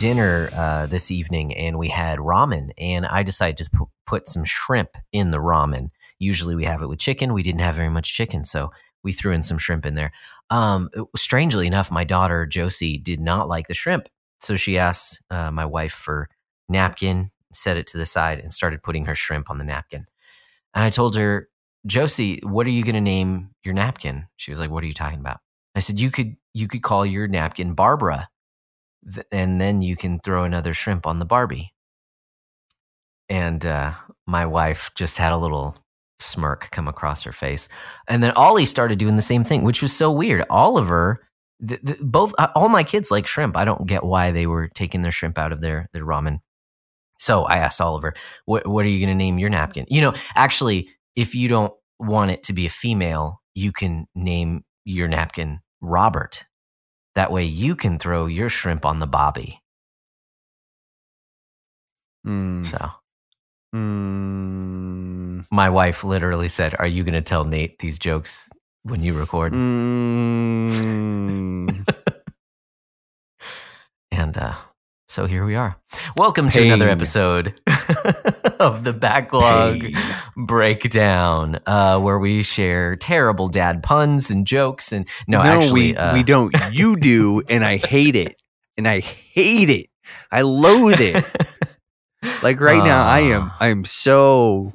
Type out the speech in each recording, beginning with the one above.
dinner uh, this evening, and we had ramen. And I decided to pu- put some shrimp in the ramen. Usually, we have it with chicken. We didn't have very much chicken, so we threw in some shrimp in there. Um, strangely enough, my daughter Josie did not like the shrimp, so she asked uh, my wife for napkin, set it to the side, and started putting her shrimp on the napkin. And I told her, Josie, what are you going to name your napkin? She was like, What are you talking about? I said, You could you could call your napkin Barbara, th- and then you can throw another shrimp on the Barbie. And uh, my wife just had a little smirk come across her face, and then Ollie started doing the same thing, which was so weird. Oliver. th- th- both uh, all my kids like shrimp. I don't get why they were taking their shrimp out of their their ramen. So I asked Oliver, "What what are you going to name your napkin?" You know, actually, if you don't want it to be a female, you can name your napkin Robert. That way you can throw your shrimp on the bobby. Mm. So Mm. my wife literally said, Are you going to tell Nate these jokes when you record? Mm. And uh, so here we are. Welcome to another episode of the backlog Pain. breakdown, uh, where we share terrible dad puns and jokes. And no, No, actually, we uh, we don't. You do, and I hate it, and I hate it. I loathe it. Like right now, I am. Ah. I am so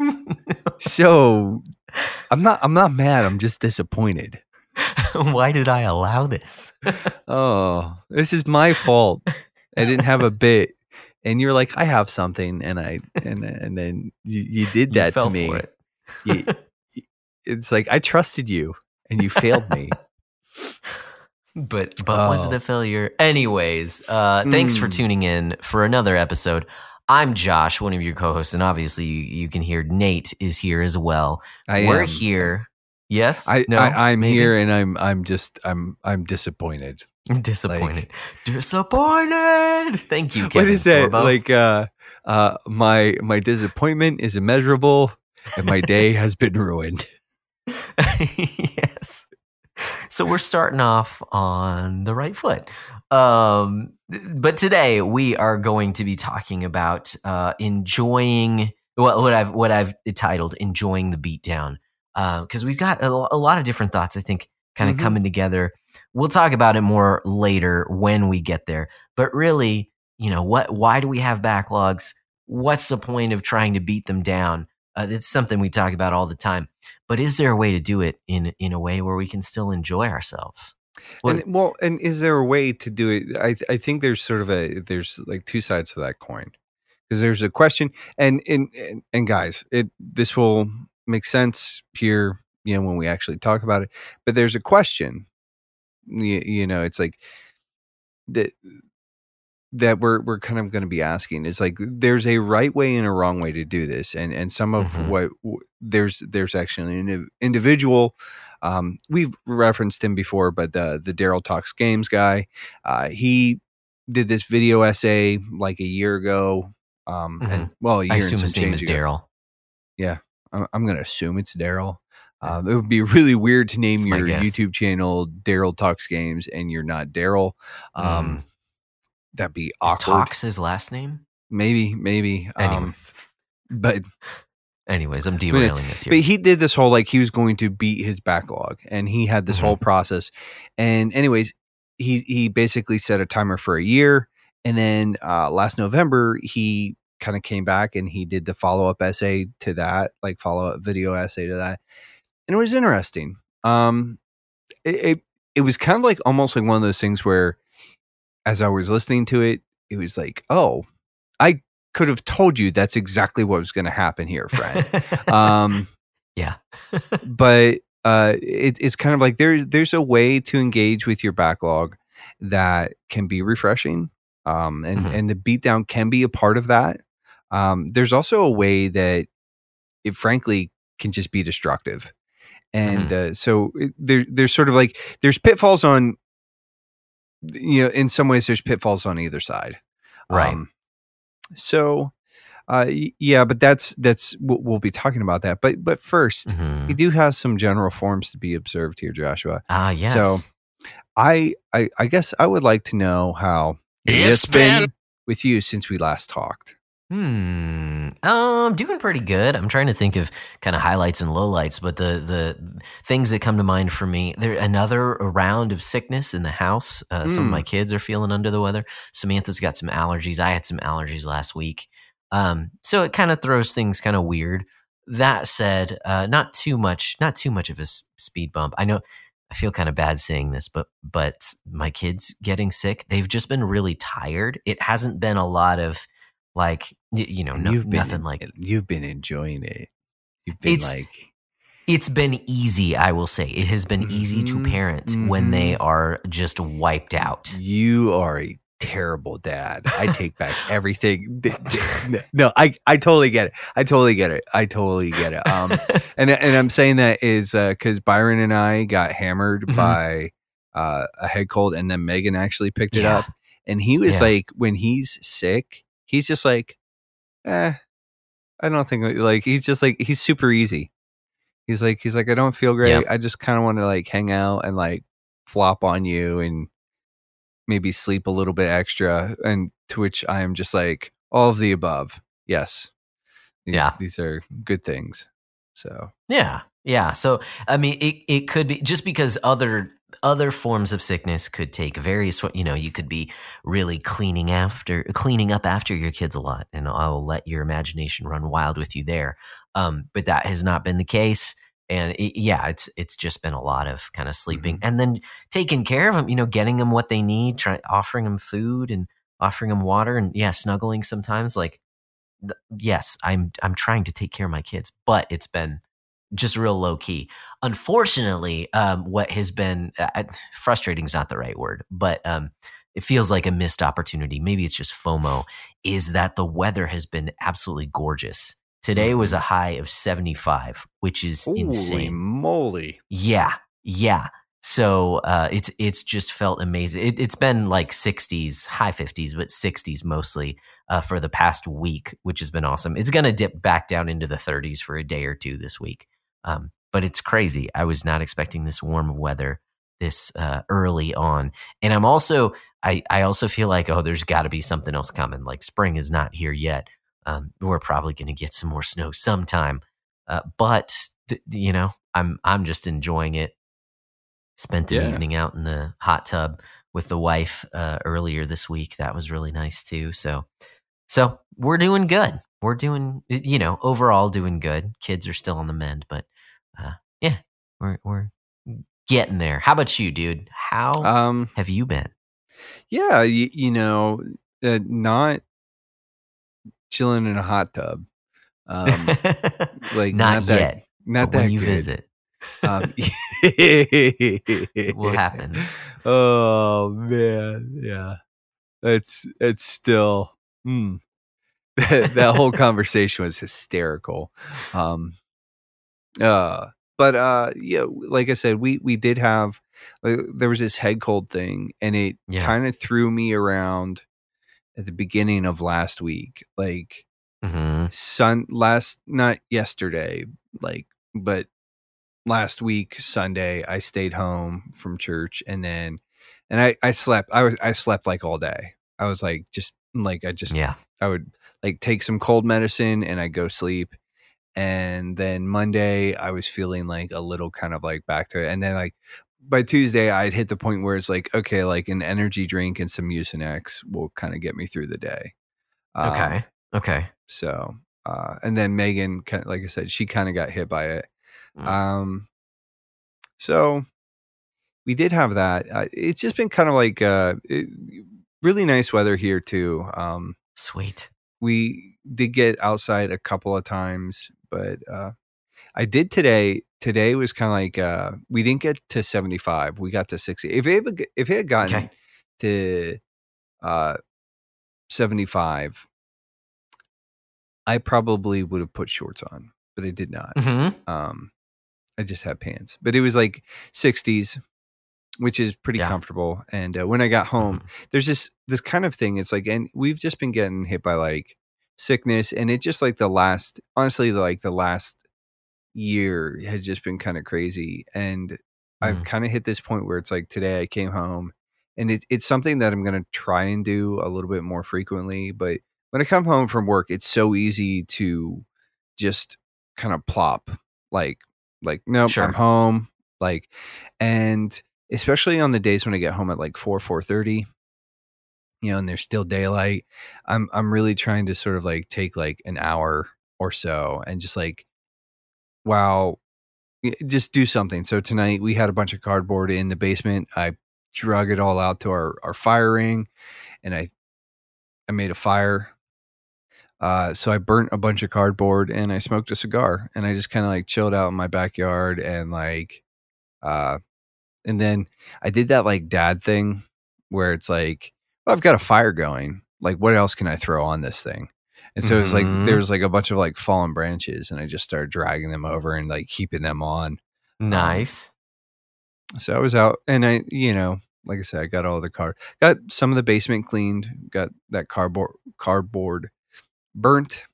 so. I'm not. I'm not mad. I'm just disappointed. Why did I allow this? Oh, this is my fault. I didn't have a bit, and you're like, I have something, and I and and then you, you did You that fell to me. for it. You- it's like I trusted you, and you failed me. but but was it Oh. a failure? Anyways, uh, thanks for Mm. tuning in for another episode. I'm Josh, one of your co-hosts, and obviously you, you can hear Nate is here as well. I We're am. here. Yes, I, no, I I'm maybe? here, and I'm I'm just I'm I'm disappointed. Disappointed. Disappointed. Thank you, what Kevin is that? Sorbo. Like uh uh my my disappointment is immeasurable, and my day has been ruined. yes. So we're starting off on the right foot. Um, but today we are going to be talking about uh, enjoying what, what I've what I've titled "Enjoying the Beatdown" because we've got a, a lot of different thoughts. I think kind of Mhm. coming together. We'll talk about it more later when we get there. But really, you know, what? Why do we have backlogs? What's the point of trying to beat them down? Uh, it's something we talk about all the time but is there a way to do it in in a way where we can still enjoy ourselves Well- and well, and is there a way to do it? I I think there's sort of a there's like two sides to that coin because there's a question, and and and, guys, it this will make sense here, you know, when we actually talk about it. But there's a question, you, you know, it's like that that we're we're kind of going to be asking is like there's a right way and a wrong way to do this and and some of Mhm. what w- there's there's actually an indiv- individual um we've referenced him before but the the Daryl Talks Games guy uh he did this video essay like a year ago um and well a year i assume his name is daryl I'm, I'm going to assume it's Daryl. Um, it would be really weird to name That's your. YouTube channel Daryl Talks Games and you're not Daryl. Um, Mm. That'd be is awkward. talks his last name Maybe, maybe. Um, anyways but anyways i'm derailing this here but he did this whole like he was going to beat his backlog, and he had this Mhm. whole process. And anyways, he he basically set a timer for a year, and then uh, last November he kind of came back and he did the follow up essay to that, like follow up video essay to that, and it was interesting. Um, it, it it was kind of like almost like one of those things where, as I was listening to it, it was like, oh, I could have told you that's exactly what was going to happen here, friend. um, yeah but uh, it, it's kind of like there's there's a way to engage with your backlog that can be refreshing, um, and Mhm. and the beatdown can be a part of that. Um, there's also a way that it frankly can just be destructive, and uh, so there there's sort of like there's pitfalls on you know in some ways there's pitfalls on either side, right um, so. Uh, yeah, but that's that's we'll, we'll be talking about that. But but 1st Mhm. we do have some general forms to be observed here, Joshua. ah yes I, I I guess I would like to know how It's been with you since we last talked. Hmm. Um, doing pretty good. I'm trying to think of kind of highlights and lowlights, but the the things that come to mind for me, there another round of sickness in the house. Uh, Some of Mm. my kids are feeling under the weather. Samantha's got some allergies. I had some allergies last week. Um, so it kind of throws things kind of weird. That said, uh, not too much, not too much of a speed bump. I know I feel kind of bad saying this, but but my kids getting sick, they've just been really tired. It hasn't been a lot of like you know no, you've been nothing like you've been enjoying it. You've been It's- like it's been easy i will say it has been easy to Mhm, parent when they mhm. are just wiped out you are a terrible dad. I take back everything. No, I I totally get it. I totally get it. I totally get it. Um, and and I'm saying that is because Byron and I got hammered Mhm. by uh, a head cold, and then Megan actually picked it Yeah. up, and he was Yeah. like, when he's sick, he's just like, eh, I don't think like he's just like he's super easy. He's like he's like I don't feel great. I just kind of want to like hang out and like flop on you and maybe sleep a little bit extra. And to which I am just like all of the above. Yes. These, Yeah. These are good things. So yeah yeah so i mean it, it could be just because other other forms of sickness could take various you know you could be really cleaning after cleaning up after your kids a lot and i'll let your imagination run wild with you there. Um but that has not been the case and it, yeah it's it's just been a lot of kind of sleeping and then taking care of them you know getting them what they need try offering them food and offering them water and yeah snuggling sometimes like th- yes i'm i'm trying to take care of my kids but it's been just real low key unfortunately um what has been uh, frustrating is not the right word but um it feels like a missed opportunity maybe it's just fomo is that the weather has been absolutely gorgeous today was a high of 75 which is holy insane moly. yeah, yeah. So uh, it's it's just felt amazing. It, it's been like 60s, high 50s, but 60s mostly uh, for the past week, which has been awesome. It's going to dip back down into the 30s for a day or two this week, um, but it's crazy. I was not expecting this warm weather this uh, early on, and I'm also I I also feel like oh, there's got to be something else coming. Like spring is not here yet. Um, we're probably going to get some more snow sometime, uh, but th- you know i'm i'm just enjoying it spent an Yeah. evening out in the hot tub with the wife uh, earlier this week that was really nice too so so we're doing good we're doing you know overall doing good kids are still on the mend but uh, yeah we're we're getting there how about you dude how Um, have you been yeah, you, you know, uh, not chilling in a hot tub. Um, like not, not that- yet not but when that you good. visit Um, will happen. Oh man, yeah. It's it's still mm. that, that whole conversation was hysterical. Um uh but uh yeah, like I said, we we did have like, there was this head cold thing and it Yeah. kind of threw me around at the beginning of last week. Like hmm sun last not yesterday like but last week sunday i stayed home from church and then and i i slept i was i slept like all day i was like just like i just yeah i would like take some cold medicine and i go sleep and then monday i was feeling like a little kind of like back to it and then like by tuesday i'd hit the point where it's like okay like an energy drink and some mucinex will kind of get me through the day Um, okay okay so, uh, and then Megan, like I said, she kind of got hit by it. Mm. Um, so we did have that. Uh, it's just been kind of like uh, it, really nice weather here too. Um, sweet we did get outside a couple of times, but uh, I did today. Today was kind of like uh, we didn't get to seventy five. We got to sixty. If it had, if it had gotten Okay. to uh, seventy five, I probably would have put shorts on, but I did not. hmm Um, I just had pants, but it was like 60s, which is pretty Yeah. comfortable. And uh, when I got home, there's this this kind of thing. It's like, and we've just been getting hit by like sickness, and it just like the last, honestly, like the last year has just been kind of crazy. And I've Mm. kind of hit this point where it's like today I came home and it, it's something that I'm going to try and do a little bit more frequently. But when I come home from work, it's so easy to just kind of plop like like nope, Sure. I'm home. Like, and especially on the days when I get home at like four four thirty, you know, and there's still daylight. I'm I'm really trying to sort of like take like an hour or so and just like, wow, just do something. So tonight we had a bunch of cardboard in the basement. I drug it all out to our our fire ring, and I I made a fire. Uh, so I burnt a bunch of cardboard and I smoked a cigar and I just kind of like chilled out in my backyard and like, uh, and then I did that like dad thing where it's like, well, I've got a fire going. Like, what else can I throw on this thing? And so it's like Mhm. there was like a bunch of like fallen branches, and I just started dragging them over and like keeping them on. Nice. So I was out, and I, you know, like I said, I got all the car, got some of the basement cleaned, got that cardboard cardboard burnt,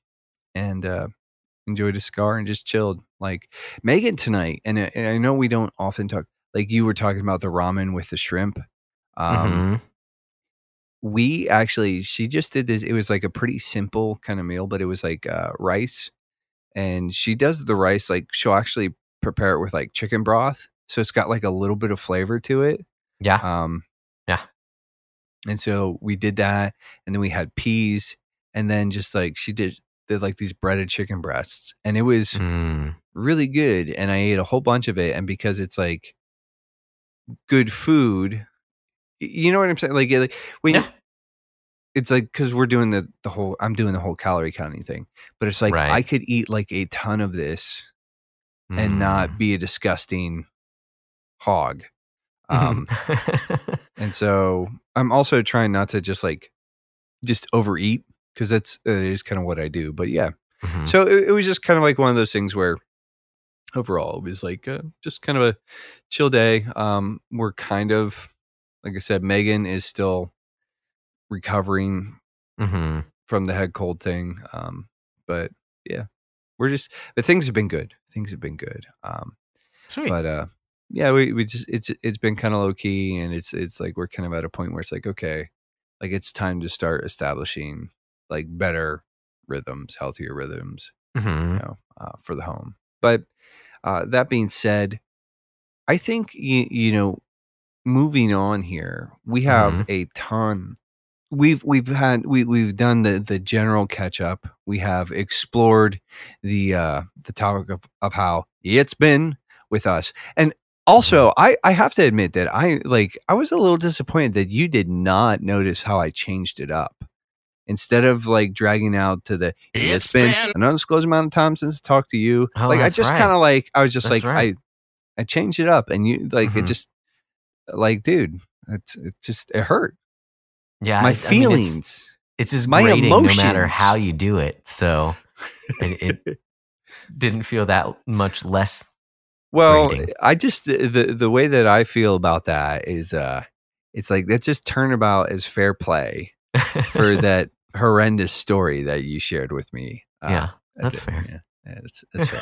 and uh enjoyed a cigar and just chilled. Like Megan tonight, and I, and I know we don't often talk. Like you were talking about the ramen with the shrimp. Um, Mhm. We actually she just did this it was like a pretty simple kind of meal but it was like uh rice and she does the rice like she'll actually prepare it with like chicken broth so it's got like a little bit of flavor to it Yeah. um Yeah. and so we did that and then we had peas and then just like she did did like these breaded chicken breasts and it was Mm. really good and i ate a whole bunch of it and because it's like good food you know what i'm saying like, like when Yeah. it's like because we're doing the the whole i'm doing the whole calorie counting thing but it's like Right. i could eat like a ton of this and Mm. not be a disgusting hog um and so i'm also trying not to just like just overeat because that's uh, is kind of what i do but yeah Mhm. so it, it was just kind of like one of those things where overall it was like uh, just kind of a chill day um we're kind of like i said megan is still recovering Mhm. from the head cold thing um but yeah we're just but things have been good things have been good um Sweet. but uh yeah we, we just it's it's been kind of low key and it's it's like we're kind of at a point where it's like okay like it's time to start establishing like better rhythms healthier rhythms Mhm. you know, uh, for the home. But uh, that being said, I think you, you know, moving on here, we have a ton. We've we've had we we've done the the general catch up. We have explored the uh the topic of, of how it's been with us, and also I I have to admit that I like I was a little disappointed that you did not notice how I changed it up. Instead of like dragging out to the it's been an undisclosed amount of time since I talked to you. Oh, like I just right. kind of like I was just That's like right. I I changed it up and you like it Mhm. just like dude, it's it just it hurt. Yeah. My I- I mean, it's- feelings. it's, just my grating no matter how you do it. So it, it didn't feel that much less. well, grating. I just the the way that I feel about that is uh it's like that's just turnabout as fair play for that horrendous story that you shared with me. Uh, yeah. That's fair. Yeah, it's, it's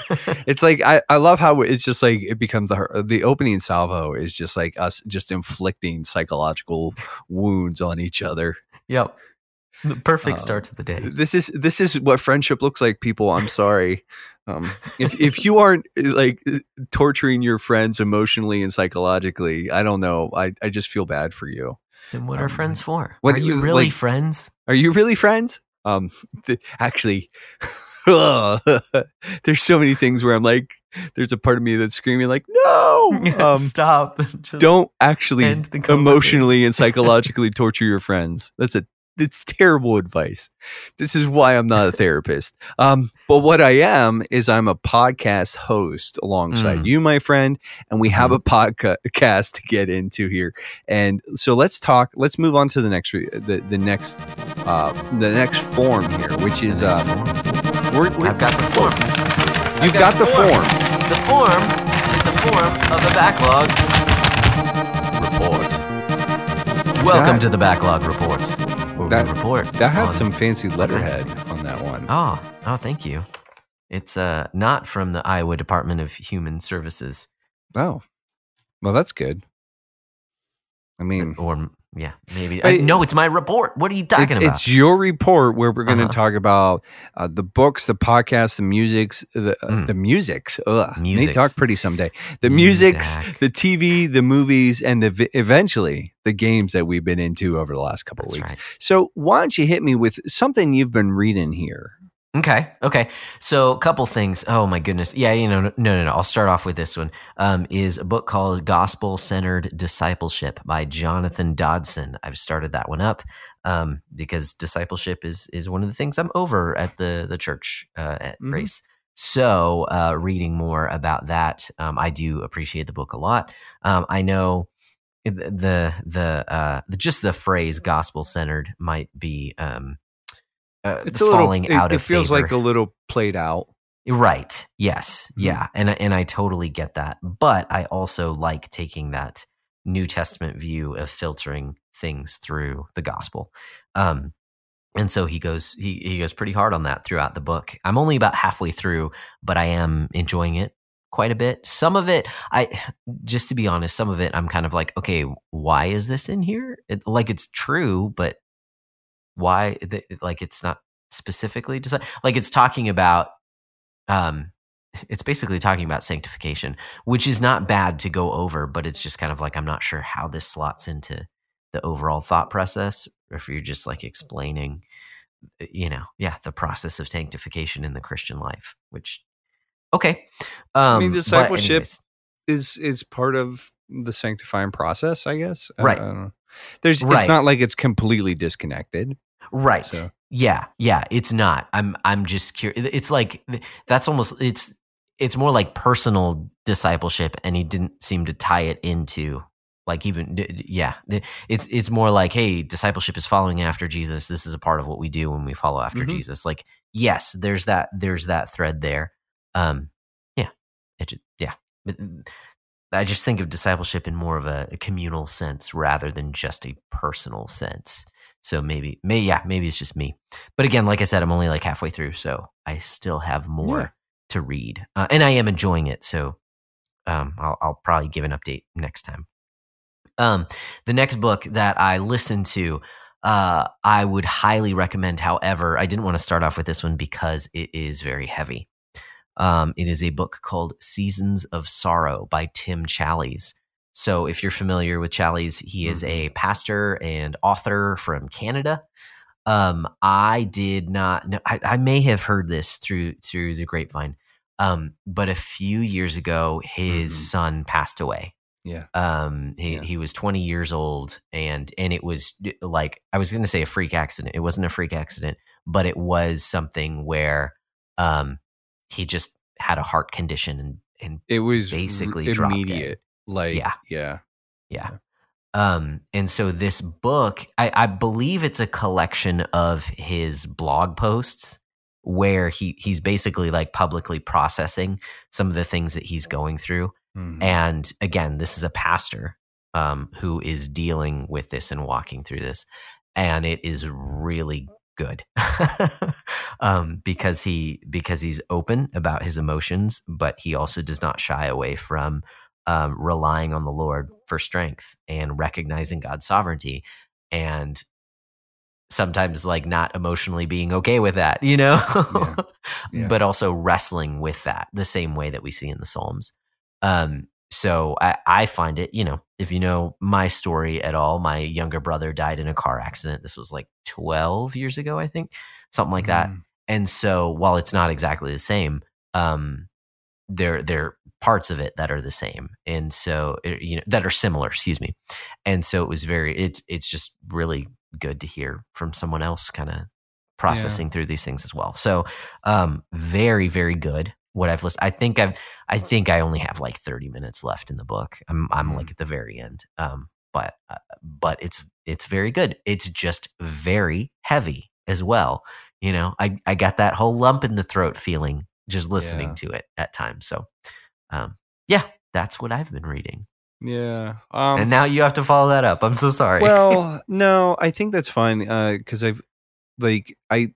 it's like I, I love how it's just like it becomes the the opening salvo is just like us just inflicting psychological wounds on each other. yep. The perfect Um, start to the day. This is this is what friendship looks like, people. I'm sorry. Um, if if you aren't uh, like torturing your friends emotionally and psychologically, I don't know. I, I just feel bad for you. Then what are um, friends for? what- are you really like- friends? Are you really friends? Um, th- actually, there's so many things where I'm like, there's a part of me that's screaming like, no, um, Stop. Just don't actually end the conversation. emotionally and psychologically torture your friends. That's a it's terrible advice. This is why I'm not a therapist. Um, but what I am is I'm a podcast host alongside Mm. you, my friend, and we have Mhm. a podcast to get into here. And so let's talk. Let's move on to the next re- the the next uh, the next form here, which is uh. We're, we're, I've got the form. you've I've got the form. The form is the form of the backlog report. Welcome That- to the backlog report. That- report. That had some fancy letterhead on that one. Oh, oh, thank you. It's uh not from the Iowa Department of Human Services, Oh, well, that's good. I mean, or yeah, maybe. Uh, no, it's my report. What are you talking it's, about? it's your report where we're going to Uh-huh. talk about uh, the books, the podcasts, the musics, the uh, Mm. the musics. Ugh, Musics. talk pretty someday. The musics, Music. the TV, the movies, and the eventually the games that we've been into over the last couple of That's weeks. right. So why don't you hit me with something you've been reading here? Okay. Okay. So a couple things. Oh my goodness. Yeah. You know. No. No. No. I'll start off with this one. Um, is a book called Gospel Centered Discipleship by Jonathan Dodson. I've started that one up um, because discipleship is is one of the things I'm over at the the church uh, at Mhm. Grace. So uh, reading more about that, um, I do appreciate the book a lot. Um, I know the the uh, the just the phrase gospel centered might be. Um, uh, It's a little. falling It, out it of feels favor. like a little played out. Right. Yes. Mhm. Yeah. And and I totally get that. But I also like taking that New Testament view of filtering things through the gospel. Um and so he goes he he goes pretty hard on that throughout the book. I'm only about halfway through, but I am enjoying it quite a bit. Some of it I just to be honest, some of it I'm kind of like, okay, why is this in here? It, like it's true, but why the- like it's not specifically desi- like it's talking about um it's basically talking about sanctification which is not bad to go over but it's just kind of like i'm not sure how this slots into the overall thought process or if you're just like explaining uh, you know yeah the process of sanctification in the christian life which okay um mean, discipleship Is is part of the sanctifying process, I guess. I- Right. I don't know. There's. Right. It's not like it's completely disconnected. Right. So- yeah yeah it's not. I'm i'm just curious it's like that's almost it's it's more like personal discipleship and he didn't seem to tie it into like even yeah it's it's more like hey discipleship is following after jesus. This is a part of what we do when we follow after Mhm. jesus. Like yes there's that there's that thread there. Um yeah it yeah But, mm, i just think of discipleship in more of a, a communal sense rather than just a personal sense so maybe, may yeah, maybe it's just me. But again, like I said, I'm only like halfway through, so I still have more Yeah. to read, uh, and I am enjoying it. So um, I'll, I'll probably give an update next time. Um, the next book that I listened to, uh, I would highly recommend. However, I didn't want to start off with this one because it is very heavy. Um, it is a book called Seasons of Sorrow by Tim Challies. So, if you're familiar with Challies, he is a pastor and author from Canada. Um, I did not know. I, I may have heard this through through the grapevine, um, but a few years ago, his Mhm. son passed away. Yeah. Um, he Yeah. he was 20 years old, and and it was like I was going to say a freak accident. It wasn't a freak accident, but it was something where um he just had a heart condition and and It was Basically immediate. Like Yeah. yeah. yeah. Um, and so this book, I, I believe it's a collection of his blog posts where he he's basically like publicly processing some of the things that he's going through. Mhm. And again, this is a pastor um, who is dealing with this and walking through this, and it is really good um, because he because he's open about his emotions, but he also does not shy away from um, relying on the Lord for strength and recognizing God's sovereignty, and sometimes like not emotionally being okay with that, you know, Yeah. Yeah. but also wrestling with that the same way that we see in the Psalms. Um, so I, I find it, you know, if you know my story at all, my younger brother died in a car accident. This was like 12 years ago, I think, something like that. Mm. And so while it's not exactly the same, um, there are parts of it that are the same, and so it- you know that are similar. Excuse me. And so it was very it's it's just really good to hear from someone else, kind of processing through these things as well. So um, very very good. What I've listened, I think I've I think I only have like thirty minutes left in the book. I'm I'm Mm. like at the very end. Um, but uh, but it's it's very good. It's just very heavy as well. You know, I I got that whole lump in the throat feeling just listening Yeah. to it at times. So, um, yeah, that's what I've been reading. Yeah. Um, and now you have to follow that up. I'm so sorry. well, no, I think that's fine because I've like I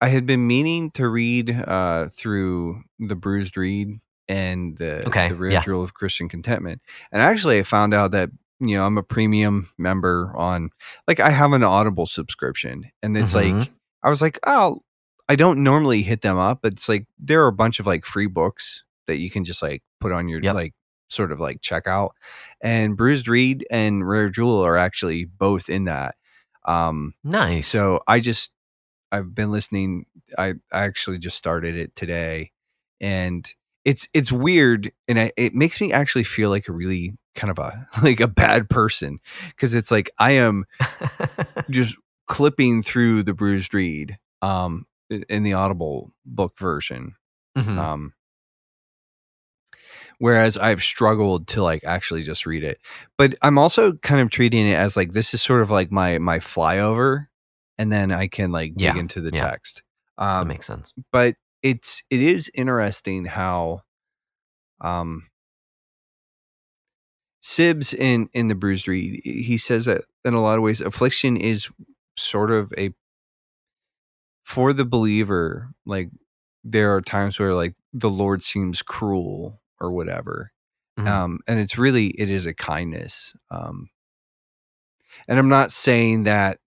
I had been meaning to read uh, through the Bruised Reed and the Okay, the yeah. jewel of Christian contentment, and actually I found out that you know, I'm a premium member on like I have an Audible subscription and it's Mhm. like I was like, "Oh, I don't normally hit them up, but it's like there are a bunch of like free books that you can just like put on your Yep. like sort of like check out. And Bruised Reed and Rare Jewel are actually both in that. Um Nice. so I just I've been listening. I I actually just started it today, and it's it's weird, and I, it makes me actually feel like a really kind of a like a bad person because it's like I am just clipping through the bruised reed um in the audible book version Mhm. um whereas i've struggled to like actually just read it but i'm also kind of treating it as like this is sort of like my my flyover and then i can like dig Yeah, into the yeah. text that um makes sense. but it's it is interesting how um Sibbes in in the bruised reed he says that in a lot of ways affliction is sort of a for the believer like there are times where like the lord seems cruel or whatever Mhm. um and it's really it is a kindness um and i'm not saying that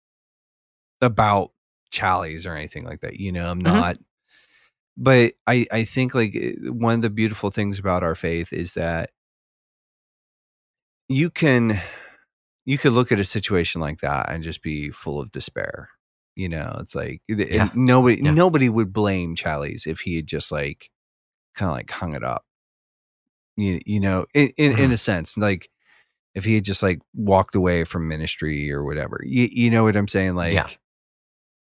about challies or anything like that you know i'm Mhm. not but i i think like eh, one of the beautiful things about our faith is that you can you could look at a situation like that and just be full of despair you know it's like Yeah. nobody Yeah. nobody would blame challies if he had just like kind of like hung it up you, you know in, in, Mm-hmm. in a sense like if he had just like walked away from ministry or whatever you, you know what i'm saying like Yeah.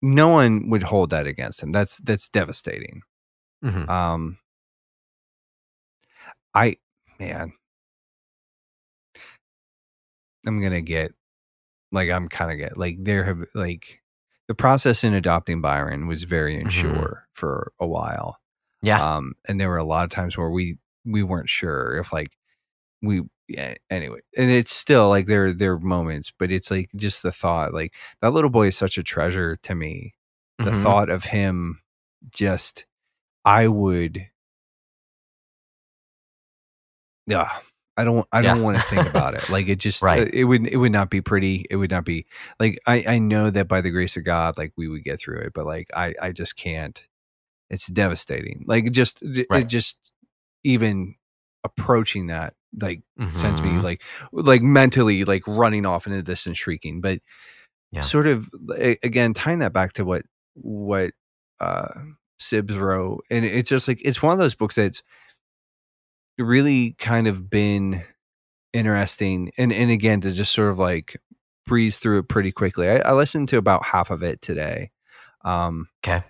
no one would hold that against him that's that's devastating Mhm. um i man i'm gonna get like i'm kind of get like there have like the process in adopting byron was very unsure for a while Mm-hmm. Yeah. um and there were a lot of times where we we weren't sure if like we yeah, anyway and it's still like there there are moments but it's like just the thought like that little boy is such a treasure to me the Mhm. thought of him just i would yeah i don't i don't want to think about it like it just Right. uh, it would it would not be pretty it would not be like i i know that by the grace of god like we would get through it but like i i just can't it's devastating like just it just even approaching that like sends me like like mentally like running off into the distance shrieking but Yeah. sort of again tying that back to what what uh sibbes wrote and it's just like it's one of those books that's really kind of been interesting and and again to just sort of like breeze through it pretty quickly i, I listened to about half of it today um Okay.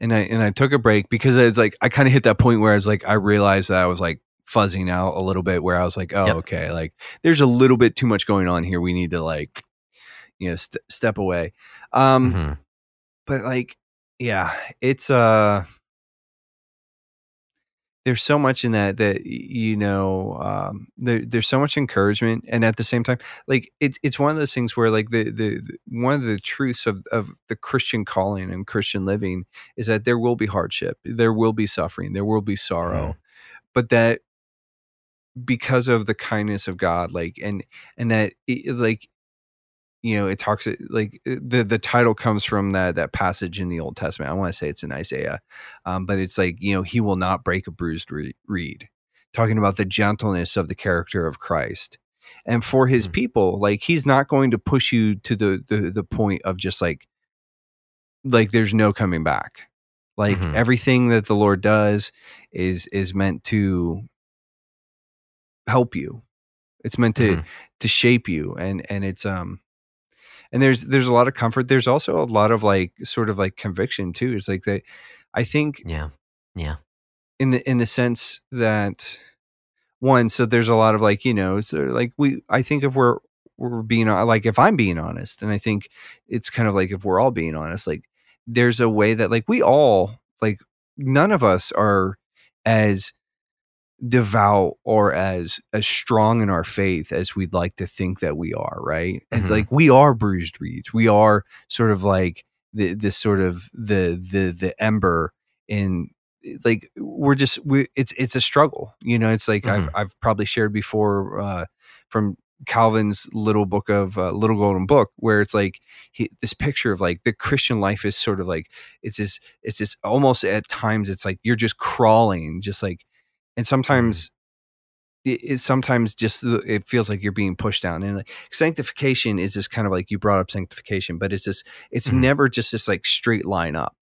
And I and I took a break because it's like I kind of hit that point where I was like I realized that I was like fuzzing out a little bit where I was like oh Yep. okay like there's a little bit too much going on here we need to like you know st- step away um Mhm. but like yeah it's uh there's so much in that that you know um there, there's so much encouragement and at the same time like it's it's one of those things where like the, the the one of the truths of of the christian calling and christian living is that there will be hardship there will be suffering there will be sorrow but that because of the kindness of god like and and that it, like you know it talks like the the title comes from that that passage in the old testament i want to say it's in isaiah um, but it's like you know he will not break a bruised re- reed talking about the gentleness of the character of christ and for his Mhm. people like he's not going to push you to the the, the point of just like like there's no coming back like Mhm. everything that the lord does is is meant to help you it's meant to Mhm. to shape you and and it's um and there's there's a lot of comfort there's also a lot of like sort of like conviction too it's like that i think Yeah. Yeah. in the in the sense that one so there's a lot of like you know so like we i think if we're we're being uh, like if i'm being honest and i think it's kind of like if we're all being honest like there's a way that like we all like none of us are as devout or as as strong in our faith as we'd like to think that we are right it's Mhm. like we are bruised reeds we are sort of like the this sort of the the the ember in like we're just we it's it's a struggle you know it's like Mhm. i've i've probably shared before uh from Calvin's little book of uh, little golden book where it's like he, this picture of like the Christian life is sort of like it's this it's this almost at times it's like you're just crawling just like and sometimes it, it sometimes just it feels like you're being pushed down and like sanctification is this kind of like you brought up sanctification but it's this it's Mhm. never just this like straight line up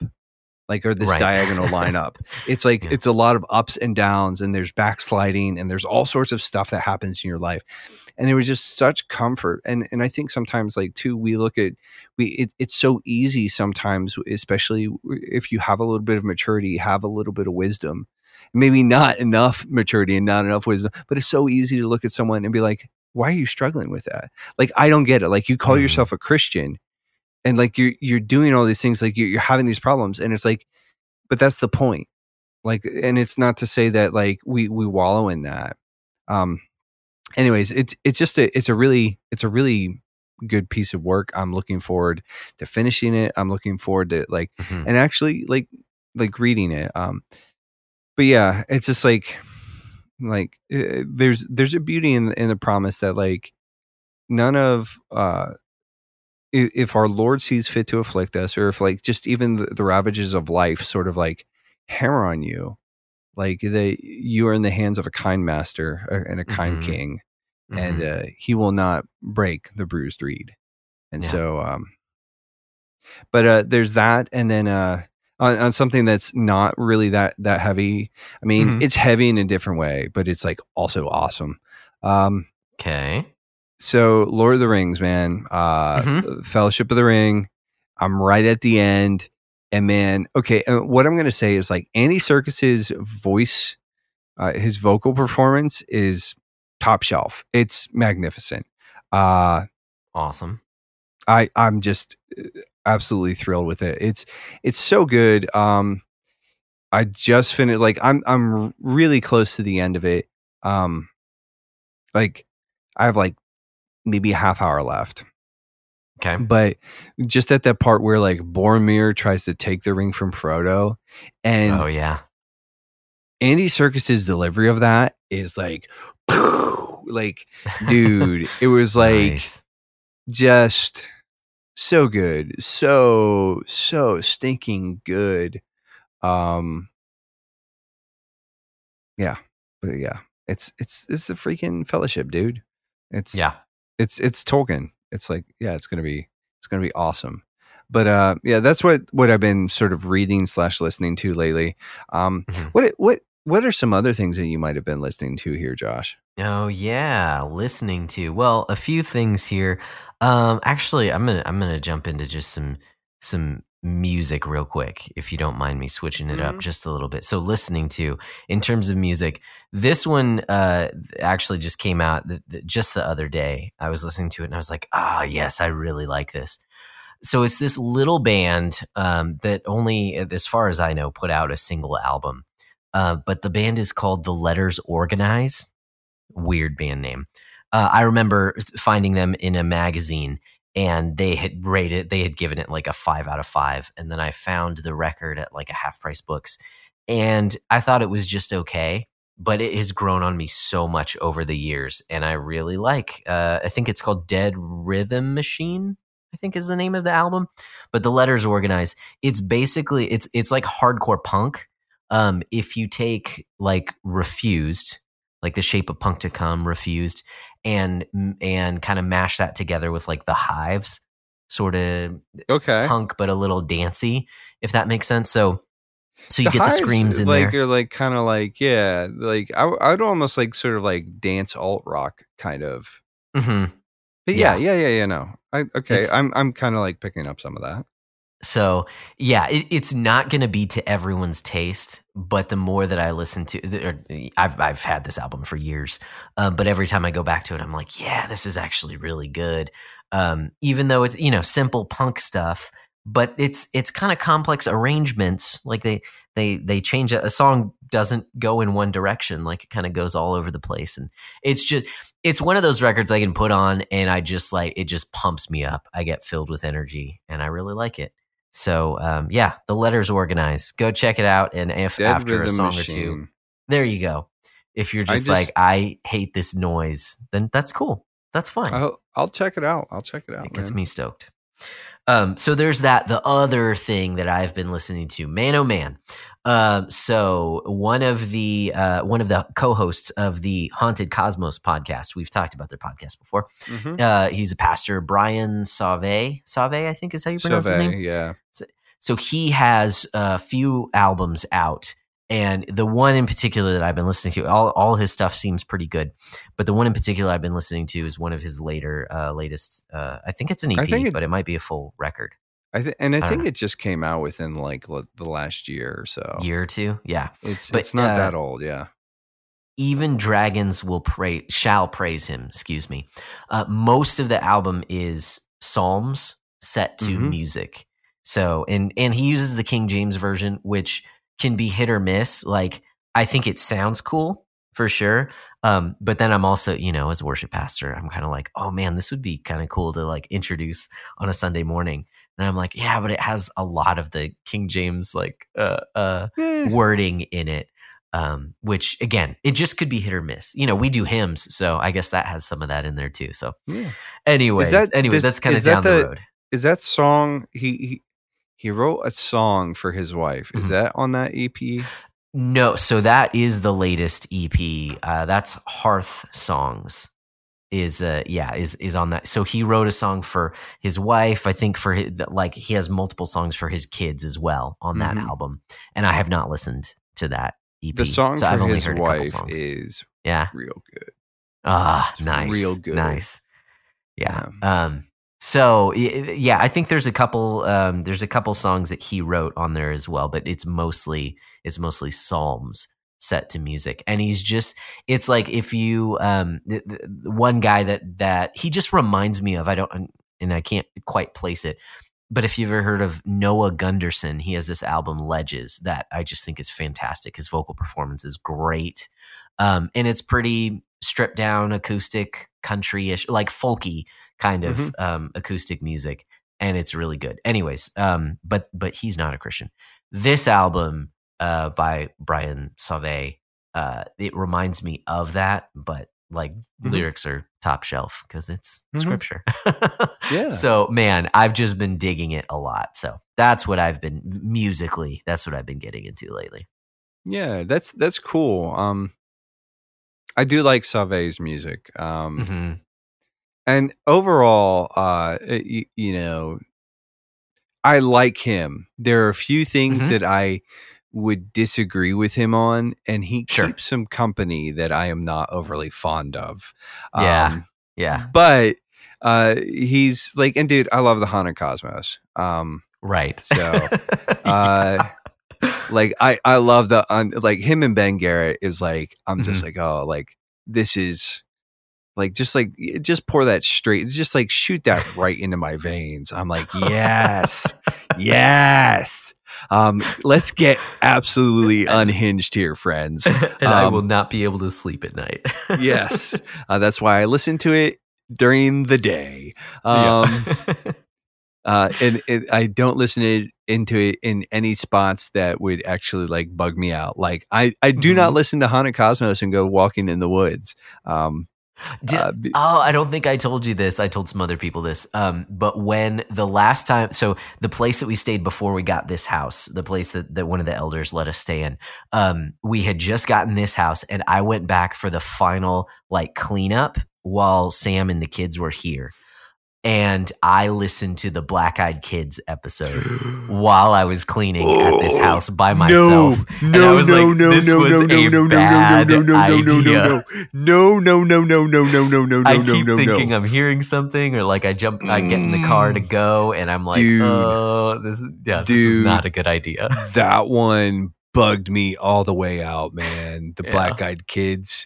like or this Right. diagonal line up it's like Yeah. it's a lot of ups and downs and there's backsliding and there's all sorts of stuff that happens in your life and it was just such comfort and and i think sometimes like too we look at we it, it's so easy sometimes especially if you have a little bit of maturity have a little bit of wisdom maybe not enough maturity and not enough wisdom but it's so easy to look at someone and be like why are you struggling with that? Like i don't get it. Like you call Mhm. yourself a christian and like you're you're doing all these things like you're, you're having these problems and it's like but that's the point. Like and it's not to say that like we we wallow in that. Um anyways it's it's just a it's a really it's a really good piece of work. I'm looking forward to finishing it. I'm looking forward to like Mhm. and actually like like reading it. Um but yeah it's just like like uh, there's there's a beauty in in the promise that like none of uh if our lord sees fit to afflict us or if like just even the, the ravages of life sort of like hammer on you like they you are in the hands of a kind master uh, and a kind Mhm. king and Mhm. uh, he will not break the bruised reed. And Yeah. so, um, but uh, there's that, and then uh, on, on something that's not really that that heavy. I mean, Mhm. it's heavy in a different way, but it's like also awesome. Um, okay so, Lord of the Rings, man, uh, Mhm. Fellowship of the Ring. I'm right at the end, and man, okay. Uh, what I'm going to say is like Andy Serkis's voice, uh, his vocal performance is top shelf. It's magnificent. Uh, awesome I I'm just uh, absolutely thrilled with it. It's it's so good. Um, I just finished like I'm I'm really close to the end of it. Um, like I have like maybe a half hour left, okay but just at that part where like Boromir tries to take the ring from Frodo, and oh yeah Andy Serkis's delivery of that is like, like dude, it was like. Nice. just so good so so stinking good um yeah but yeah it's it's it's a freaking fellowship dude it's yeah it's it's Tolkien. It's like, yeah, it's gonna be it's gonna be awesome. But uh yeah, that's what what I've been sort of reading slash listening to lately. Um Mhm. what what what are some other things that you might have been listening to here, Josh? Oh yeah, listening to. Well, a few things here. Um actually, I'm going to I'm going to jump into just some some music real quick if you don't mind me switching it up Mhm. just a little bit. So listening to in terms of music, this one uh actually just came out th- th- just the other day. I was listening to it and I was like, "Ah, yes, I really like this." So it's this little band um that only as far as I know put out a single album. Uh, but the band is called The Letters Organize weird band name. Uh, I remember finding them in a magazine and they had rated, they had given it like a five out of five. And then I found the record at like a half price books and I thought it was just okay, but it has grown on me so much over the years. And I really like, uh, I think it's called Dead Rhythm Machine. I think is the name of the album, but the letters organize. It's basically it's it's like hardcore punk. Um, if you take like refused, like the shape of punk to come refused and and kind of mash that together with like the hives sort of Okay. punk but a little dancey if that makes sense so so you The get the screams in there. like there are like kind of like yeah, like I I'd almost like sort of like dance alt rock kind of. hmm But yeah, Yeah. yeah, yeah, yeah. No, I okay. It's- I'm I'm kind of like picking up some of that. So yeah it, it's not going to be to everyone's taste but the more that i listen to or i've, I've had this album for years um, but every time i go back to it i'm like yeah this is actually really good. Um, even though it's you know simple punk stuff but it's it's kind of complex arrangements like they they they change a, a song doesn't go in one direction like it kind of goes all over the place and it's just it's one of those records i can put on and i just like it just pumps me up i get filled with energy and i really like it so um, yeah the letters organized go check it out and if Dead after a song or two there you go If you're I just, just- like, I hate this noise, then that's cool. That's fine. I'll, I'll check it out. I'll check it out. it gets man. me stoked. Um, so there's that. The other thing that I've been listening to, man, oh man. Um, so one of the uh, one of the co-hosts of the Haunted Cosmos podcast, we've talked about their podcast before. Mhm. Uh, he's a pastor, Brian Sauve. Sauve, I think is how you pronounce his name. yeah. So he has a few albums out, and the one in particular that I've been listening to, all all his stuff seems pretty good, but the one in particular I've been listening to is one of his later, uh, latest. Uh, I think it's an EP, it- but it might be a full record. I th- and I, I think know. it just came out within like l- the last year or so. Year or two, yeah. It's But, it's not uh, that old, yeah. even dragons will pray shall praise him excuse me uh, most of the album is psalms set to Mhm. music so and and he uses the king james version which can be hit or miss like i think it sounds cool for sure um, but then i'm also you know as a worship pastor i'm kind of like oh man this would be kind of cool to like introduce on a sunday morning. And i'm like yeah but it has a lot of the king james like uh uh Eh, wording in it um, which again it just could be hit or miss. You know we do hymns so i guess that has some of that in there too so yeah. anyways that- does- that's kind of is that down the, the- road. Is that song he he, he wrote a song for his wife? Is Mhm. that on that EP? no so that is the latest ep uh, that's hearth songs is uh yeah is is on that so he wrote a song for his wife i think for his like he has multiple songs for his kids as well on that Mhm. album and i have not listened to that ep The song so for i've only his heard a couple songs is yeah real good. Ah, It's nice. real good. Nice. Yeah. Um so yeah, I think there's a couple um there's a couple songs that he wrote on there as well, but it's mostly it's mostly psalms set to music. And he's just it's like if you um the, the, one guy that that he just reminds me of I don't and I can't quite place it. But if you've ever heard of Noah Gundersen, he has this album Ledges that I just think is fantastic. His vocal performance is great. Um, and it's pretty stripped down acoustic country-ish like folky kind of um, acoustic music and it's really good anyways um, but but he's not a christian this album uh, by brian sauve uh, it reminds me of that but like Mhm. lyrics are top shelf because it's Mhm. scripture Yeah. so man i've just been digging it a lot so that's what i've been musically that's what i've been getting into lately Yeah, that's that's cool. Um I do like Sauve's music. Um Mhm. And overall uh you, you know I like him. There are a few things Mhm. that I would disagree with him on and he Sure. keeps some company that I am not overly fond of. Yeah. Um, yeah but uh he's like and dude, I love the Haunted Cosmos. Um right So, uh like I I love the un, like him and Ben Garrett is like I'm just Mm-hmm. like oh like this is like just like just pour that straight just like shoot that right into my veins. I'm like yes. yes. Um let's get absolutely unhinged here friends. and I will Um, not be able to sleep at night. Yes. Uh, that's why I listen to it during the day. Um Yeah. uh and, and i don't listen to, into it in any spots that would actually like bug me out like i i do not Mhm. listen to haunted cosmos and go walking in the woods um Did- uh, b- oh, I don't think I told you this. I told some other people this. Um, but when the last time, so the place that we stayed before we got this house, the place that, that one of the elders let us stay in, um, we had just gotten this house, and I went back for the final like cleanup while Sam and the kids were here, and I listened to the Black Eyed Kids episode while I was cleaning at this Oh, house by myself. no And no, I no was no like, no this no was no no no no bad no no no no idea. no no no no no no no no no I no keep no thinking no I'm hearing something, or like I jump, I get in the car to go, and I'm like, Dude. oh, this, is- yeah, this was Dude. not a good idea. that one bugged me all the way out man the Yeah. black eyed kids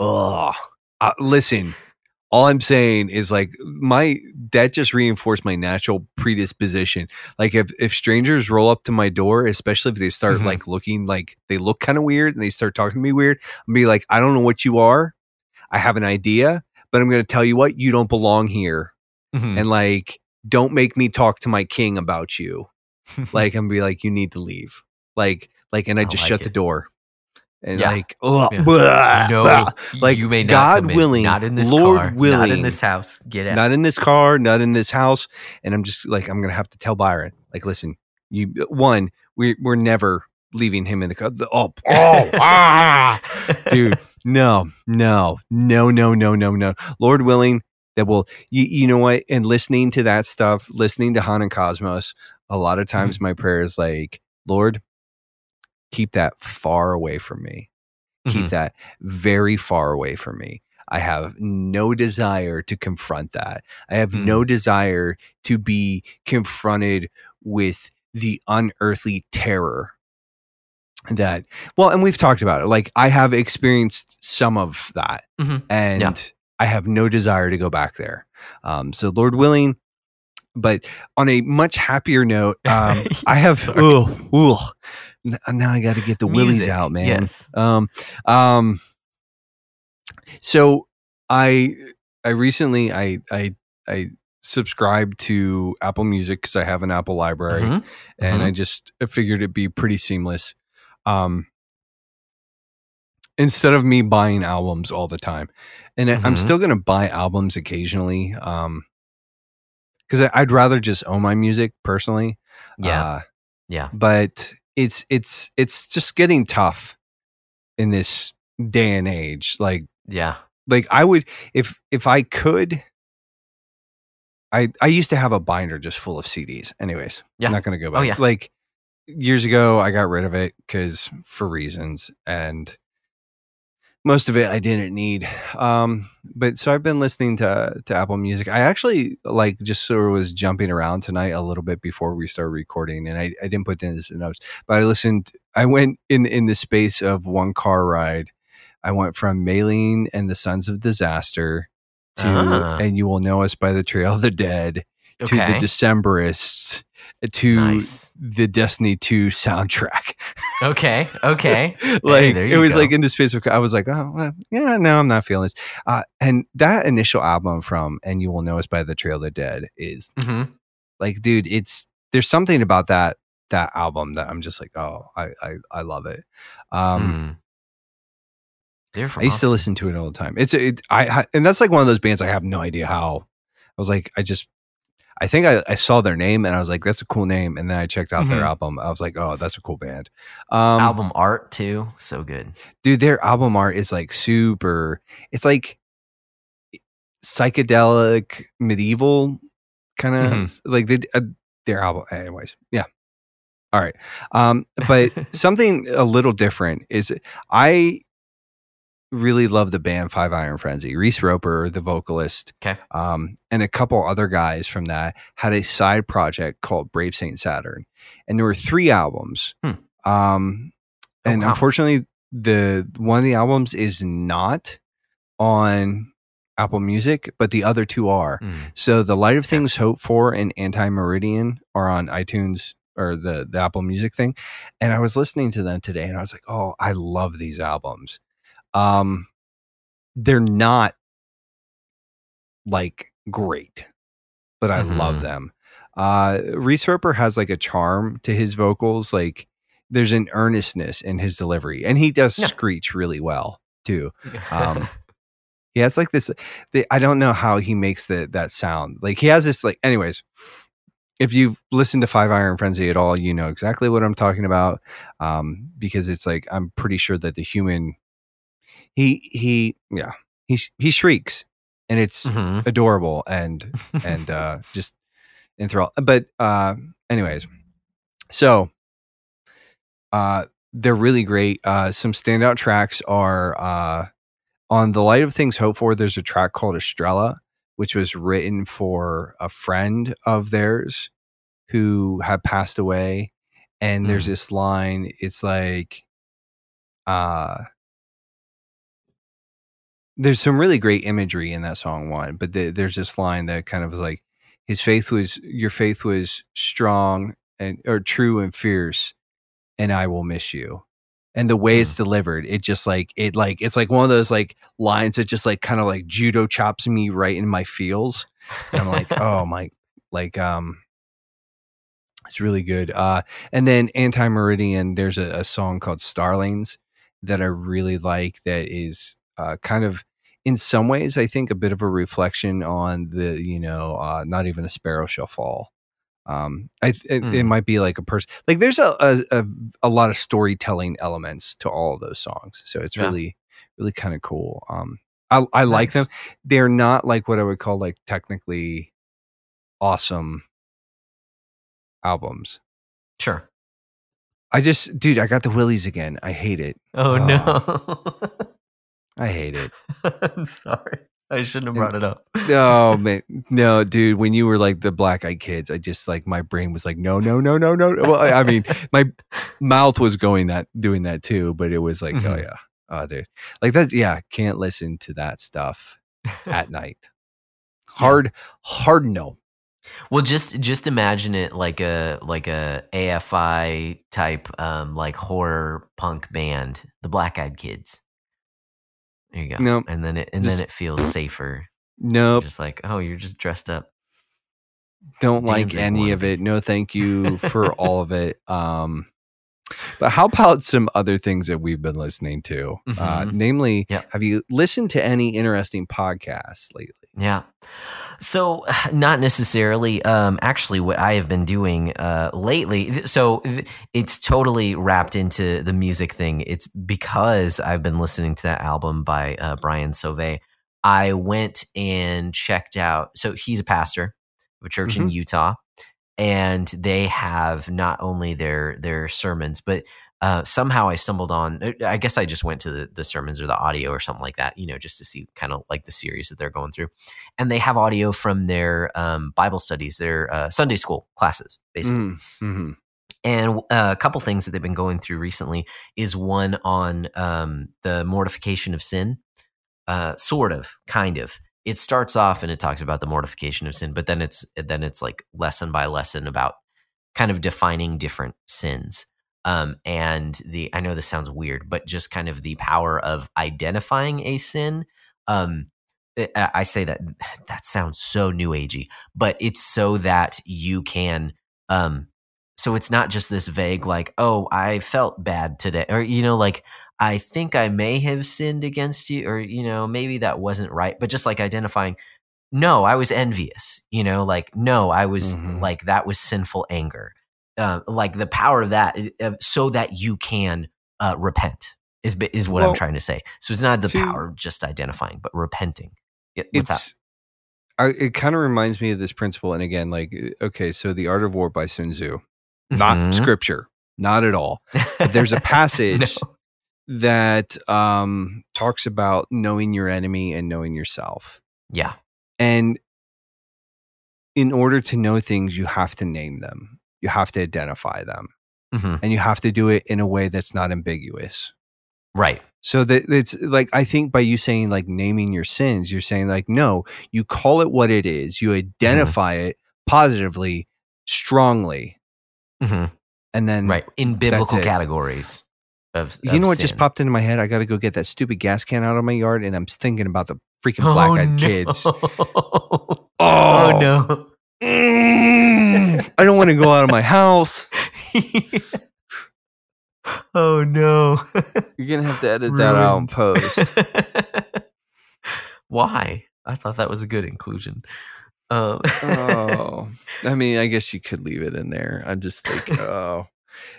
Oh, uh, listen. All I'm saying is like my that just reinforced my natural predisposition. Like if if strangers roll up to my door, especially if they start Mhm. like looking like they look kind of weird and they start talking to me weird, I'm be like, I don't know what you are. I have an idea, but I'm going to tell you what you don't belong here, Mhm. and like don't make me talk to my king about you. Like I'm be like, you need to leave. Like like, and I I just like shut the door. And Yeah. like oh Yeah. no, like you may not God willing, not in this Lord car, not in this house. Get out. not in this car, not in this house. And I'm just like, I'm gonna have to tell Byron, like, listen, you one, we we're never leaving him in the car. The- Oh, oh, ah, dude, no, no, no, no, no, no, no. Lord willing, that will you you know what? And listening to that stuff, listening to Haunted Cosmos, a lot of times my prayer is like, Lord, keep that far away from me. Keep Mhm. that very far away from me. I have no desire to confront that. I have Mm. no desire to be confronted with the unearthly terror that, well, and we've talked about it. Like, I have experienced some of that, Mhm. and I have no desire to go back there. Um, so, Lord willing, but on a much happier note, um, I have, Sorry. oh, oh, now I got to get the willies out, man. Yes. Um, um, so I, I recently, I, I, I subscribed to Apple Music because I have an Apple library Mhm. and Mhm. I just figured it'd be pretty seamless. Um, instead of me buying albums all the time, and I I'm still going to buy albums occasionally. Um, because I'd rather just own my music personally. Yeah. Uh, yeah. but it's it's it's just getting tough in this day and age like Yeah. like i would if if i could i i used to have a binder just full of cds anyways Yeah. i'm not gonna go back Oh, yeah. like years ago i got rid of it because for reasons and most of it i didn't need. Um but so i've been listening to to apple music. I actually like just sort of was jumping around tonight a little bit before we started recording and i, I didn't put this in notes but i listened i went in in the space of one car ride. I went from Maylene and the sons of disaster to Ah. and you will know us by the trail of the dead to the decemberists to Nice. the destiny 2 soundtrack Okay. Okay. like there it was go. like in this Facebook, I was like, oh well, yeah, no, I'm not feeling this. Uh, and that initial album from "And You Will Know Us by the Trail of the Dead" is hmm like, dude, it's there's something about that that album that I'm just like, oh, I I, I love it. Um, They're from I used to listen to it all the time. It's it, I I- and that's like one of those bands I have no idea how. I was like, I just. I think I, I saw their name and I was like, that's a cool name. And then I checked out their Mhm. album. I was like, oh, that's a cool band. Um, album art too. So good. dude their album art is like super it's like psychedelic medieval kind of Mhm. like they, uh, their album anyways yeah all right um but something a little different is i really love the band five iron frenzy reese roper the vocalist Okay. um and a couple other guys from that had a side project called brave saint saturn and there were three albums Hmm. um Oh, and wow. unfortunately the one of the albums is not on apple music but the other two are Mm. so the light of things hope for and anti meridian are on itunes or the the apple music thing and i was listening to them today and i was like oh i love these albums um they're not like great but i love Mhm. them uh reese roper has like a charm to his vocals like there's an earnestness in his delivery and he does Yeah. screech really well too um, he has like this the, i don't know how he makes the, that sound like he has this like anyways if you've listened to five iron frenzy at all you know exactly what i'm talking about um, because it's like i'm pretty sure that the human he he yeah he he shrieks and it's Mhm. adorable and and uh just enthrall but uh anyways so uh they're really great uh some standout tracks are uh on the light of things hope for there's a track called estrella which was written for a friend of theirs who had passed away and there's Mm. this line it's like uh there's some really great imagery in that song one but the, there's this line that kind of was like his faith was your faith was strong and or true and fierce and i will miss you. And the way it's delivered it just like it like it's like one of those like lines that just like kind of like judo chops me right in my feels and i'm like oh my like um it's really good. Uh and then anti-meridian there's a, a song called starlings that I really like that is uh, kind of in some ways I think a bit of a reflection on the you know uh, not even a sparrow shall fall. Um, I it, it Mm. might be like a person like there's a, a a a lot of storytelling elements to all of those songs, so it's Yeah. really really kind of cool. Um, I I like them. They're not like what I would call like technically awesome albums. Sure. I just, dude, I got the willies again. I hate it. Oh Uh, no. I hate it. I'm sorry. I shouldn't have brought it up. Oh man, no, dude. When you were like the black eyed kids, I just like my brain was like, no, no, no, no, no. Well, I, I mean, my mouth was going that, doing that too, but it was like, oh Mhm. yeah, oh dude, like that's yeah. Can't listen to that stuff at night. Hard, hard no. Well, just just imagine it like a like a AFI type um like horror punk band, the Black Eyed Kids. There you go. Nope. And then it and Just- then it feels safer. Nope. Just like, oh, you're just dressed up. don't like any of it. No, thank you for all of it. Um, but how about some other things that we've been listening to? Uh, Mhm. namely, Yep. have you listened to any interesting podcasts lately? Yeah. So, not necessarily. Um, actually, what I have been doing uh, lately, so it's totally wrapped into the music thing. It's because I've been listening to that album by uh, Brian Sauvé. I went and checked out. So he's a pastor of a church in Utah, and they have not only their their sermons, but uh, somehow I stumbled on. I guess I just went to the, the sermons or the audio or something like that, you know, just to see kind of like the series that they're going through. And they have audio from their um, Bible studies, their uh, Sunday school classes, basically. Mm, mhm. And uh, a couple things that they've been going through recently is one on um, the mortification of sin, uh, sort of, kind of. It starts off and it talks about the mortification of sin, but then it's then it's like lesson by lesson about kind of defining different sins. Um, and the I know this sounds weird, but just kind of the power of identifying a sin. Um, I I say that that sounds so new agey, but it's so that you can um so it's not just this vague like oh i felt bad today or you know like i think i may have sinned against you or you know maybe that wasn't right but just like identifying no i was envious you know like no i was Mhm. like that was sinful anger uh, like the power of that uh, so that you can uh, repent is is what i'm trying to say so it's not the to- power of just identifying but repenting that? It's, I, it kind of reminds me of this principle. And again, like, uh, okay, so The Art of War by Sun Tzu, not Mhm. scripture, not at all. But there's a passage No. that um, talks about knowing your enemy and knowing yourself. yeah And in order to know things, you have to name them, you have to identify them, hmm and you have to do it in a way that's not ambiguous. right. So that it's like I think by you saying like naming your sins, you're saying like no, you call it what it is, you identify it positively, strongly, hmm and then right. In biblical categories of You of know what just popped into my head? I got to go get that stupid gas can out of my yard, and I'm thinking about the freaking oh, black eyed no. kids. oh, Oh, no. Mm, I don't want to go out of my house. oh no You're gonna have to edit that out Ruined. post. why i thought that was a good inclusion um, oh, I mean, I guess you could leave it in there. I'm just like, oh,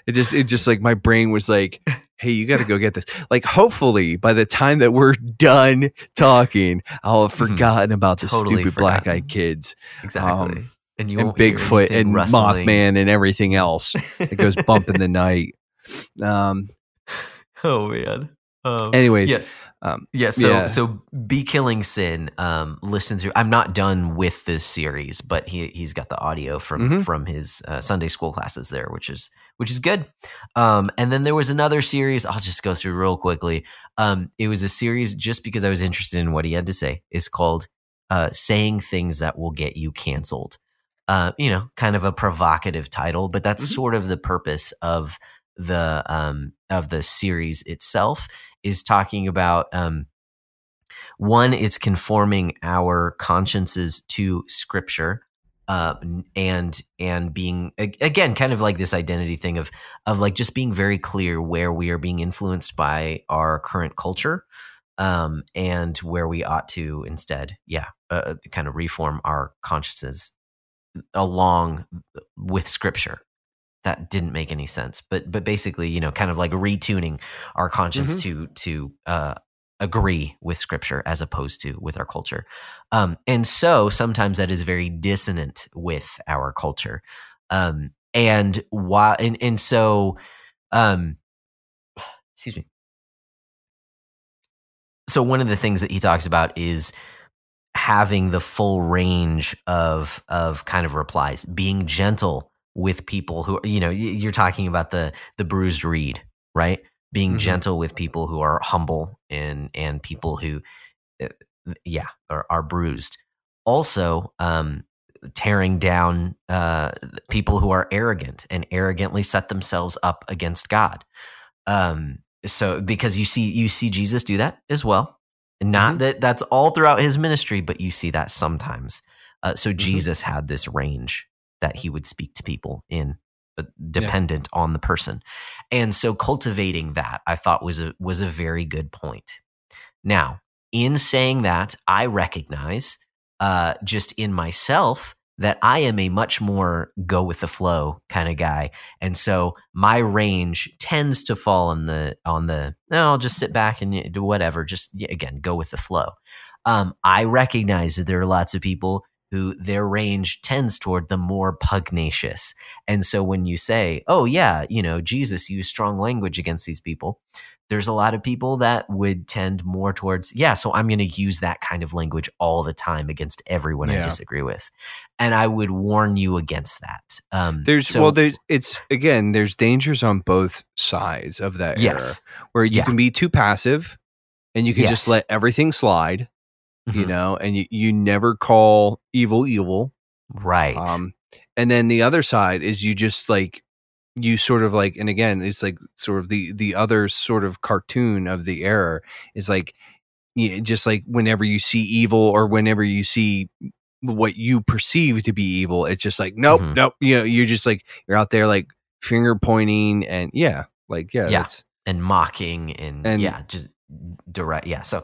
it just, it just like my brain was like, hey, you got to go get this. Like, hopefully, by the time that we're done talking, I'll have Mhm. forgotten about the Totally stupid black eyed kids exactly Um, and you and Bigfoot and. Mothman and everything else that goes bump in the night. Um. oh man um, Anyways, yes um, Yeah, so Yeah. so be killing sin. Um, listen through. I'm not done with this series, but he he's got the audio from Mhm. from his uh, Sunday school classes there, which is which is good. Um, and then there was another series. I'll just go through real quickly. Um, it was a series just because I was interested in what he had to say. It's called uh, "Saying Things That Will Get You Canceled." Uh, you know, kind of a provocative title, but that's Mhm. sort of the purpose of the um, of the series itself is talking about um, one, it's conforming our consciences to Scripture, uh, and and being again kind of like this identity thing of of like just being very clear where we are being influenced by our current culture um, and where we ought to instead yeah uh, kind of reform our consciences along with scripture that didn't make any sense but but basically you know kind of like retuning our conscience mm-hmm. to to uh agree with scripture as opposed to with our culture. Um, and so sometimes that is very dissonant with our culture. Um, and why, and, and so, um, excuse me. So one of the things that he talks about is having the full range of, of kind of replies, being gentle with people who, you know, you're talking about the, the bruised reed, right? being mm-hmm. gentle with people who are humble and and people who uh, yeah are, are bruised also um, tearing down uh, people who are arrogant and arrogantly set themselves up against god um, so because you see you see jesus do that as well not mm-hmm. that that's all throughout his ministry but you see that sometimes uh, so mm-hmm. jesus had this range that he would speak to people in dependent yeah. on the person. And so cultivating that I thought was a was a very good point. Now, in saying that, I recognize uh, just in myself that I am a much more go with the flow kind of guy. And so my range tends to fall on the on the no, I'll just sit back and do whatever, just again, go with the flow. Um, I recognize that there are lots of people who their range tends toward the more pugnacious. And so when you say, oh, yeah, you know, Jesus used strong language against these people, there's a lot of people that would tend more towards, yeah, so I'm going to use that kind of language all the time against everyone yeah. I disagree with. And I would warn you against that. Um, there's, so, well, there's, it's, again, there's dangers on both sides of that yes. era where you yeah. can be too passive and you can yes. just let everything slide mm-hmm. you know, and you, you never call evil evil. Right. Um, and then the other side is you just like you sort of like and again it's like sort of the the other sort of cartoon of the era is like just like whenever you see evil or whenever you see what you perceive to be evil it's just like nope mm-hmm. nope you know you're just like you're out there like finger pointing and yeah like yeah yeah and mocking and, and yeah just direct yeah so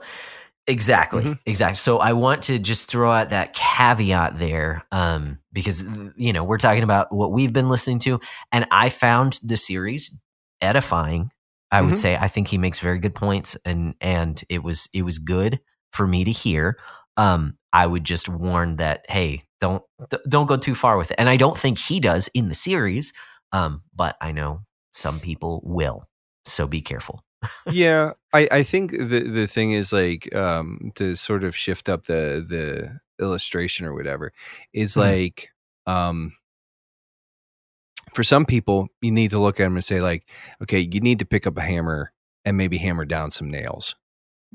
Exactly. Mm-hmm. Exactly. So I want to just throw out that caveat there um, because, you know, we're talking about what we've been listening to. And I found the series edifying. I mm-hmm. would say I think he makes very good points and and it was it was good for me to hear. Um, I would just warn that hey, don't don't go too far with it. And I don't think he does in the series, um, but I know some people will. So be careful yeah, I, I think the the thing is like um, to sort of shift up the the illustration or whatever is mm-hmm. like um, for some people you need to look at them and say like okay you need to pick up a hammer and maybe hammer down some nails.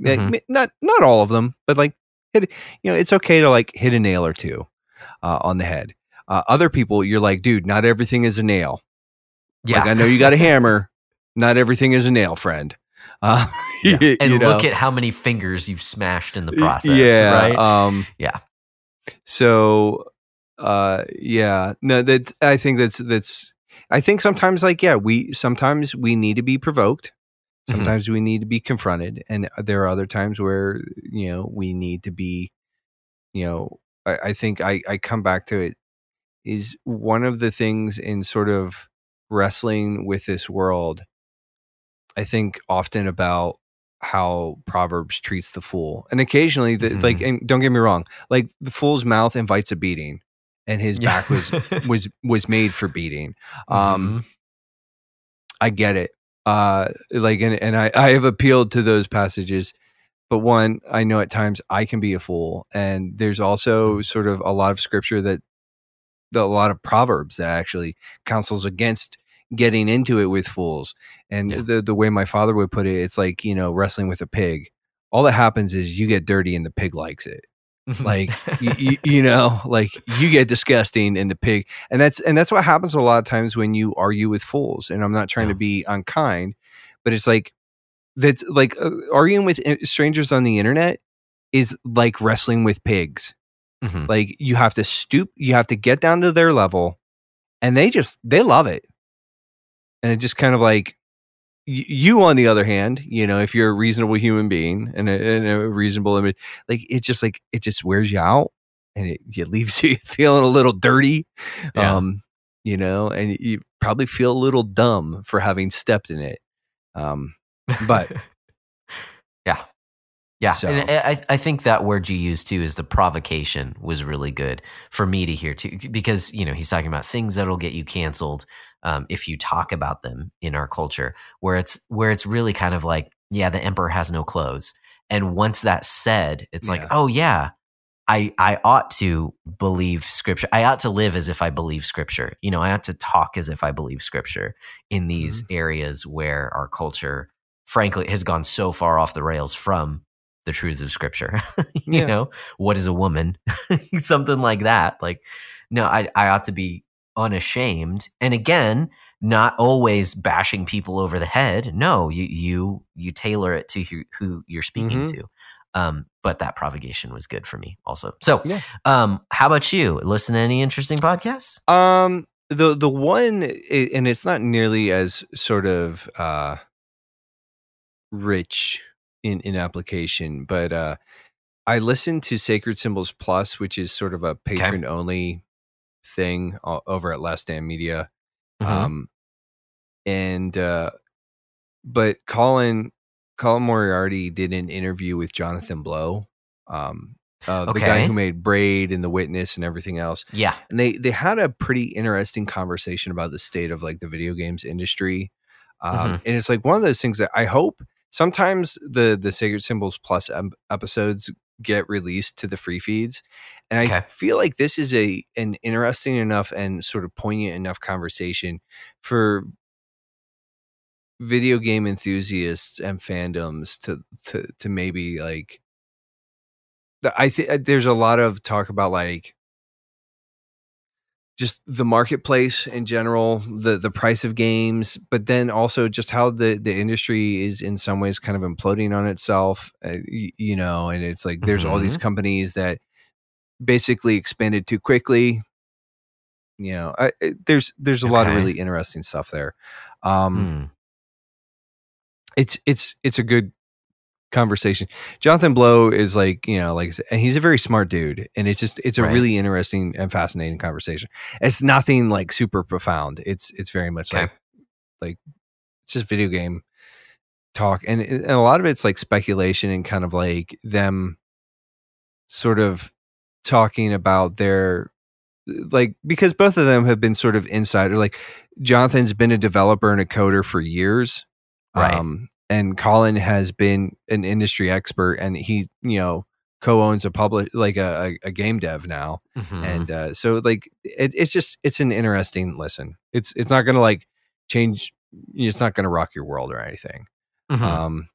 Mm-hmm. not not all of them but like hit, you know it's okay to like hit a nail or two uh, on the head. Uh, other people you're like dude not everything is a nail. Yeah. Like, i know you got a hammer. Not everything is a nail friend uh, yeah. and look know. at how many fingers you've smashed in the process. Yeah, right. Um, yeah. So, uh, yeah, no, that I think that's that's. I think sometimes, like, yeah, we sometimes we need to be provoked. Mm-hmm. Sometimes mm-hmm. we need to be confronted, and there are other times where you know we need to be. You know, I, I think I I come back to it is one of the things in sort of wrestling with this world I think often about how Proverbs treats the fool, and occasionally, the, mm-hmm. like, and don't get me wrong, like the fool's mouth invites a beating, and his yeah. back was was was made for beating. Um, mm-hmm. I get it, uh, like, and and I I have appealed to those passages, but one, I know at times I can be a fool, and there's also mm-hmm. sort of a lot of scripture that a lot of proverbs that actually counsels against getting into it with fools. And yeah. the the way my father would put it, it's like you know wrestling with a pig. All that happens is you get dirty and the pig likes it. like you, you know, like you get disgusting and the pig, and that's and that's what happens a lot of times when you argue with fools. And I'm not trying yeah. to be unkind, but it's like that's like uh, arguing with strangers on the internet is like wrestling with pigs Mhm. Like you have to stoop, you have to get down to their level, and they just they love it. And it just kind of like you, on the other hand, you know, if you're a reasonable human being and a, and a reasonable image, like it's just like it just wears you out, and it, it leaves you feeling a little dirty, Yeah. um, you know, and you probably feel a little dumb for having stepped in it. Um, but- yeah, yeah, So- and I, I- I think that word you used too is the provocation was really good for me to hear too, because you know he's talking about things that'll get you canceled um, if you talk about them in our culture, where it's where it's really kind of like, yeah, the emperor has no clothes, and once that's said, it's like, oh yeah. I, I ought to believe scripture. I ought to live as if I believe scripture. You know, I ought to talk as if I believe scripture in these areas where our culture, frankly, has gone so far off the rails from the truths of scripture. you Yeah. know, what is a woman? Something like that. Like, no, I, I ought to be unashamed. And again, not always bashing people over the head. No, you you you tailor it to who, who you're speaking Mhm. to. Um, but that provocation was good for me also. So, Yeah. um, how about you? Listen to any interesting podcasts? Um, the the one, and it's not nearly as sort of uh rich in in application, but uh, I listened to Sacred Symbols Plus, which is sort of a patron only thing over at Last Stand Media. Mhm. Um, and uh, but Colin Colin Moriarty did an interview with Jonathan Blow, um, uh, the guy who made Braid and The Witness and everything else yeah. and they they had a pretty interesting conversation about the state of like the video games industry um, and it's like one of those things that i hope sometimes the the sacred symbols plus episodes get released to the free feeds and i Okay. feel like this is a an interesting enough and sort of poignant enough conversation for video game enthusiasts and fandoms to to to maybe like I think uh, there's a lot of talk about like just the marketplace in general, the the price of games, but then also just how the the industry is in some ways kind of imploding on itself. Uh, y- you know, and it's like there's all these companies that basically expanded too quickly. You know, I, there's there's a lot of really interesting stuff there. Um, Hmm. it's it's it's a good conversation. Jonathan Blow is like you know like and he's a very smart dude, and it's just it's a Right. really interesting and fascinating conversation. It's nothing like super profound. It's it's very much Okay. like like it's just video game talk, and, and a lot of it's like speculation and kind of like them sort of talking about their like because both of them have been sort of insider like jonathan's been a developer and a coder for years Right. um, and colin has been an industry expert and he you know co-owns a public like a, a, game dev now Mhm. and uh, so like it, it's just it's an interesting listen it's it's not gonna like change it's not gonna rock your world or anything Mhm. um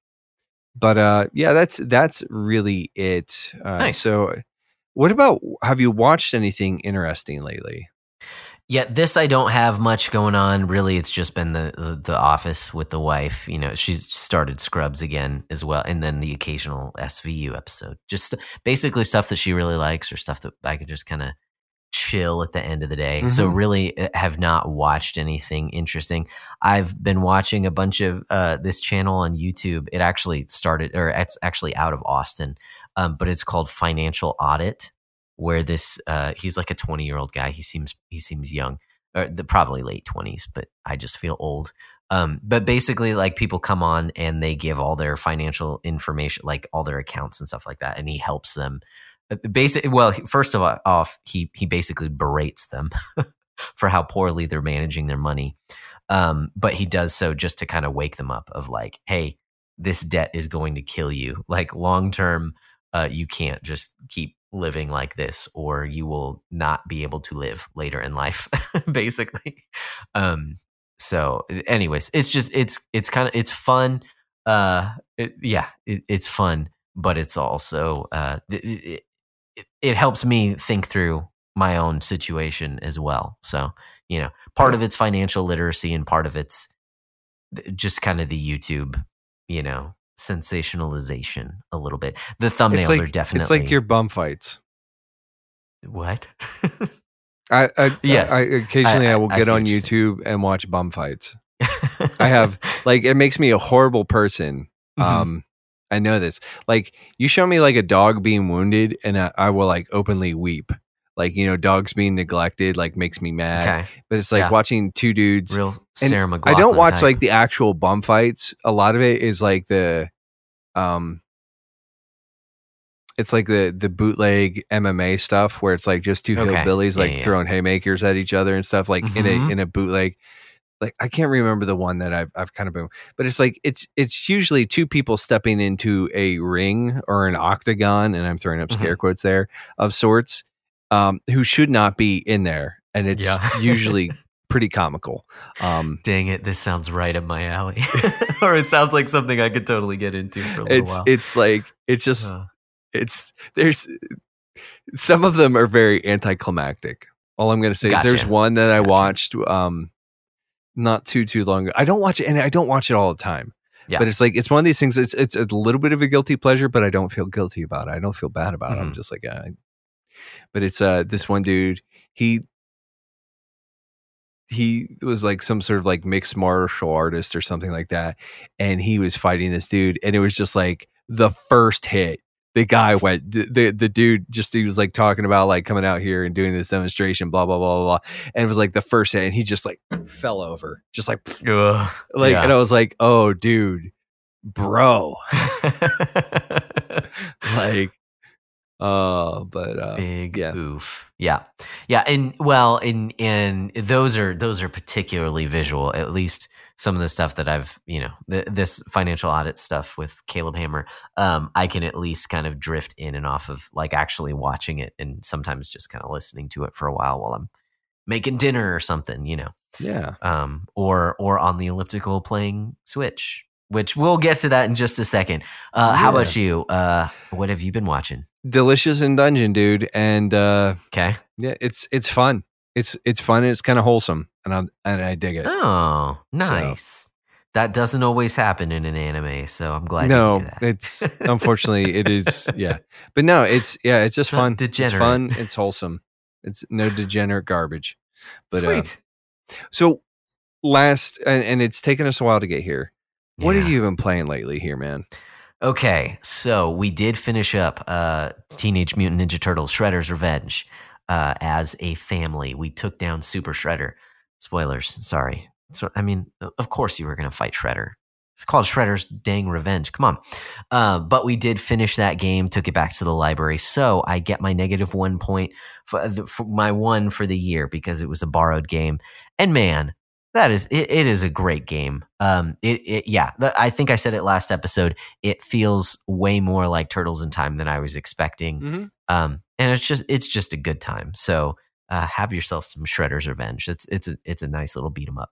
but uh yeah that's that's really it uh Nice. so what about have you watched anything interesting lately Yeah, this I don't have much going on. Really, it's just been the, the the office with the wife. You know, she's started Scrubs again as well, and then the occasional SVU episode. Just basically stuff that she really likes, or stuff that I could just kind of chill at the end of the day. So Mhm. really, uh, have not watched anything interesting. I've been watching a bunch of uh, this channel on YouTube. It actually started, or it's actually out of Austin, um, but it's called Financial Audit where this uh, he's like a 20 year old guy he seems he seems young or the, probably late 20s but i just feel old um, but basically like people come on and they give all their financial information like all their accounts and stuff like that and he helps them basically well first of all off he he basically berates them for how poorly they're managing their money um, but he does so just to kind of wake them up of like hey this debt is going to kill you like long term uh, you can't just keep living like this or you will not be able to live later in life basically. Um so anyways it's just it's it's kind of it's fun uh it, yeah it, it's fun but it's also uh it, it, it, it helps me think through my own situation as well. So you know part of it's financial literacy and part of it's just kind of the youtube you know sensationalization a little bit the thumbnails like are definitely it's like your bum fights what? I, I Yes. I, occasionally I- I, will get on YouTube and watch bum fights. I have like it makes me a horrible person. Mhm. Um, I know this. Like you show me like a dog being wounded, and I, I will like openly weep. Like you know, dogs being neglected like makes me mad. okay, But it's like Yeah. watching two dudes. real Sarah I don't watch type. like the actual bum fights. A lot of it is like the, um, it's like the the bootleg MMA stuff where it's like just two Okay. hillbillies Yeah, like yeah, throwing haymakers at each other and stuff like in Mhm. a in a bootleg. Like I can't remember the one that I've I've kind of been, but it's like it's it's usually two people stepping into a ring or an octagon, and I'm throwing up Mm-hmm. scare quotes there of sorts, um, who should not be in there, and it's Yeah. usually pretty comical. Um, Dang it! This sounds right up my alley, or it sounds like something I could totally get into for a little it's while. it's like it's just Uh, it's there's some of them are very anticlimactic. All I'm gonna say is there's one that I Gotcha. watched um not too too long ago. I don't watch it and I don't watch it all the time. Yeah. But it's like it's one of these things. It's it's a little bit of a guilty pleasure, but I don't feel guilty about it. I don't feel bad about it. I'm Mhm. just like, uh, but it's uh this one dude. He he was like some sort of like mixed martial artist or something like that, and he was fighting this dude, and it was just like the first hit. The guy went. The, the dude just he was like talking about like coming out here and doing this demonstration, blah blah blah blah, blah. and it was like the first hit, and he just like fell over, just like ugh, like, yeah. and I was like, oh, dude, bro, like, uh, but uh, big yeah. oof. Yeah. Yeah and well and and those are those are particularly visual at least some of the stuff that i've you know th- this financial audit stuff with caleb hammer um i can at least kind of drift in and off of like actually watching it and sometimes just kind of listening to it for a while while i'm making dinner or something you know. Yeah, um or or on the elliptical playing switch which we'll get to that in just a second uh how about you uh what have you been watching delicious in dungeon, dude, and uh, okay yeah, it's it's fun. It's it's fun. and It's kind of wholesome, and I and I dig it. Oh, nice. That doesn't always happen in an anime, so I'm glad no, that. it's unfortunately it is. Yeah, but no, it's yeah, it's just fun. degenerate. It's fun. It's wholesome. It's no degenerate garbage. But uh, Sweet. so last, and, and it's taken us a while to get here. What Yeah. have you been playing lately, here, man? Okay, so we did finish up uh, Teenage Mutant Ninja Turtles: Shredder's Revenge uh, as a family. We took down Super Shredder. Spoilers, sorry. So I mean, of course you were going to fight Shredder. It's called Shredder's Dang Revenge. Come on. Uh, but we did finish that game, took it back to the library. So I get my negative one point for, the, for my one for the year because it was a borrowed game. And man, that is it, it is a great game. Um, it, it yeah, I think I said it last episode. It feels way more like Turtles in Time than I was expecting. Mm-hmm. Um, and it's just it's just a good time. So uh, have yourself some Shredder's Revenge. It's it's a, it's a nice little beat 'em up.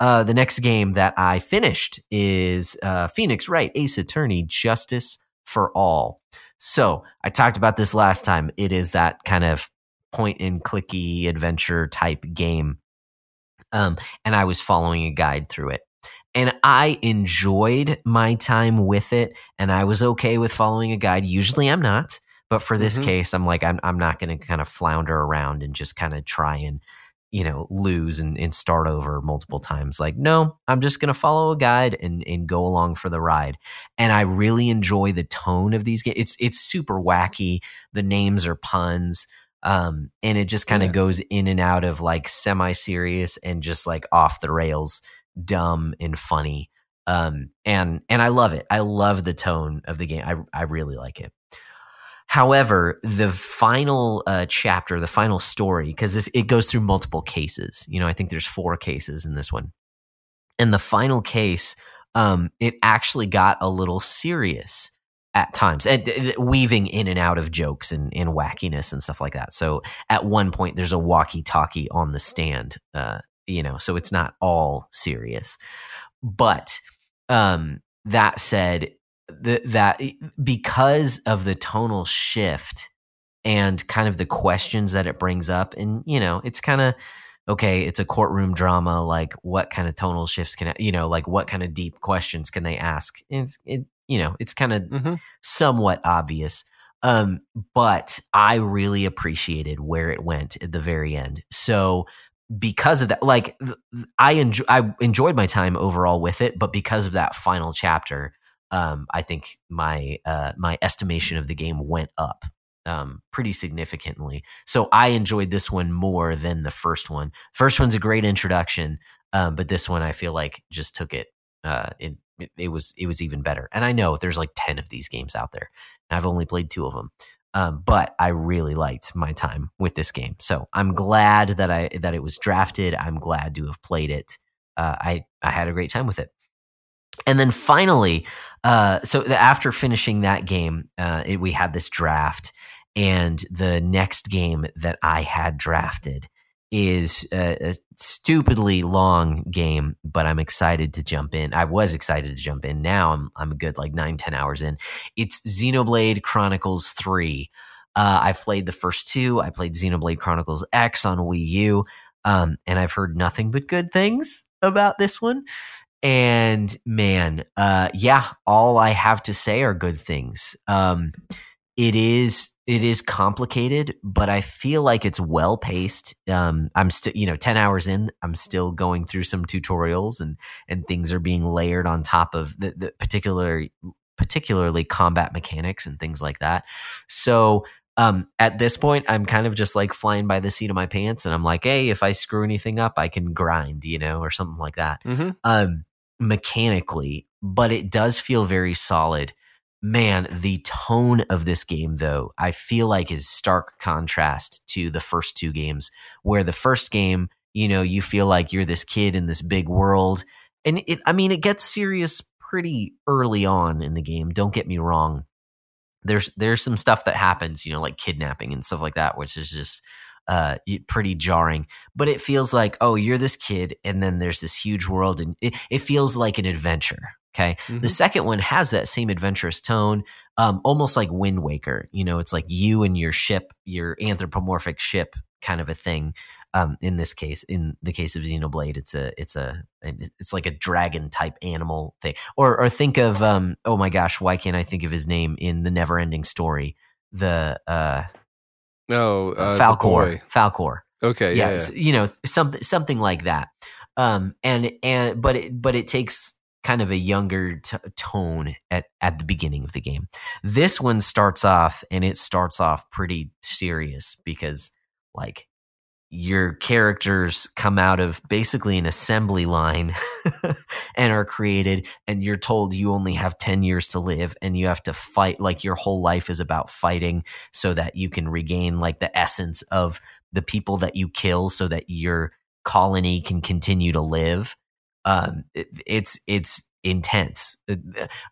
Uh, the next game that I finished is uh, Phoenix Wright Ace Attorney Justice for All. So I talked about this last time. It is that kind of point and clicky adventure type game. Um, and I was following a guide through it. And I enjoyed my time with it, and I was okay with following a guide. Usually I'm not, but for this Mhm. case, I'm like, I'm, I'm not going to kind of flounder around and just kind of try and, you know, lose and, and start over multiple times. Like, no, I'm just going to follow a guide and, and go along for the ride. And I really enjoy the tone of these games. It's, it's super wacky. The names are puns. Um, and it just kind of Yeah. goes in and out of like semi serious and just like off the rails, dumb and funny. Um, and and I love it. I love the tone of the game. I I really like it. However, the final uh, chapter, the final story, because it goes through multiple cases. You know, I think there's four cases in this one, and the final case, um, it actually got a little serious at times, and weaving in and out of jokes and, and wackiness and stuff like that. So at one point, there's a walkie-talkie on the stand. Uh, you know, so it's not all serious, but um, that said, the, that because of the tonal shift and kind of the questions that it brings up, and you know, it's kind of okay. It's a courtroom drama. Like, what kind of tonal shifts can you know, like what kind of deep questions can they ask? It's it, you know, it's kind of Mm-hmm. somewhat obvious. Um, but I really appreciated where it went at the very end. So because of that, like I enjoy, I enjoyed my time overall with it, but because of that final chapter, um, I think my uh, my estimation of the game went up um, pretty significantly. So I enjoyed this one more than the first one. First one's a great introduction, um, but this one I feel like just took it. Uh, it, it was it was even better. And I know there's like ten of these games out there. and I've only played two of them, um, but I really liked my time with this game. So I'm glad that I that it was drafted. I'm glad to have played it. Uh, I I had a great time with it. And then finally, uh, so after finishing that game, uh, it, we had this draft, and the next game that I had drafted is a, a, stupidly long game, but I'm excited to jump in. I was excited to jump in. Now I'm I'm a good like nine ten hours in. It's Xenoblade Chronicles Three. Uh, I've played the first two. I played Xenoblade Chronicles X on Wii U, um, and I've heard nothing but good things about this one. And man, uh, yeah, all I have to say are good things. Um, it is it is complicated, but I feel like it's well paced. Um, I'm still, you know, ten hours in, I'm still going through some tutorials and and things are being layered on top of the, the particular particularly combat mechanics and things like that. So um, at this point, I'm kind of just like flying by the seat of my pants, and I'm like, hey, if I screw anything up, I can grind, you know, or something like that. Mm-hmm. Um, mechanically, but it does feel very solid man, the tone of this game, though, I feel like is stark contrast to the first two games, where the first game, you know, you feel like you're this kid in this big world. And it, I mean, it gets serious pretty early on in the game. Don't get me wrong. There's there's some stuff that happens, you know, like kidnapping and stuff like that, which is just uh, pretty jarring. But it feels like, oh, you're this kid, and then there's this huge world, and it, it feels like an adventure. Okay. Mm-hmm. The second one has that same adventurous tone, um, almost like Wind Waker. You know, it's like you and your ship, your anthropomorphic ship kind of a thing. Um, in this case, in the case of Xenoblade, it's a it's a it's like a dragon type animal thing. Or or think of um, oh my gosh, why can't I think of his name in the Never Ending Story? The uh, no uh, Falkor, Falkor. Okay, yeah, yeah, you know something something like that. Um, and and but it but it takes kind of a younger t- tone at, at the beginning of the game. This one starts off and it starts off pretty serious because like your characters come out of basically an assembly line and are created and you're told you only have 10 years to live and you have to fight like your whole life is about fighting so that you can regain like the essence of the people that you kill so that your colony can continue to live um, it, it's it's intense. Uh,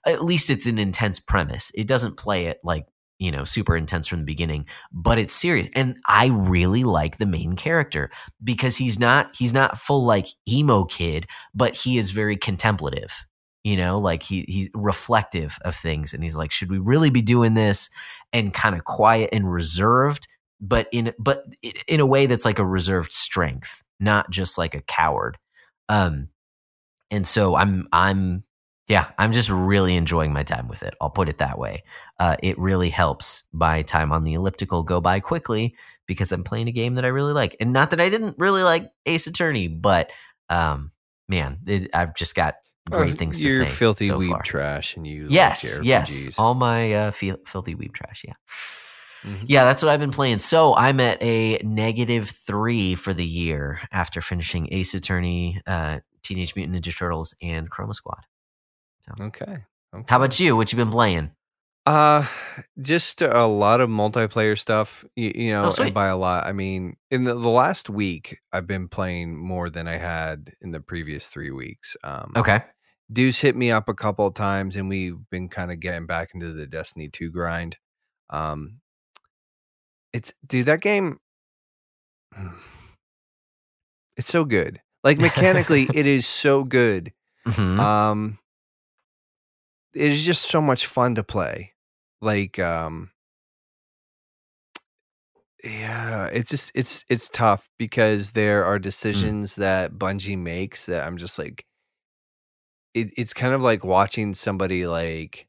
at least it's an intense premise. It doesn't play it like you know super intense from the beginning, but it's serious. And I really like the main character because he's not he's not full like emo kid, but he is very contemplative. You know, like he he's reflective of things, and he's like, should we really be doing this? And kind of quiet and reserved, but in but in a way that's like a reserved strength, not just like a coward. Um, and so I'm I'm yeah, I'm just really enjoying my time with it. I'll put it that way. Uh, it really helps my time on the elliptical go by quickly because I'm playing a game that I really like. And not that I didn't really like Ace Attorney, but um, man, it, I've just got great oh, things to say. You're filthy so weeb far. trash, and you yes, like yes, all my uh, filthy weeb trash. Yeah. Mm-hmm. Yeah, that's what I've been playing. So I'm at a negative three for the year after finishing Ace Attorney, uh, Teenage Mutant Ninja Turtles, and Chroma Squad. So. Okay. okay. How about you? What you been playing? Uh, just a lot of multiplayer stuff. You, you know, oh, and by a lot, I mean in the, the, last week, I've been playing more than I had in the previous three weeks. Um, okay. Deuce hit me up a couple of times, and we've been kind of getting back into the Destiny two grind. Um, it's dude, that game. It's so good. Like mechanically, it is so good. Mm-hmm. Um, it is just so much fun to play. Like, um, yeah, it's just it's it's tough because there are mm. decisions mm. that Bungie makes that I'm just like, it, it's kind of like watching somebody like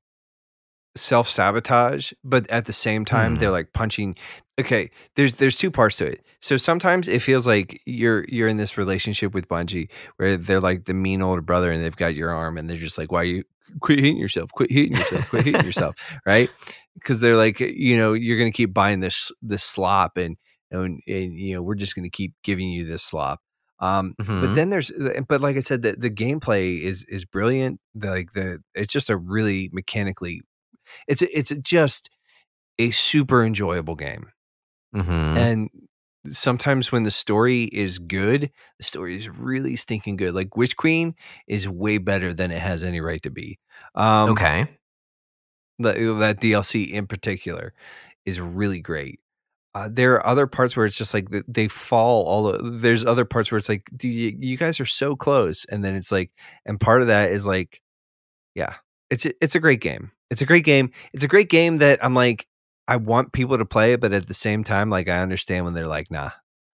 self sabotage, but at the same time Hmm. they're like punching. Okay, there's there's two parts to it. So sometimes it feels like you're you're in this relationship with Bungie where they're like the mean older brother and they've got your arm and they're just like, why you quit hitting yourself, quit hitting yourself, quit hitting yourself, right? Because they're like, you know, you're gonna keep buying this this slop and and, and you know we're just gonna keep giving you this slop. Um, but Mhm. then there's but like i said the, the gameplay is is brilliant the, like the it's just a really mechanically it's it's just a super enjoyable game Mhm. and sometimes when the story is good the story is really stinking good like witch queen is way better than it has any right to be. Um okay. that, that dlc in particular is really great. Uh, there are other parts where it's just like they fall all the, there's other parts where it's like do you, you guys are so close. And then it's like and part of that is like yeah it's it's a great game. It's a great game. It's a great game that i'm like i want people to play it but at the same time like i understand when they're like nah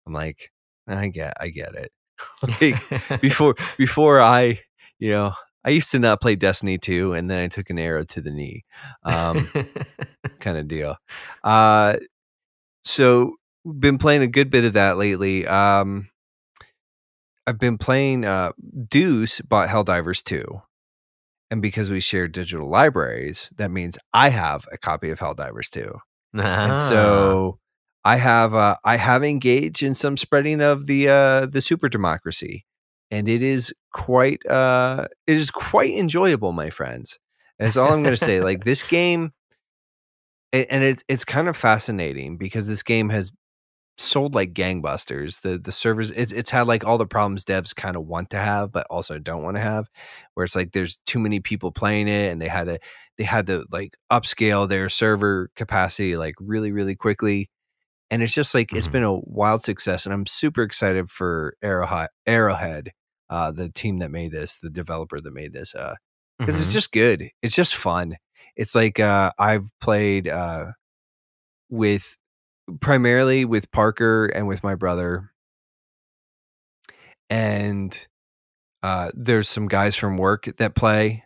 i'm like i get i get it like before before i you know i used to not play destiny 2 and then i took an arrow to the knee um kind of deal. Uh, so been playing a good bit of that lately. Um, I've been playing. Uh, Deuce bought Helldivers 2. And because we share digital libraries, that means I have a copy of Helldivers 2. And Ah. so I have uh, I have engaged in some spreading of the uh, the super democracy, and it is quite uh, it is quite enjoyable, my friends. That's all I'm going to say. Like this game, and it's it's kind of fascinating because this game has sold like gangbusters. The the servers it's it's had like all the problems devs kind of want to have, but also don't want to have. Where it's like there's too many people playing it, and they had to they had to like upscale their server capacity like really really quickly. And it's just like it's Mhm. been a wild success, and I'm super excited for Arrowhead, Arrowhead, uh, the team that made this, the developer that made this, uh, because it's Mhm. just good. It's just fun. It's like uh, I've played uh, with primarily with Parker and with my brother, and uh, there's some guys from work that play.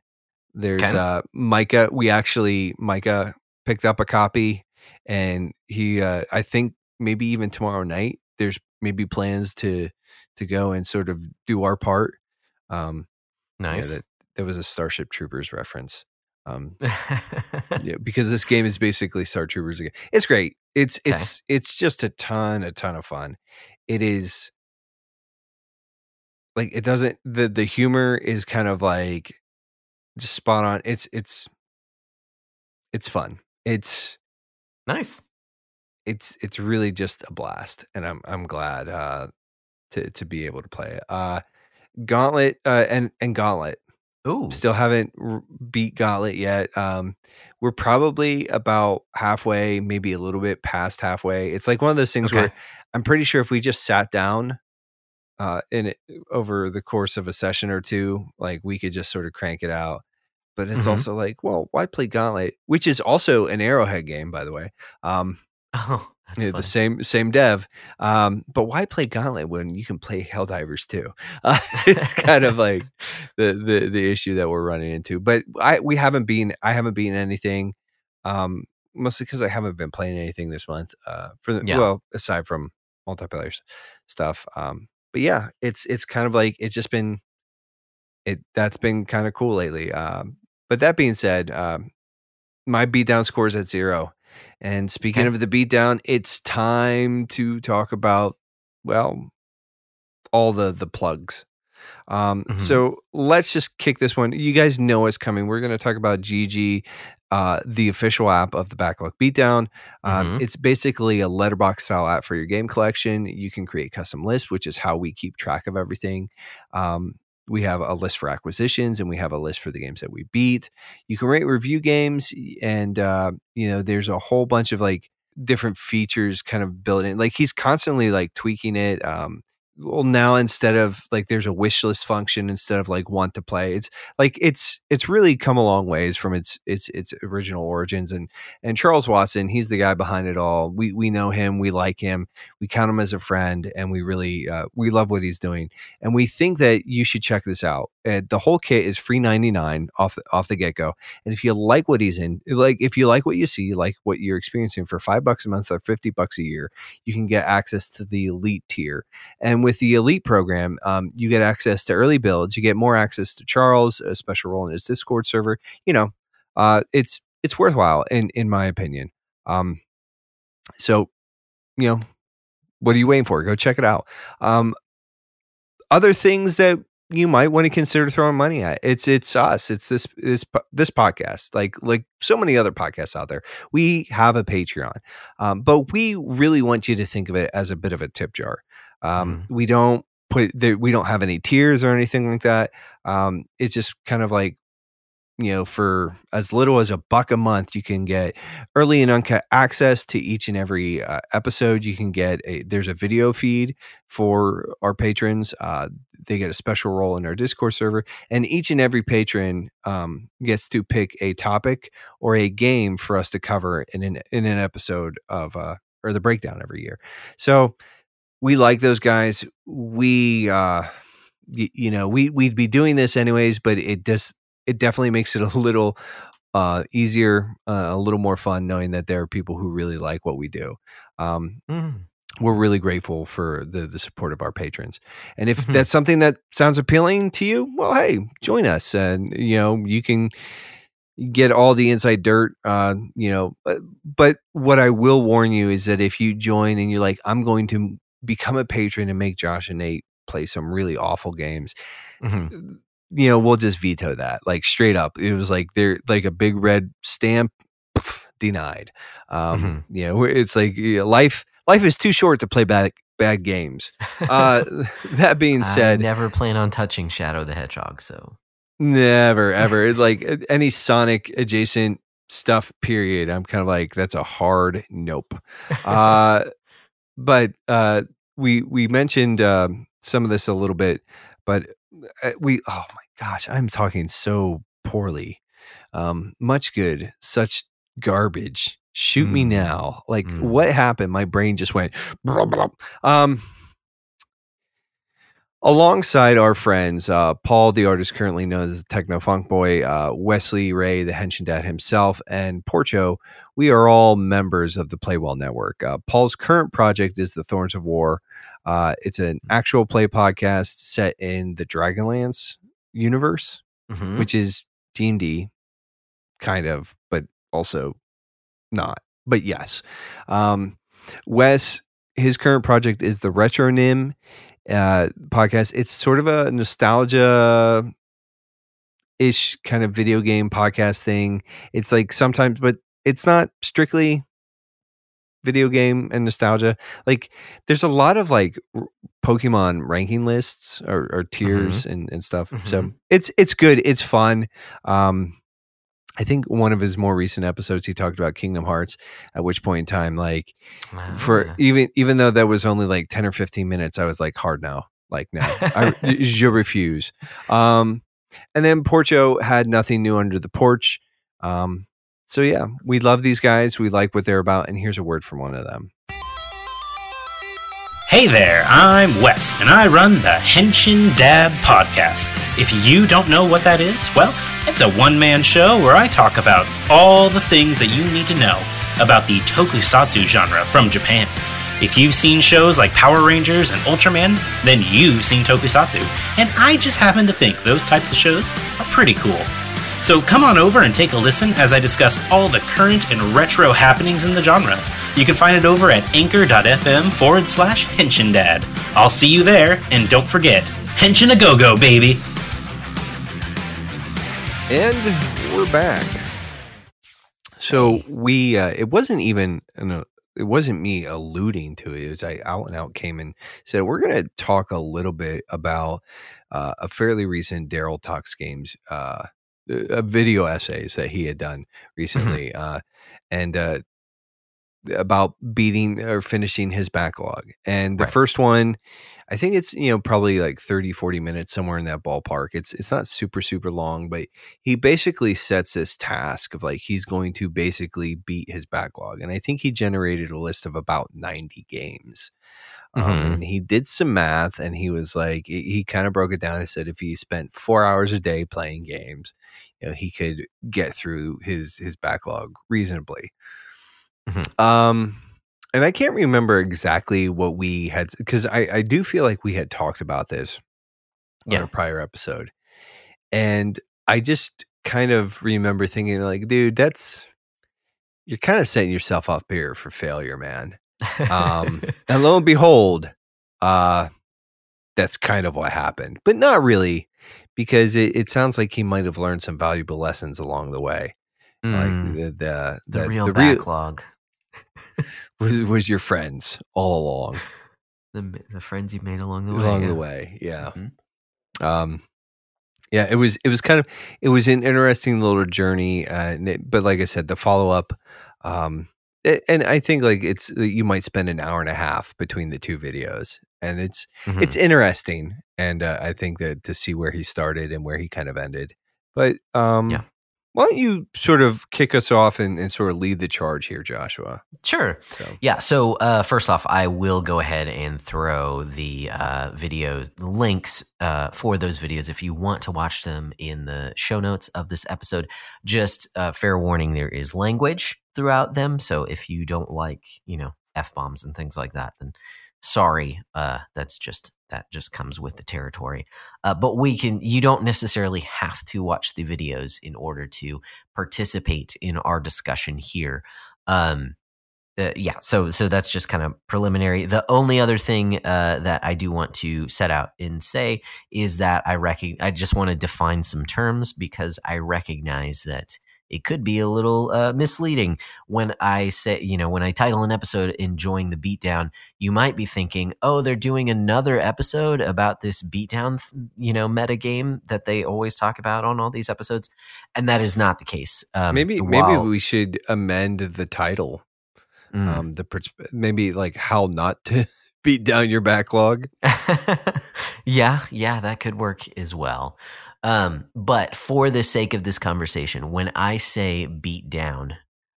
There's Okay. uh, Micah. We actually Micah picked up a copy, and he uh, I think maybe even tomorrow night. There's maybe plans to to go and sort of do our part. Um, yeah, nice. that that was a Starship Troopers reference. Um, yeah, because this game is basically Star Troopers again. It's great. It's Okay. it's it's just a ton, a ton of fun. It is like it doesn't the the humor is kind of like just spot on. It's it's it's fun. It's nice. it's it's really just a blast, and I'm I'm glad uh, to to be able to play it. Uh, Gauntlet uh, and and Gauntlet. Ooh. Still haven't beat Gauntlet yet. Um, we're probably about halfway, maybe a little bit past halfway. It's like one of those things Okay. where I'm pretty sure if we just sat down uh, in it over the course of a session or two, like we could just sort of crank it out. But it's Mhm. also like, well, why play Gauntlet, which is also an Arrowhead game, by the way. Um, Oh, yeah, the same same dev. Um, but why play Gauntlet when you can play Helldivers 2? Uh, it's kind of like the, the the issue that we're running into. But I we haven't been I haven't been anything. Um, mostly because I haven't been playing anything this month. Uh, for the Yeah. well, aside from multiplayer stuff. Um, but yeah, it's it's kind of like it's just been it that's been kind of cool lately. Um, but that being said, um, my beatdown score is at zero. And speaking Okay. of the beatdown, it's time to talk about well, all the the plugs. Um, Mhm. So let's just kick this one. You guys know what's coming. We're going to talk about GG, uh, the official app of the Backlog Beatdown. Um, Mhm. It's basically a Letterboxd style app for your game collection. You can create custom lists, which is how we keep track of everything. Um, we have a list for acquisitions and we have a list for the games that we beat. You can rate review games, and uh, you know there's a whole bunch of like different features kind of built in. Like he's constantly like tweaking it. Um, well now instead of like there's a wish list function instead of like want to play it's like it's it's really come a long ways from its its its original origins and and charles watson he's the guy behind it all. We we know him we like him we count him as a friend and we really uh, we love what he's doing and we think that you should check this out uh, the whole kit is free 99 off the, off the get-go and if you like what he's in like if you like what you see like what you're experiencing for five bucks a month or 50 bucks a year you can get access to the elite tier and with the elite program, um, you get access to early builds. You get more access to Charles, a special role in his Discord server. You know, uh, it's it's worthwhile in in my opinion. Um, so, you know, what are you waiting for? Go check it out. Um, other things that you might want to consider throwing money at. It's it's us. It's this this this podcast. Like like so many other podcasts out there. We have a Patreon, um, but we really want you to think of it as a bit of a tip jar. Um, mm. We don't put there, we don't have any tiers or anything like that. Um, it's just kind of like you know for as little as a buck a month you can get early and uncut access to each and every uh, episode you can get a there's a video feed for our patrons uh, they get a special role in our discord server and each and every patron um, gets to pick a topic or a game for us to cover in an in an episode of uh, or the breakdown every year so we like those guys. We, uh, y- you know, we we'd be doing this anyways, but it does it definitely makes it a little uh, easier, uh, a little more fun knowing that there are people who really like what we do. Um, mm. We're really grateful for the the support of our patrons, and if mm-hmm. that's something that sounds appealing to you, well, hey, join us, and you know you can get all the inside dirt uh you know but, but what i will warn you is that if you join and you're like i'm going to become a patron and make Josh and Nate play some really awful games. Mm-hmm. You know, we'll just veto that. Like straight up. It was like they're like a big red stamp poof, denied. Um, mm-hmm. you know, it's like you know, life life is too short to play bad bad games. Uh, that being said, I never plan on touching Shadow the Hedgehog, so never ever like any Sonic adjacent stuff. Period. I'm kind of like that's a hard nope. Uh, but uh, we we mentioned uh, some of this a little bit, but uh, we oh my gosh, I'm talking so poorly. Um, much good, such garbage. Shoot mm. me now. Like mm. what happened? My brain just went. Blah, blah. Um, alongside our friends, uh, Paul, the artist currently known as Techno Funk Boy, uh, Wesley Ray, the Henshin Dad himself, and Porcho, we are all members of the Play Well Network. Uh, Paul's current project is The Thorns of War. Uh, it's an actual play podcast set in the Dragonlance universe, mm-hmm. which is D and D, kind of, but also not. But yes, um, Wes, his current project is the Retronym uh, podcast. It's sort of a nostalgia ish kind of video game podcast thing. It's like sometimes, but it's not strictly video game and nostalgia. Like there's a lot of like Pokemon ranking lists or, or tiers mm-hmm. and, and stuff. Mm-hmm. So it's it's good. It's fun. Um, I think one of his more recent episodes he talked about Kingdom Hearts, at which point in time, like for ah. even even though that was only like 10 or 15 minutes, I was like, hard now, Like no. I je refuse. Um and then Porcho had nothing new under the porch. Um so yeah, we love these guys. We like what they're about, and here's a word from one of them. Hey there, I'm Wes, and I run the Henshin Dad podcast. If you don't know what that is, well, it's a one man show where I talk about all the things that you need to know about the tokusatsu genre from Japan. If you've seen shows like Power Rangers and Ultraman, then you've seen tokusatsu, and I just happen to think those types of shows are pretty cool. So come on over and take a listen as I discuss all the current and retro happenings in the genre. You can find it over at anchor.fm forward slash Henshin I'll see you there, and don't forget, Henshin a go go, baby! And we're back. So we, uh, it wasn't even, no, it wasn't me alluding to it. It was I out and out came and said, we're going to talk a little bit about uh, a fairly recent Daryl Talks Games uh, uh, video essays that he had done mm-hmm. recently, mm-hmm. uh, and uh, about beating or finishing his backlog. And the Right. first one, I think it's, you know, probably like 30, 40 minutes somewhere in that ballpark. It's it's not super super long, but he basically sets this task of like he's going to basically beat his backlog. And I think he generated a list of about 90 games. Um, Mhm. and he did some math and he was like he, he kind of broke it down and said if he spent 4 hours a day playing games, you know, he could get through his his backlog reasonably. Mhm. Um and I can't remember exactly what we had because I, I do feel like we had talked about this Yeah. on a prior episode. And I just kind of remember thinking like, dude, that's you're kind of setting yourself up here for failure, man. Um and lo and behold, uh that's kind of what happened. But not really, because it, it sounds like he might have learned some valuable lessons along the way. Like Mm, the the, the, the, real the real backlog. was, was your friends all along. The, the friends you made along the way. along yeah. the way yeah Mhm. um yeah it was it was kind of it was an interesting little journey uh, it- but like i said the follow-up um and i think like it's you might spend an hour and a half between the two videos and it's Mhm. it's interesting and uh, i think that to see where he started and where he kind of ended but um Yeah. why don't you sort of kick us off and, and sort of lead the charge here joshua sure. so Yeah. So uh, first off, I will go ahead and throw the uh, video links uh, for those videos if you want to watch them in the show notes of this episode. Just uh, fair warning: there is language throughout them, so if you don't like, you know, f bombs and things like that, then sorry. Uh, that's just that just comes with the territory. Uh, but we can. You don't necessarily have to watch the videos in order to participate in our discussion here. Um, uh, yeah so so that's just kind of preliminary the only other thing uh, that i do want to set out and say is that i reckon i just want to define some terms because i recognize that it could be a little uh, misleading when i say you know when i title an episode enjoying the beatdown you might be thinking oh they're doing another episode about this beatdown th- you know meta game that they always talk about on all these episodes and that is not the case um, maybe maybe we should amend the title Mm. um the pers- maybe like how not to beat down your backlog yeah, yeah, that could work as well. Um, but for the sake of this conversation, when I say beat down,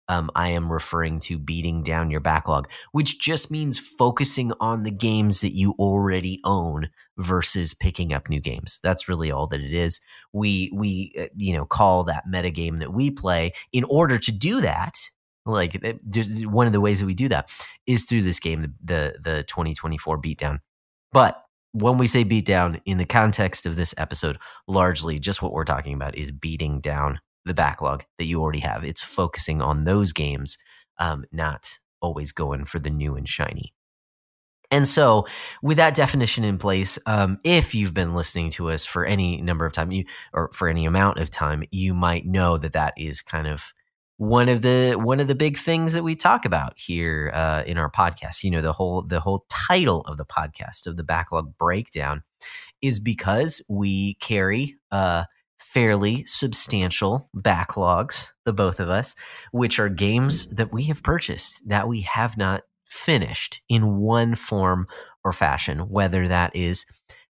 um, I am referring to beating down your backlog, which just means focusing on the games that you already own versus picking up new games. That's really all that it is. We we uh, you know call that meta game that we play. In order to do that, like it- there's one of the ways that we do that is through this game, the the, the 2024 beatdown. But when we say beat down in the context of this episode, largely just what we're talking about is beating down the backlog that you already have. It's focusing on those games, um, not always going for the new and shiny. And so, with that definition in place, um, if you've been listening to us for any number of time, you or for any amount of time, you might know that that is kind of one of the one of the big things that we talk about here uh, in our podcast. You know, the whole the whole title of the podcast of the backlog breakdown is because we carry uh, fairly substantial backlogs, the both of us, which are games that we have purchased that we have not finished in one form or fashion, whether that is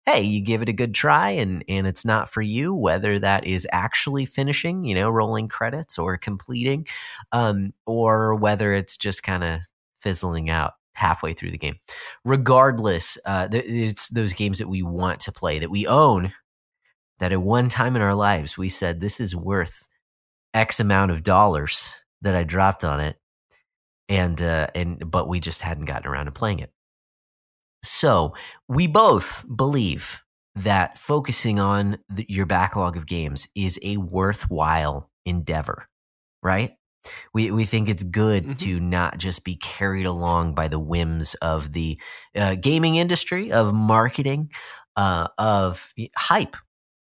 hey, you give it a good try and and it's not for you, whether that is actually finishing, you know, rolling credits or completing, um, or whether it's just kind of fizzling out halfway through the game. Regardless, uh, th- it's those games that we want to play that we own. That at one time in our lives we said this is worth X amount of dollars that I dropped on it, and uh, and but we just hadn't gotten around to playing it. So we both believe that focusing on the, your backlog of games is a worthwhile endeavor, right? We we think it's good Mhm. to not just be carried along by the whims of the uh, gaming industry, of marketing, uh, of hype,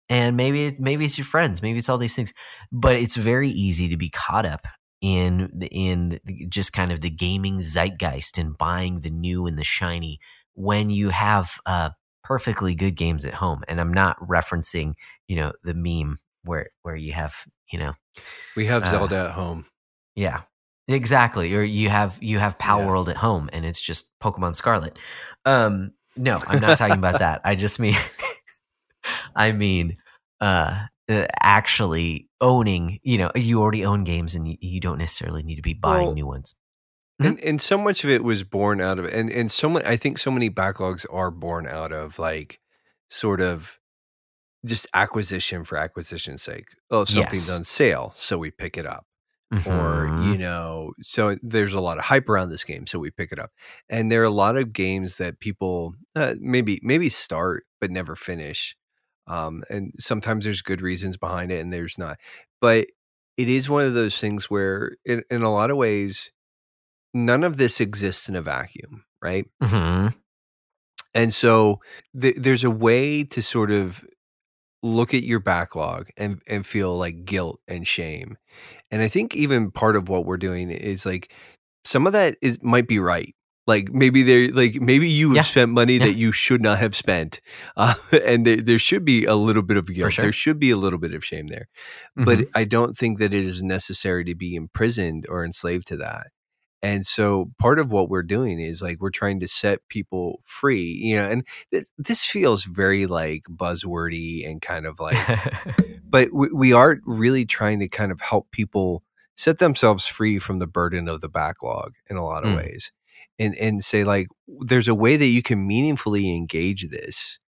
and maybe maybe it's your friends, maybe it's all these things, but it's very easy to be caught up in the, in the- just kind of the gaming zeitgeist and buying the new and the shiny when you have uh, perfectly good games at home. And I'm not referencing, you know, the meme where where you have, you know, we have Uh, zelda at home yeah. Exactly. Or you have you have Pal Yeah. World at home and it's just Pokemon Scarlet. Um no, I'm not talking about that. I just mean I mean uh uh, actually owning, you know, you already own games and you, you don't necessarily need to be buying Well, new ones. And and so much of it was born out of and and so many i think so many backlogs are born out of like sort of just acquisition for acquisition's sake. Oh something's Yes. on sale so we pick it up. Or Mhm. you know so there's a lot of hype around this game so we pick it up. And there are a lot of games that people uh, maybe maybe start but never finish um, and sometimes there's good reasons behind it and there's not. But it is one of those things where in, in a lot of ways none of this exists in a vacuum right Mhm. and so th- there's a way to sort of look at your backlog and and feel like guilt and shame. And I think even part of what we're doing is like some of that is might be right. Like maybe they like maybe you have Yeah. spent money Yeah. that you should not have spent, uh, and there, there should be a little bit of guilt. sure. There should be a little bit of shame there, Mhm. but I don't think that it is necessary to be imprisoned or enslaved to that. And so part of what we're doing is like we're trying to set people free, you know, and this, this feels very like buzzwordy and kind of like, but we, we are really trying to kind of help people set themselves free from the burden of the backlog in a lot of Mm. ways and, and say like, there's a way that you can meaningfully engage this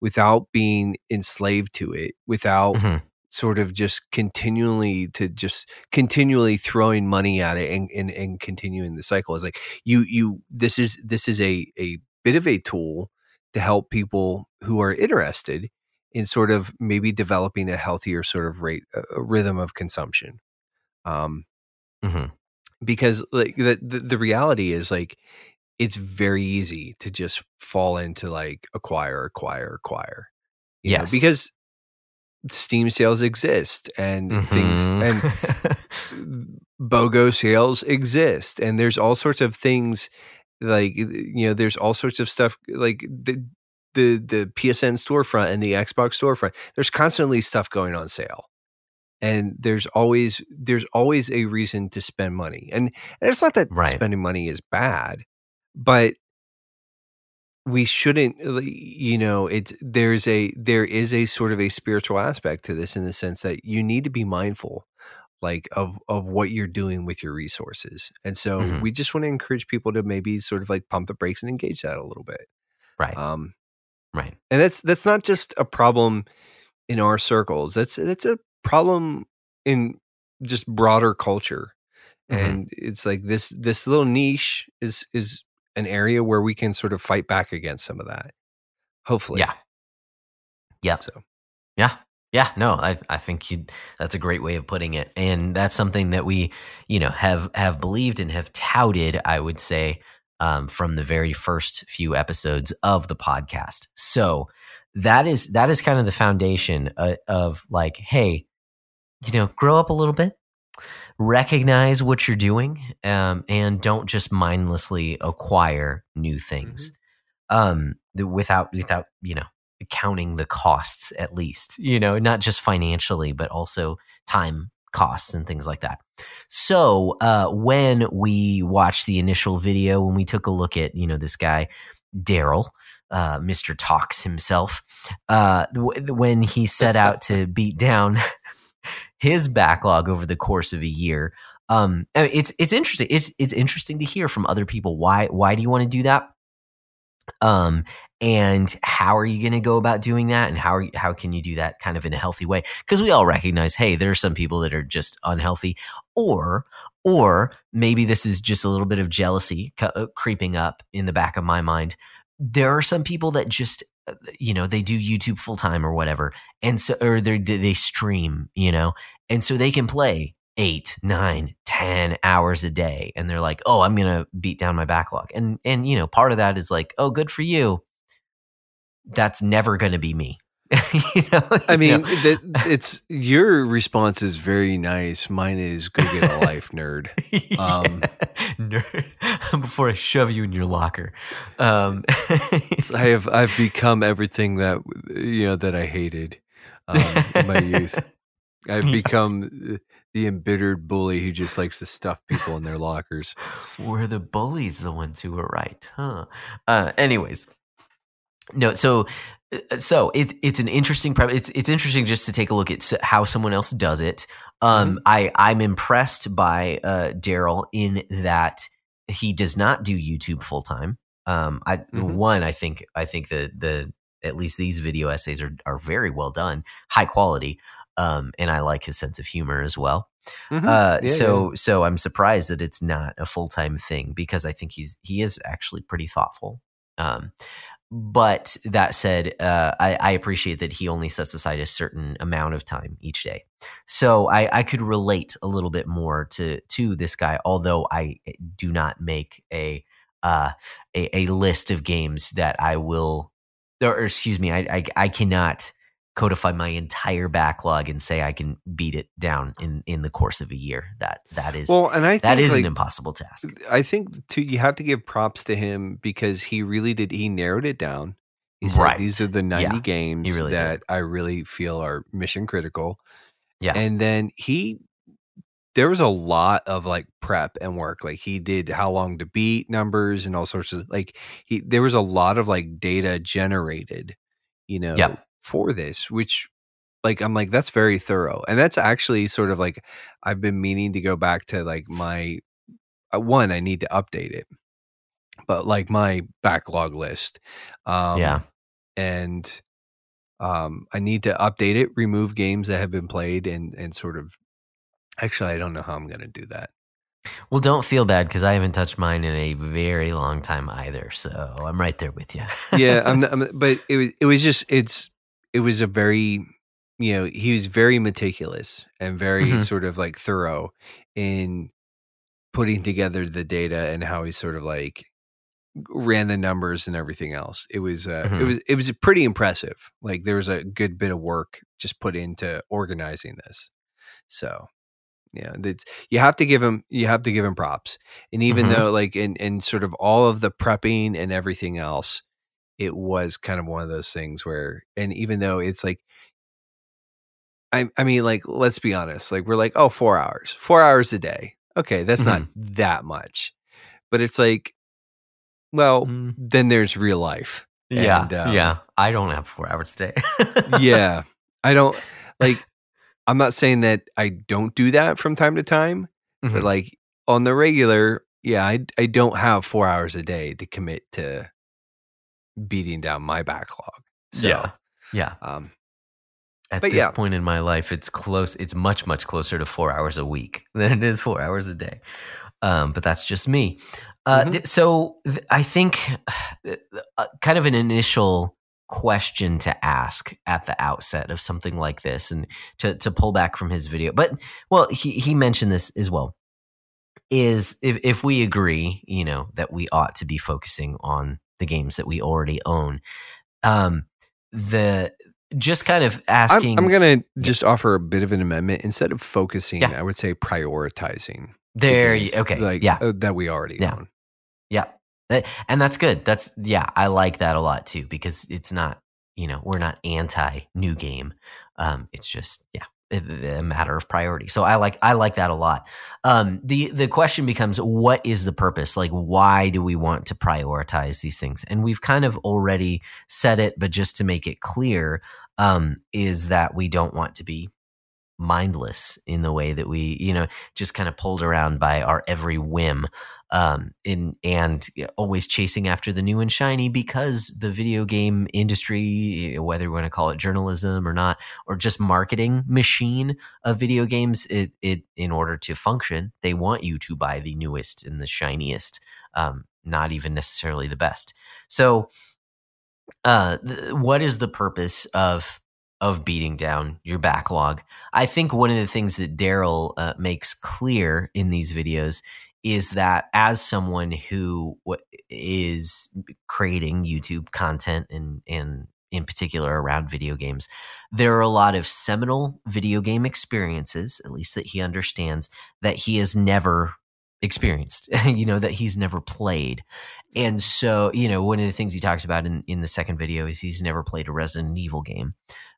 without being enslaved to it, without Mhm. Sort of just continually to just continually throwing money at it and, and, and continuing the cycle is like you you this is this is a a bit of a tool to help people who are interested in sort of maybe developing a healthier sort of rate a, a rhythm of consumption um Mhm. because like the, the the reality is like it's very easy to just fall into like acquire acquire acquire you know, Yes. because steam sales exist and things Mhm. and BOGO sales exist and there's all sorts of things like you know there's all sorts of stuff like the the the PSN storefront and the Xbox storefront there's constantly stuff going on sale and there's always there's always a reason to spend money and, and it's not that Right. spending money is bad but we shouldn't you know it's there's a there is a sort of a spiritual aspect to this in the sense that you need to be mindful like of of what you're doing with your resources and so Mhm. we just want to encourage people to maybe sort of like pump the brakes and engage that a little bit right. um right. and that's that's not just a problem in our circles that's that's a problem in just broader culture Mhm. and it's like this this little niche is is an area where we can sort of fight back against some of that hopefully Yeah. Yep. So. Yeah. Yeah. No, I I think you that's a great way of putting it. And that's something that we, you know, have have believed and have touted, I would say, um, from the very first few episodes of the podcast. So that is that is kind of the foundation uh, of like, hey, you know, grow up a little bit, recognize what you're doing, um, and don't just mindlessly acquire new things. Um without without you know counting the costs at least you know not just financially but also time costs and things like that. So uh when we watched the initial video when we took a look at you know this guy daryl uh mr talks himself uh when he set out to beat down his backlog over the course of a year. Um it's it's interesting it's it's interesting to hear from other people why why do you want to do that? Um and how are you going to go about doing that and how you, how can you do that kind of in a healthy way? Because we all recognize hey there are some people that are just unhealthy or or maybe this is just a little bit of jealousy uh, creeping up in the back of my mind. There are some people that just Uh, you know they do youtube full time or whatever and so or they they stream you know and so they can play eight nine ten hours a day and they're like oh i'm gonna beat down my backlog and and you know part of that is like oh good for you. That's never gonna be me you know i mean that it's your response is very nice mine is go get a life nerd Um, Nerd. before i shove you in your locker um i have i've become everything that you know that i hated um, in my youth I've become the embittered bully who just likes to stuff people in their lockers. Were the bullies the ones who were right? Huh. Uh, anyways, no. So, so it's it's an interesting. Pre- it's it's interesting just to take a look at how someone else does it. Um, mm-hmm. I I'm impressed by uh, Daryl in that he does not do YouTube full time. Um, I mm-hmm. one I think I think the the at least these video essays are are very well done, high quality. Um, and I like his sense of humor as well. Mm-hmm. Uh, yeah, so yeah. so I'm surprised that it's not a full time thing because I think he's he is actually pretty thoughtful. Um, but that said, uh, I, I, appreciate that he only sets aside a certain amount of time each day. So I, I could relate a little bit more to to this guy, although I do not make a uh, a, a list of games that I will, or, or excuse me, I, I, I cannot codify my entire backlog and say I can beat it down in in the course of a year. That that is well, and I that is like, an impossible task. I think to, you have to give props to him because he really did. He narrowed it down. He said right. these are the ninety yeah, games really that did. I really feel are mission critical. Yeah, and then he there was a lot of like prep and work. Like he did how long to beat numbers and all sorts of like he there was a lot of like data generated, you know, yep. For this, which like I'm like that's very thorough. And that's actually sort of like I've been meaning to go back to like my uh, one I need to update it. But like my backlog list. Um Yeah. And um I need to update it, remove games that have been played and and sort of Actually, I don't know how I'm going to do that. Well, don't feel bad because I haven't touched mine in a very long time either. So I'm right there with you. yeah, I'm, I'm, but it was it was just it's it was a very you know he was very meticulous and very mm-hmm. sort of like thorough in putting together the data and how he sort of like ran the numbers and everything else. It was uh, mm-hmm. it was it was pretty impressive. Like there was a good bit of work just put into organizing this. So yeah, that's you have to give him you have to give him props. And even mm-hmm. though like in in sort of all of the prepping and everything else, it was kind of one of those things where and even though it's like I I mean like let's be honest, like we're like, oh, four hours. Four hours a day. Okay, that's mm-hmm. not that much. But it's like, well, mm. then there's real life. Yeah. And, um, yeah. I don't have four hours a day. yeah. I don't like I'm not saying that I don't do that from time to time, mm-hmm. but like on the regular, yeah, I I don't have four hours a day to commit to beating down my backlog. So, yeah, yeah. Um, At this yeah. point in my life, it's close. It's much much closer to four hours a week than it is four hours a day. Um, but that's just me. Uh, mm-hmm. th- so th- I think uh, kind of an initial question to ask at the outset of something like this and to to pull back from his video. But well, he he mentioned this as well. Is if if we agree, you know, that we ought to be focusing on the games that we already own. Um the just kind of asking I'm, I'm going to just offer a bit of an amendment instead of focusing, yeah. I would say prioritizing. There the okay. Like yeah. Uh, that we already yeah. own. Yeah. Eh, and that's good. That's yeah, I like that a lot too because it's not you know we're not anti new game. Um, it's just yeah, a matter of priority. So I like I like that a lot. Um, the the question becomes what is the purpose? Like why do we want to prioritize these things? And we've kind of already said it, but just to make it clear, um, is that we don't want to be mindless in the way that we you know just kind of pulled around by our every whim um, in and always chasing after the new and shiny because the video game industry, whether we want to call it journalism or not, or just marketing machine of video games, it, it in order to function, they want you to buy the newest and the shiniest, um, not even necessarily the best. So, uh, th- what is the purpose of of beating down your backlog. I think one of the things that Daryl uh, makes clear in these videos is that as someone who is creating YouTube content and and in particular around video games, there are a lot of seminal video game experiences, at least that he understands, that he has never experienced, you know, that he's never played. And so, you know, one of the things he talks about in, in the second video is he's never played a Resident Evil game.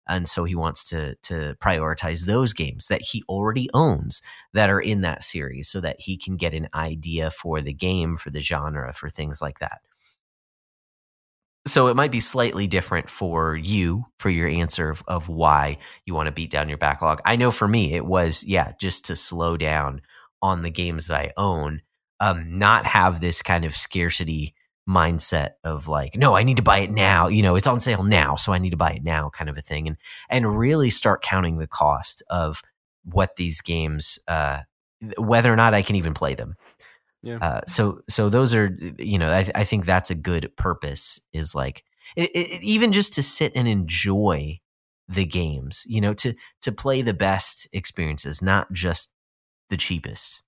And so he wants to to prioritize those games that he already owns that are in that series so that he can get an idea for the game for the genre for things like that. So it might be slightly different for you for your answer of, of why you want to beat down your backlog. I know for me it was yeah just to slow down on the games that i own um, not have this kind of scarcity mindset of like no i need to buy it now you know it's on sale now so i need to buy it now kind of a thing and and really start counting the cost of what these games uh whether or not i can even play them Yeah. uh so so those are you know i, I think that's a good purpose is like it, it, even just to sit and enjoy the games you know to to play the best experiences not just the cheapest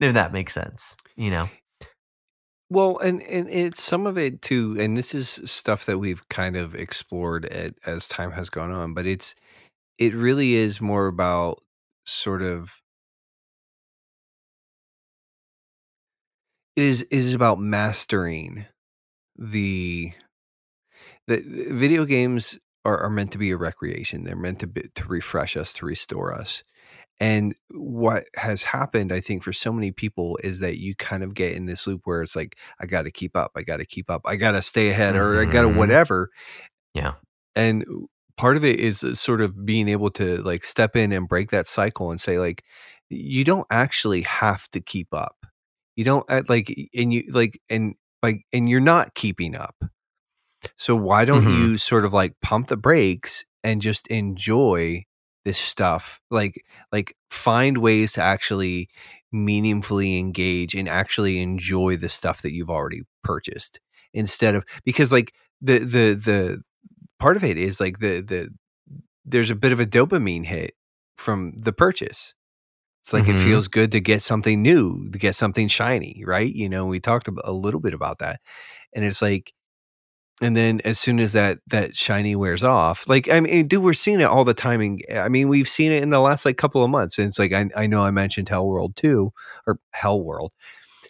if that makes sense you know Well, and and it's some of it too, and this is stuff that we've kind of explored at, as time has gone on, but it's it really is more about sort of it is is about mastering the the the video games are, are meant to be a recreation. They're meant to be, to refresh us, to restore us. And what has happened, I think, for so many people is that you kind of get in this loop where it's like, I got to keep up, I got to keep up, I got to stay ahead, or I got to Mhm. whatever. Yeah. And part of it is uh, sort of being able to like step in and break that cycle and say, like, you don't actually have to keep up. You don't uh, like, and you like, and like, and you're not keeping up. So why don't Mhm. you sort of like pump the brakes and just enjoy this stuff? Like like find ways to actually meaningfully engage and actually enjoy the stuff that you've already purchased instead of because like the the the part of it is like the the there's a bit of a dopamine hit from the purchase. It's like it Mhm. feels good to get something new, to get something shiny, right? You know, we talked a little bit about that. And it's like and then as soon as that that shiny wears off, like I mean, dude, we're seeing it all the time. And I mean, we've seen it in the last like couple of months. And it's like I, I know I mentioned Hell World two or Hell World,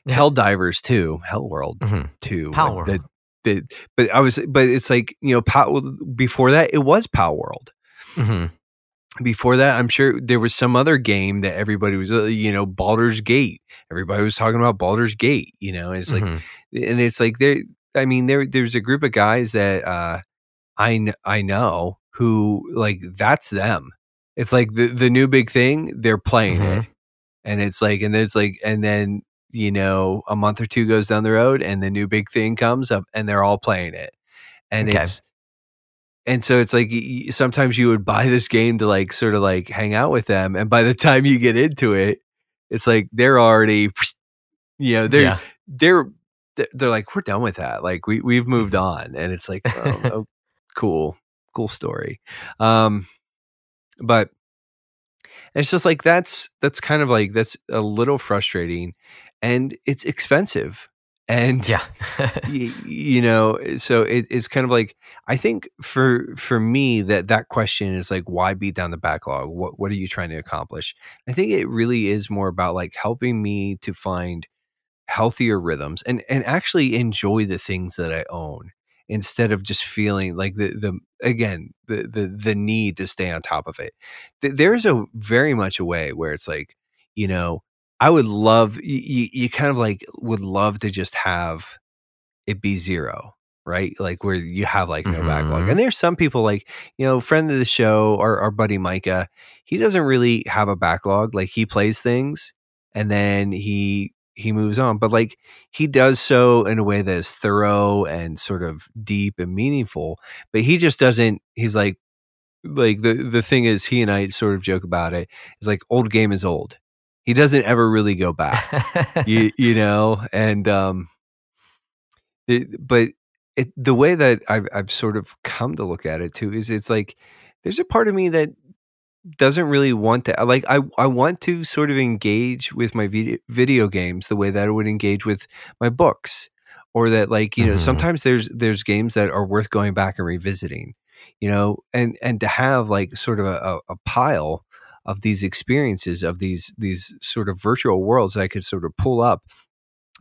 Helldivers two, Hell World Mhm. two, Power the- the- but I was, but it's like you know, Pow, before that it was Palworld. Mhm. Before that, I'm sure there was some other game that everybody was, uh, you know, Baldur's Gate. Everybody was talking about Baldur's Gate, you know. And it's like, Mhm. and it's like there i mean there there's a group of guys that uh i i know who like that's them it's like the the new big thing they're playing it and it's like and there's like and then you know a month or two goes down the road and the new big thing comes up and they're all playing it and Okay. it's and so it's like sometimes you would buy this game to like sort of like hang out with them and by the time you get into it it's like they're already you know they're yeah. they're they're like we're done with that. Like we we've moved on. And it's like oh, oh, cool cool story. Um but it's just like that's that's kind of like that's a little frustrating and it's expensive and Yeah. y- you know so it, it's kind of like i think for for me that that question is like why beat down the backlog? What what are you trying to accomplish? I think it really is more about like helping me to find healthier rhythms and and actually enjoy the things that i own instead of just feeling like the the again the the the need to stay on top of it. There's a very much a way where it's like you know i would love you, you kind of like would love to just have it be zero right? Like where you have like no backlog. Mhm. and there's some people like you know friend of the show our, our buddy micah he doesn't really have a backlog. Like he plays things and then he he moves on but like he does so in a way that is thorough and sort of deep and meaningful but he just doesn't he's like like the the thing is he and i sort of joke about it. it is like old game is old he doesn't ever really go back you you know and um it, but it the way that I've I've sort of come to look at it too is it's like there's a part of me that doesn't really want to like I I want to sort of engage with my video video games the way that I would engage with my books or that like you know Mhm. sometimes there's there's games that are worth going back and revisiting you know and and to have like sort of a, a, a pile of these experiences of these these sort of virtual worlds that I could sort of pull up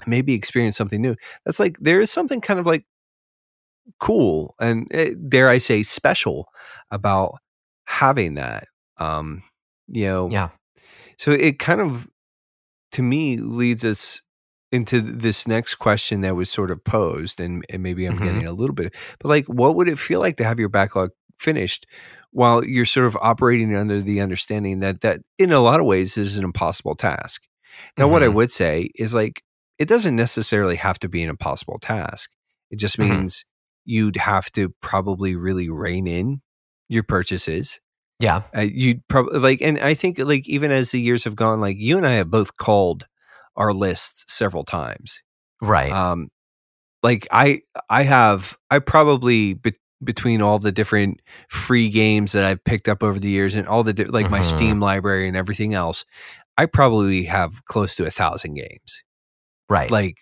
maybe experience something new that's like there is something kind of like cool and eh, dare I say special about having that. Um, you know, Yeah. so it kind of, to me, leads us into this next question that was sort of posed, and, and maybe I'm Mhm. getting a little bit, but like, what would it feel like to have your backlog finished while you're sort of operating under the understanding that that in a lot of ways is an impossible task? Now, what I Mhm. would say is like, it doesn't necessarily have to be an impossible task. It just Mhm. means you'd have to probably really rein in your purchases Yeah. uh, you'd probably like, and I think like even as the years have gone, like you and I have both called our lists several times. Right. Um, like I, I have, I probably be- between all the different free games that I've picked up over the years and all the di- like my Mhm. Steam library and everything else, I probably have close to a thousand games right. like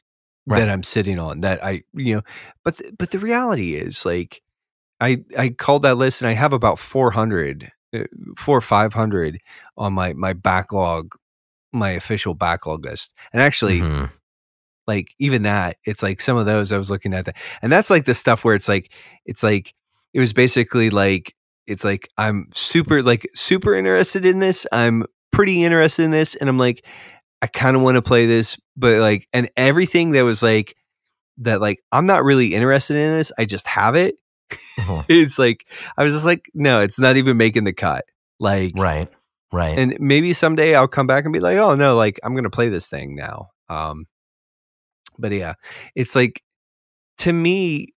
Right. that I'm sitting on that I you know but th- but the reality is like I I called that list and I have about 400 uh, 4 or 500 on my my backlog my official backlog list and actually Mhm. like even that it's like some of those I was looking at that and that's like the stuff where it's like it's like it was basically like it's like I'm super like super interested in this I'm pretty interested in this and I'm like I kind of want to play this but like and everything that was like that like I'm not really interested in this I just have it Mhm. it's like I was just like no it's not even making the cut like Right. Right. and maybe someday I'll come back and be like, oh no, like I'm gonna play this thing now. Um, but yeah, it's like to me,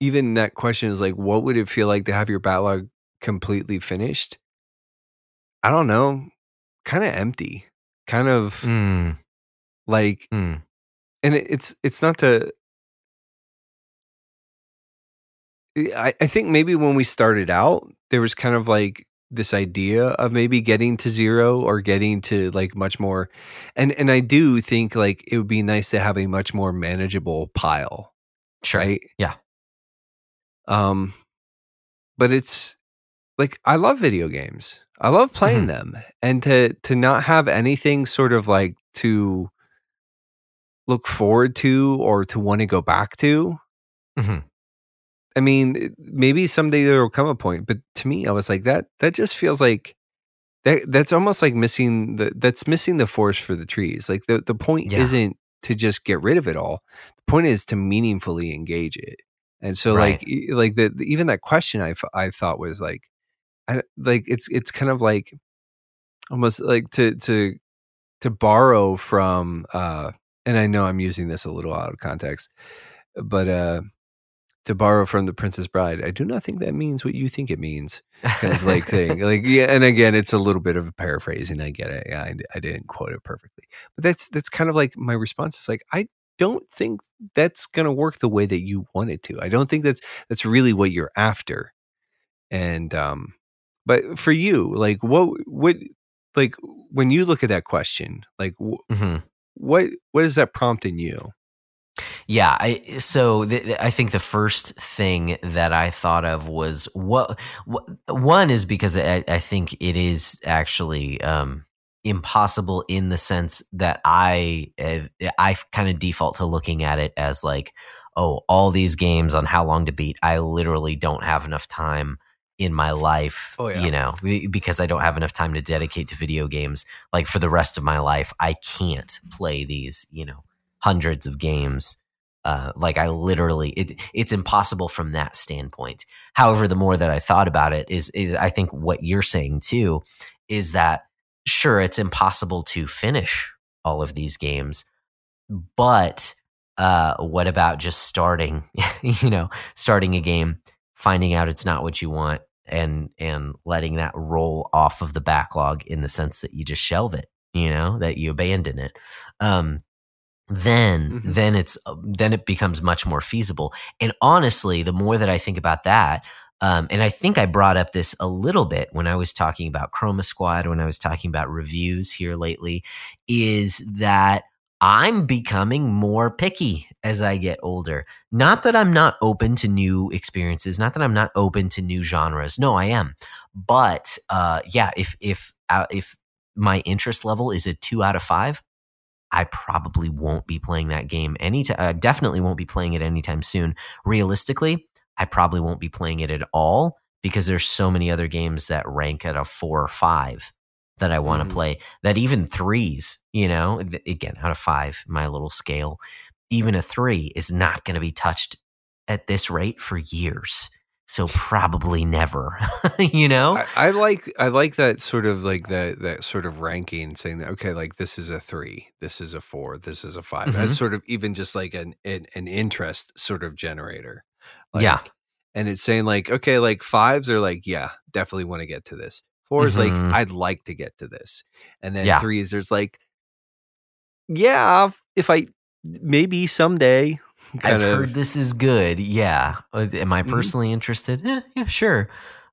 even that question is like, what would it feel like to have your backlog completely finished? I don't know, kind of empty, kind of Mm, like, mm. and it, it's it's not to. I, I think maybe when we started out, there was kind of like this idea of maybe getting to zero or getting to like much more and and I do think like it would be nice to have a much more manageable pile, Sure. right? Yeah. Um but it's like I love video games. I love playing Mhm. them and to to not have anything sort of like to look forward to or to want to go back to Mhm. I mean, maybe someday there will come a point, but to me, I was like that. That just feels like that. That's almost like missing the. That's missing the forest for the trees. Like the the point Yeah. isn't to just get rid of it all. The point is to meaningfully engage it. And so, Right. like, like the the- even that question I, I thought was like, I like it's it's kind of like almost like to to to borrow from. uh And I know I'm using this a little out of context, but uh to borrow from the Princess Bride. I do not think that means what you think it means, kind of like thing. Like yeah, and again, it's a little bit of a paraphrasing. I get it. Yeah, I, I didn't quote it perfectly, but that's that's kind of like my response is like I don't think that's going to work the way that you want it to. I don't think that's that's really what you're after. And um, but for you, like what what like when you look at that question, like wh- Mhm. what what is that prompt in you? Yeah, I so th- I think the first thing that I thought of was what, what one is because I, I think it is actually um, impossible in the sense that I have, I kind of default to looking at it as like oh all these games on how long to beat I literally don't have enough time in my life Oh, yeah. you know because I don't have enough time to dedicate to video games like for the rest of my life I can't play these you know hundreds of games uh, like I literally it it's impossible from that standpoint. However, the more that I thought about it is is I think what you're saying too is that sure it's impossible to finish all of these games, but uh, what about just starting? you know, starting a game, finding out it's not what you want, and and letting that roll off of the backlog in the sense that you just shelve it. You know, that you abandon it. Um, then Mhm. then it's uh, then it becomes much more feasible. And honestly the more that i think about that um, and i think i brought up this a little bit when i was talking about chroma squad when i was talking about reviews here lately is that i'm becoming more picky as i get older. Not that i'm not open to new experiences not that i'm not open to new genres. No i am. But uh, yeah if if uh, if my interest level is a two out of five I probably won't be playing that game anytime. I definitely won't be playing it anytime soon. Realistically, I probably won't be playing it at all because there's so many other games that rank at a four or five that I want to Mhm. play. That even threes, you know, th- again out of five, my little scale, even a three is not going to be touched at this rate for years. So probably never, you know. I, I like I like that sort of like that that sort of ranking, saying that okay, like this is a three, this is a four, this is a 5 Mhm. That's sort of even just like an, an an interest sort of generator. Yeah. And it's saying like okay, like fives are like yeah, definitely want to get to this. Four is like Mhm. I'd like to get to this, and then Yeah. threes there's like yeah, if I maybe someday. I've of- heard this is good. Yeah. Uh, Am I Mhm. personally interested? Eh, yeah, sure.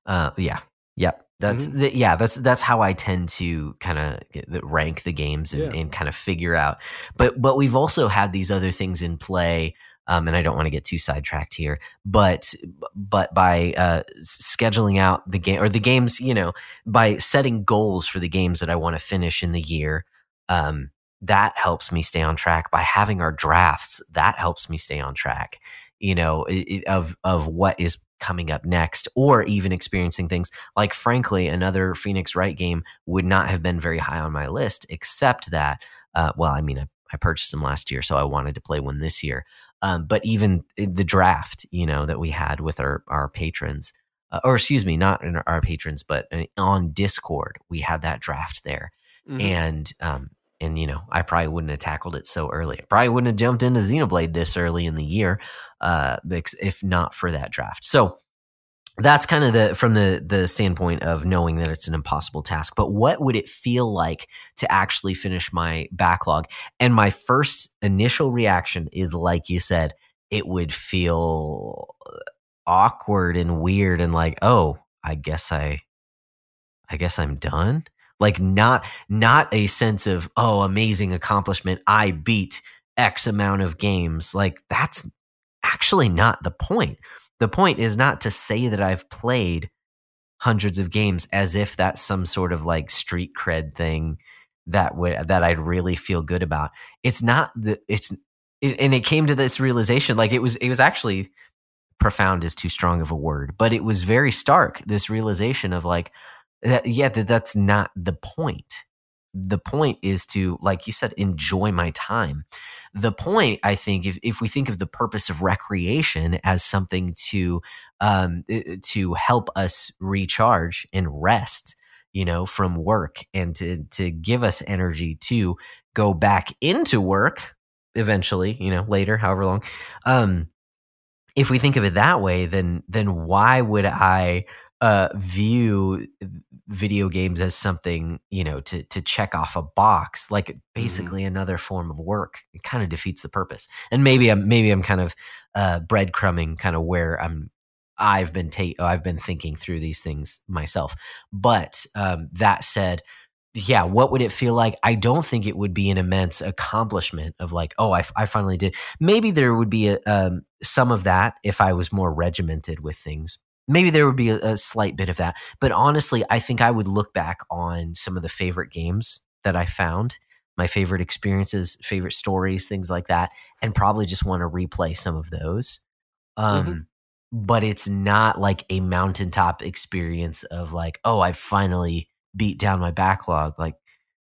Uh, yeah. Yep. That's Mm-hmm. th- yeah. That's that's how I tend to kind of rank the games and, Yeah. and kind of figure out. But but we've also had these other things in play. Um, and I don't want to get too sidetracked here, but but by uh, scheduling out the game or the games, you know, by setting goals for the games that I want to finish in the year, um, that helps me stay on track. By having our drafts, that helps me stay on track. You know, of of what is coming up next, or even experiencing things like, frankly, another Phoenix Wright game would not have been very high on my list, except that, uh, well, I mean, I, I purchased them last year, so I wanted to play one this year. Um, but even the draft, you know, that we had with our our patrons, uh, or excuse me, not in our patrons, but uh, on Discord, we had that draft there, Mhm. and um, and you know, I probably wouldn't have tackled it so early. I probably wouldn't have jumped into Xenoblade this early in the year, uh, if not for that draft. So that's kind of the from the the standpoint of knowing that it's an impossible task. But what would it feel like to actually finish my backlog? And my first initial reaction is, like you said, it would feel awkward and weird and like, oh, I guess I, I guess I'm done. Like not not a sense of oh amazing accomplishment I beat X amount of games. Like that's actually not the point. The point is not to say that I've played hundreds of games as if that's some sort of like street cred thing that would that I'd really feel good about. It's not the it's it, and it came to this realization like it was it was actually profound is too strong of a word, but it was very stark this realization of like that yeah that that's not the point. The point is to like you said enjoy my time. The point I think if if we think of the purpose of recreation as something to um to help us recharge and rest you know from work and to to give us energy to go back into work eventually you know later however long um if we think of it that way then then why would i uh view video games as something you know to to check off a box like basically another form of work it kind of defeats the purpose and maybe i'm maybe i'm kind of uh breadcrumbing kind of where i'm i've been ta- i've been thinking through these things myself but um that said yeah, what would it feel like? I don't think it would be an immense accomplishment of like, oh, I, I finally did. Maybe there would be a, um, some of that if I was more regimented with things. Maybe there would be a, a slight bit of that. But honestly, I think I would look back on some of the favorite games that I found, my favorite experiences, favorite stories, things like that, and probably just want to replay some of those. Um, Mhm. But it's not like a mountaintop experience of like, oh, I finally beat down my backlog. Like,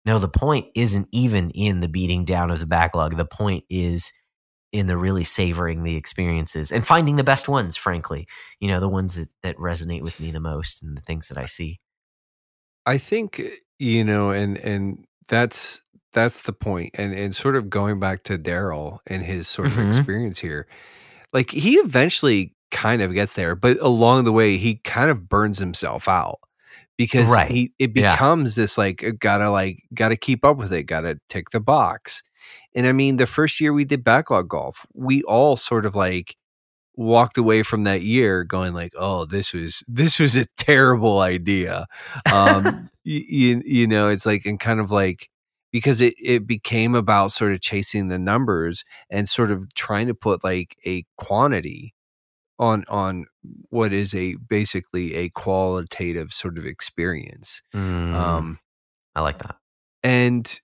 no, the point isn't even in the beating down of the backlog. The point is in the really savoring the experiences and finding the best ones, frankly. You know, the ones that, that resonate with me the most and the things that I see. I think uh, you know, and and that's that's the point. and and sort of going back to Daryl and his sort of experience here, like he eventually kind of gets there, but along the way he kind of burns himself out because Right. he it Yeah. becomes this like gotta like gotta keep up with it, gotta tick the box, and I mean the first year we did backlog golf, we all sort of like walked away from that year going like oh this was this was a terrible idea. Um you, you know it's like and kind of like because it it became about sort of chasing the numbers and sort of trying to put like a quantity on on what is a basically a qualitative sort of experience. Mm, um I like that. and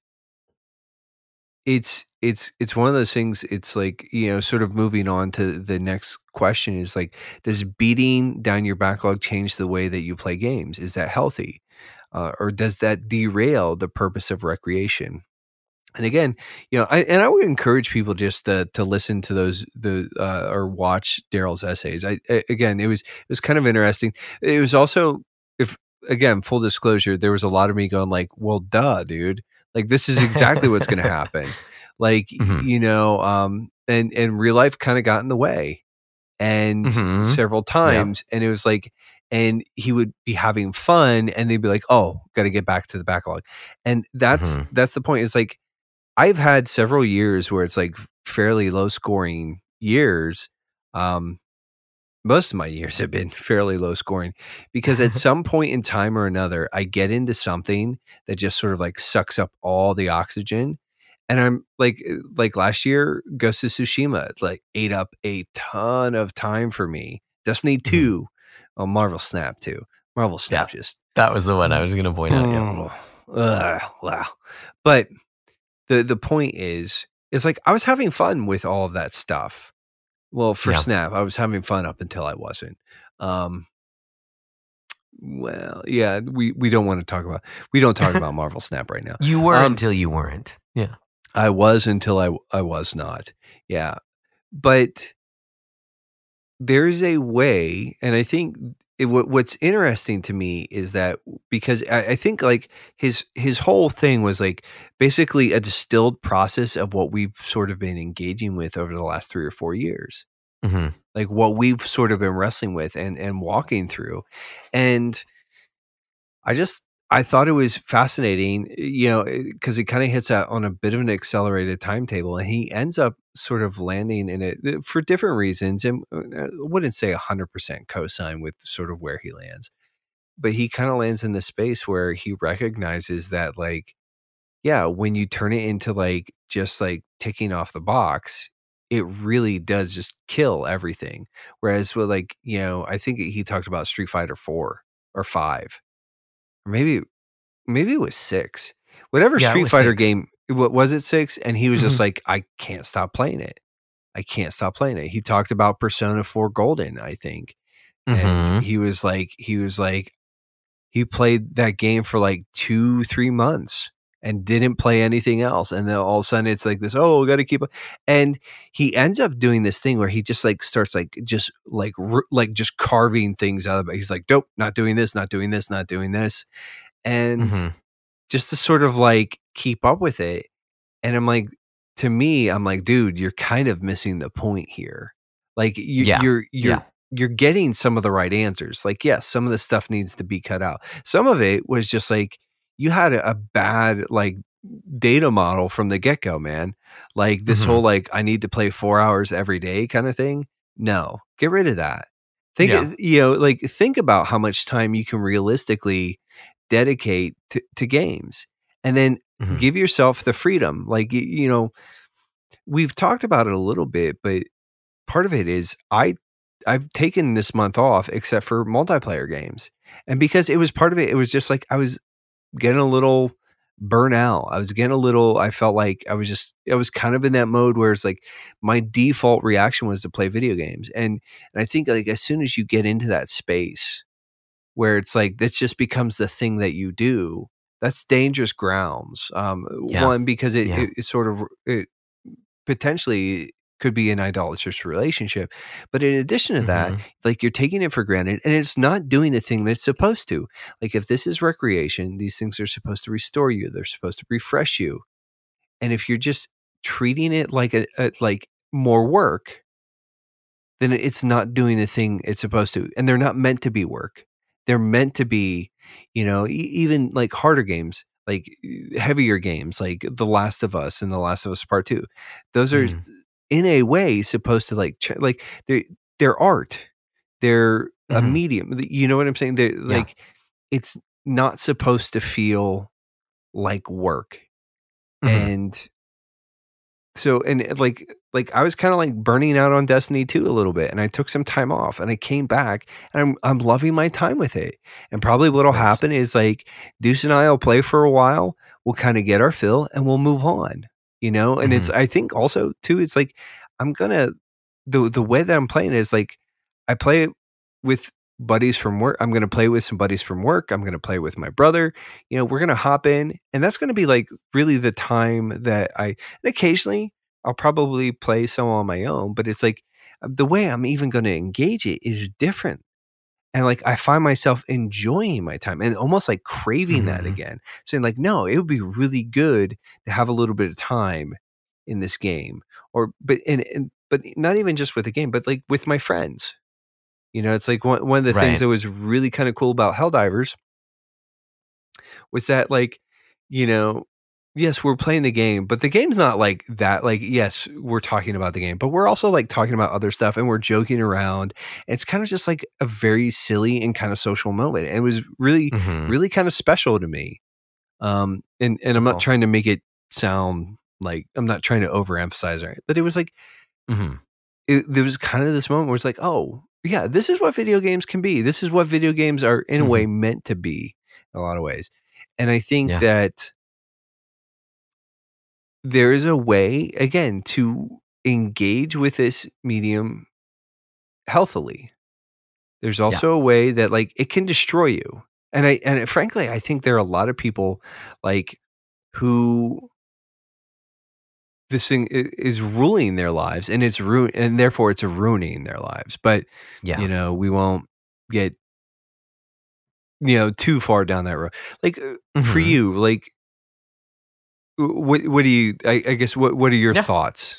it's it's it's one of those things it's like you know sort of moving on to the next question is like does beating down your backlog change the way that you play games? Is that healthy? Uh, or does that derail the purpose of recreation? And again you know I, and i would encourage people just to, to listen to those the uh, or watch daryl's essays. I, I again it was it was kind of interesting. It was also if again full disclosure there was a lot of me going like well duh dude like this is exactly what's going to happen. Like Mhm. you know, um, and and real life kind of got in the way, and Mhm. several times, and it was like, and he would be having fun, and they'd be like, "Oh, got to get back to the backlog," and that's Mhm. that's the point. It's like I've had several years where it's like fairly low scoring years. Um, most of my years have been fairly low scoring because at some point in time or another, I get into something that just sort of like sucks up all the oxygen. And I'm like, uh, like last year, Ghost of Tsushima like ate up a ton of time for me. Destiny 2, oh, Marvel Snap 2. Marvel Snap just That was the one I was going to point out. Yeah. Oh, ugh, wow. But the the point is, is like I was having fun with all of that stuff. Well, for Yeah. Snap, I was having fun up until I wasn't. Um, well, yeah, we we don't want to talk about we don't talk about Marvel Snap right now. You were Um, until you weren't. Yeah. I was until I I was not. Yeah. But there's a way, and I think it, what, what's interesting to me is that because I, I think like his his whole thing was like basically a distilled process of what we've sort of been engaging with over the last three or four years. Hmm like what we've sort of been wrestling with and and walking through. And i just i thought it was fascinating you know because it kind of hits out on a bit of an accelerated timetable and he ends up sort of landing in it uh, for different reasons and uh, i wouldn't say 100% co-sign with sort of where he lands but he kind of lands in the space where he recognizes that like yeah when you turn it into like just like ticking off the box it really does just kill everything whereas with like you know i think he talked about street fighter 4 or 5 or maybe maybe it was 6 whatever Yeah, street fighter six. game what was it 6 and he was just like i can't stop playing it. I can't stop playing it. He talked about persona 4 golden i think Mm-hmm. he was like he was like he played that game for like two three months and didn't play anything else and then all of a sudden it's like this oh we got to keep up. And he ends up doing this thing where he just like starts like just like r- like just carving things out of it. He's like nope not doing this not doing this not doing this. And Mhm. Just to sort of like keep up with it and i'm like to me i'm like dude you're kind of missing the point here like you, Yeah. you're you're Yeah. you're getting some of the right answers like yes some of the stuff needs to be cut out some of it was just like you had a, a bad like data model from the get-go man like this Mhm. whole like i need to play four hours every day kind of thing no get rid of that think Yeah. you know like think about how much time you can realistically dedicate to, to games and then Mhm. give yourself the freedom like you know we've talked about it a little bit but part of it is i i've taken this month off except for multiplayer games and because it was part of it it was just like i was getting a little burnout i was getting a little i felt like i was just i was kind of in that mode where it's like my default reaction was to play video games and and i think like as soon as you get into that space where it's like this just becomes the thing that you do that's dangerous grounds um Yeah. one because it, Yeah. it, it sort of it potentially could be an idolatrous relationship but in addition to that Mhm. it's like you're taking it for granted and it's not doing the thing that it's supposed to like if this is recreation these things are supposed to restore you they're supposed to refresh you and if you're just treating it like a, a like more work then it's not doing the thing it's supposed to and they're not meant to be work they're meant to be you know e- even like harder games like heavier games like the last of us and the last of us part 2 those are Mhm. in a way supposed to like ch- like they're they're art they're a Mhm. medium you know what i'm saying they're like it's not supposed to feel like work Mhm. and so and like like i was kind of like burning out on destiny 2 a little bit and i took some time off and i came back and i'm i'm loving my time with it and probably what'll Nice. happen is like deuce and i'll play for a while we'll kind of get our fill and we'll move on you know. And it's Mm-hmm. I think also too, it's like I'm gonna the the way that I'm playing is like I play it with buddies from work. I'm gonna play with some buddies from work. I'm gonna play with my brother. You know, we're gonna hop in, and that's gonna be like really the time that I. And occasionally, I'll probably play some on my own, but it's like uh, the way I'm even gonna engage it is different. And like I find myself enjoying my time and almost like craving that Mhm. again, saying like, no, it would be really good to have a little bit of time in this game, or but and, and but not even just with the game, but like with my friends. You know, it's like one one of the Right. things that was really kind of cool about Helldivers was that like, you know, yes, we're playing the game, but the game's not like that. Like, yes, we're talking about the game, but we're also like talking about other stuff and we're joking around. It's kind of just like a very silly and kind of social moment. And it was really, Mhm. really kind of special to me. Um, and and I'm That's not awesome. trying to make it sound like I'm not trying to overemphasize it, but it was like mm-hmm. it, there was kind of this moment where it's like, oh, yeah, this is what video games can be. This is what video games are in a way mm-hmm. meant to be in a lot of ways. And I think Yeah. that there is a way, again, to engage with this medium healthily. There's also a way that like it can destroy you. And I and frankly, I think there are a lot of people like who this thing is ruling their lives and it's ruin and therefore it's ruining their lives. But Yeah. you know, we won't get you know too far down that road. Like uh, for Mhm. you, like what what do you I, I guess what what are your Yeah. thoughts?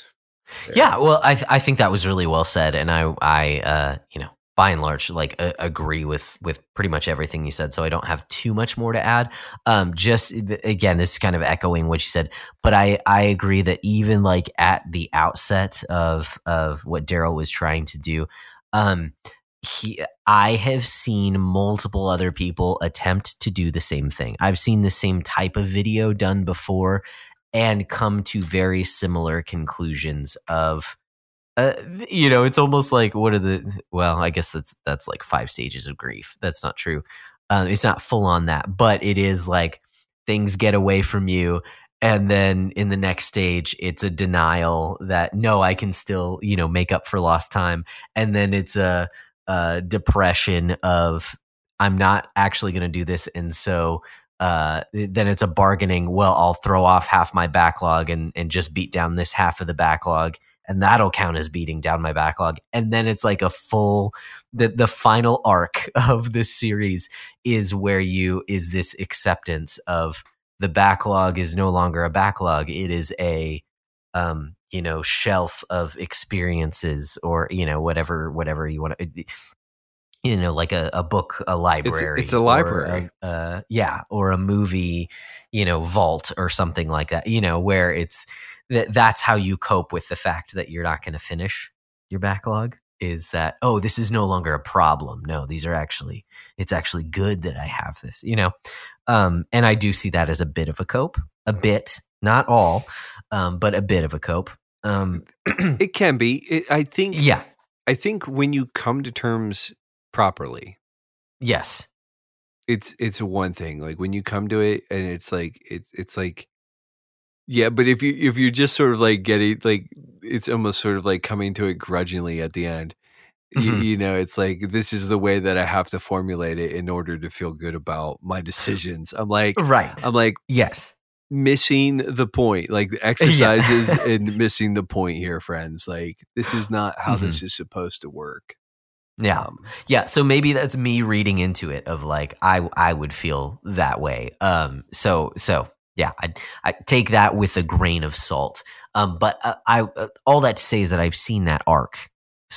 there? Yeah, well, I I think that was really well said, and I I uh, you know by and large like agree with with pretty much everything you said. So I don't have too much more to add. Um, just again, this is kind of echoing what you said, but I I agree that even like at the outset of of what Daryl was trying to do, um, he I have seen multiple other people attempt to do the same thing. I've seen the same type of video done before and come to very similar conclusions of uh, you know it's almost like what are the well i guess that's that's like five stages of grief. That's not true. Um, it's not full on that but it is like things get away from you and then in the next stage it's a denial that no i can still you know make up for lost time. And then it's a, a depression of i'm not actually going to do this and so uh, then it's a bargaining. Well, I'll throw off half my backlog and and just beat down this half of the backlog, and that'll count as beating down my backlog. And then it's like a full the the final arc of this series is where you is this acceptance of the backlog is no longer a backlog. It is a um you know shelf of experiences or you know whatever whatever you want to you know like a, a book a library it's a library. a- uh, yeah or a movie you know vault or something like that you know where it's that that's how you cope with the fact that you're not going to finish your backlog is that oh this is no longer a problem. No these are actually it's actually good that i have this you know? Um and i do see that as a bit of a cope a bit not all um but a bit of a cope. Um It can be. It, I think yeah. I think when you come to terms properly, yes. it's it's one thing. Like when you come to it and it's like it's it's like yeah, but if you if you're just sort of like getting like it's almost sort of like coming to it grudgingly at the end. y- Mhm. You, know, it's like this is the way that I have to formulate it in order to feel good about my decisions. I'm like right I'm like yes missing the point. Like the exercises and missing the point here, friends. Like this is not how this is supposed to work. yeah Um, Yeah, so maybe that's me reading into it of like I I would feel that way. Um so so yeah, I I take that with a grain of salt. Um but uh, I uh, all that to say is that I've seen that arc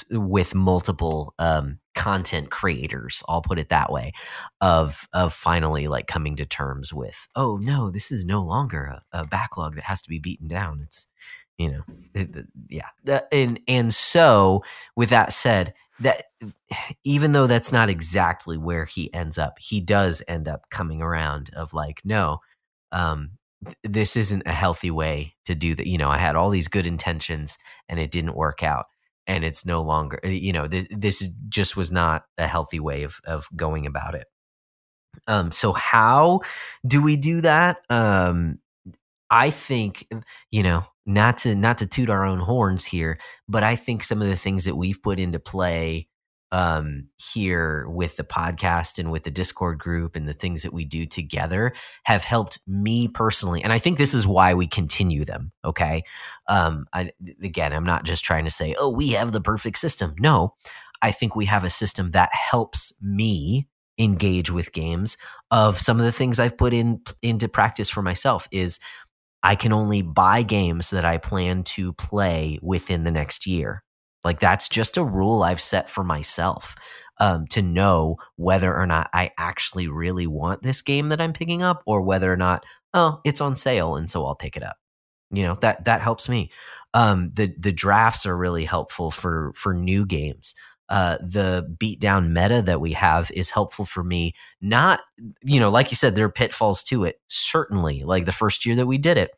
with multiple um content creators, I'll put it that way, of of finally like coming to terms with, oh no, this is no longer a, a backlog that has to be beaten down. It's you know, it- it- yeah. And and so with that said, that even though that's not exactly where he ends up, he does end up coming around of like, no, um, th- this isn't a healthy way to do that. You know, I had all these good intentions and it didn't work out. And it's no longer, uh, you know, th- this just was not a healthy way of of going about it. Um, so how do we do that? Um, I think you know not to not to toot our own horns here, but I think some of the things that we've put into play um, here with the podcast and with the Discord group and the things that we do together have helped me personally. And I think this is why we continue them. Okay. Um, I, again, I'm not just trying to say, oh, we have the perfect system. No, I think we have a system that helps me engage with games of some of the things I've put in into practice for myself is I can only buy games that I plan to play within the next year. Like that's just a rule I've set for myself um, to know whether or not I actually really want this game that I'm picking up, or whether or not oh it's on sale and so I'll pick it up. You know that that helps me. Um, the the drafts are really helpful for for new games. Uh, the beatdown meta that we have is helpful for me. Not, you know, like you said, there are pitfalls to it. Certainly, like the first year that we did it,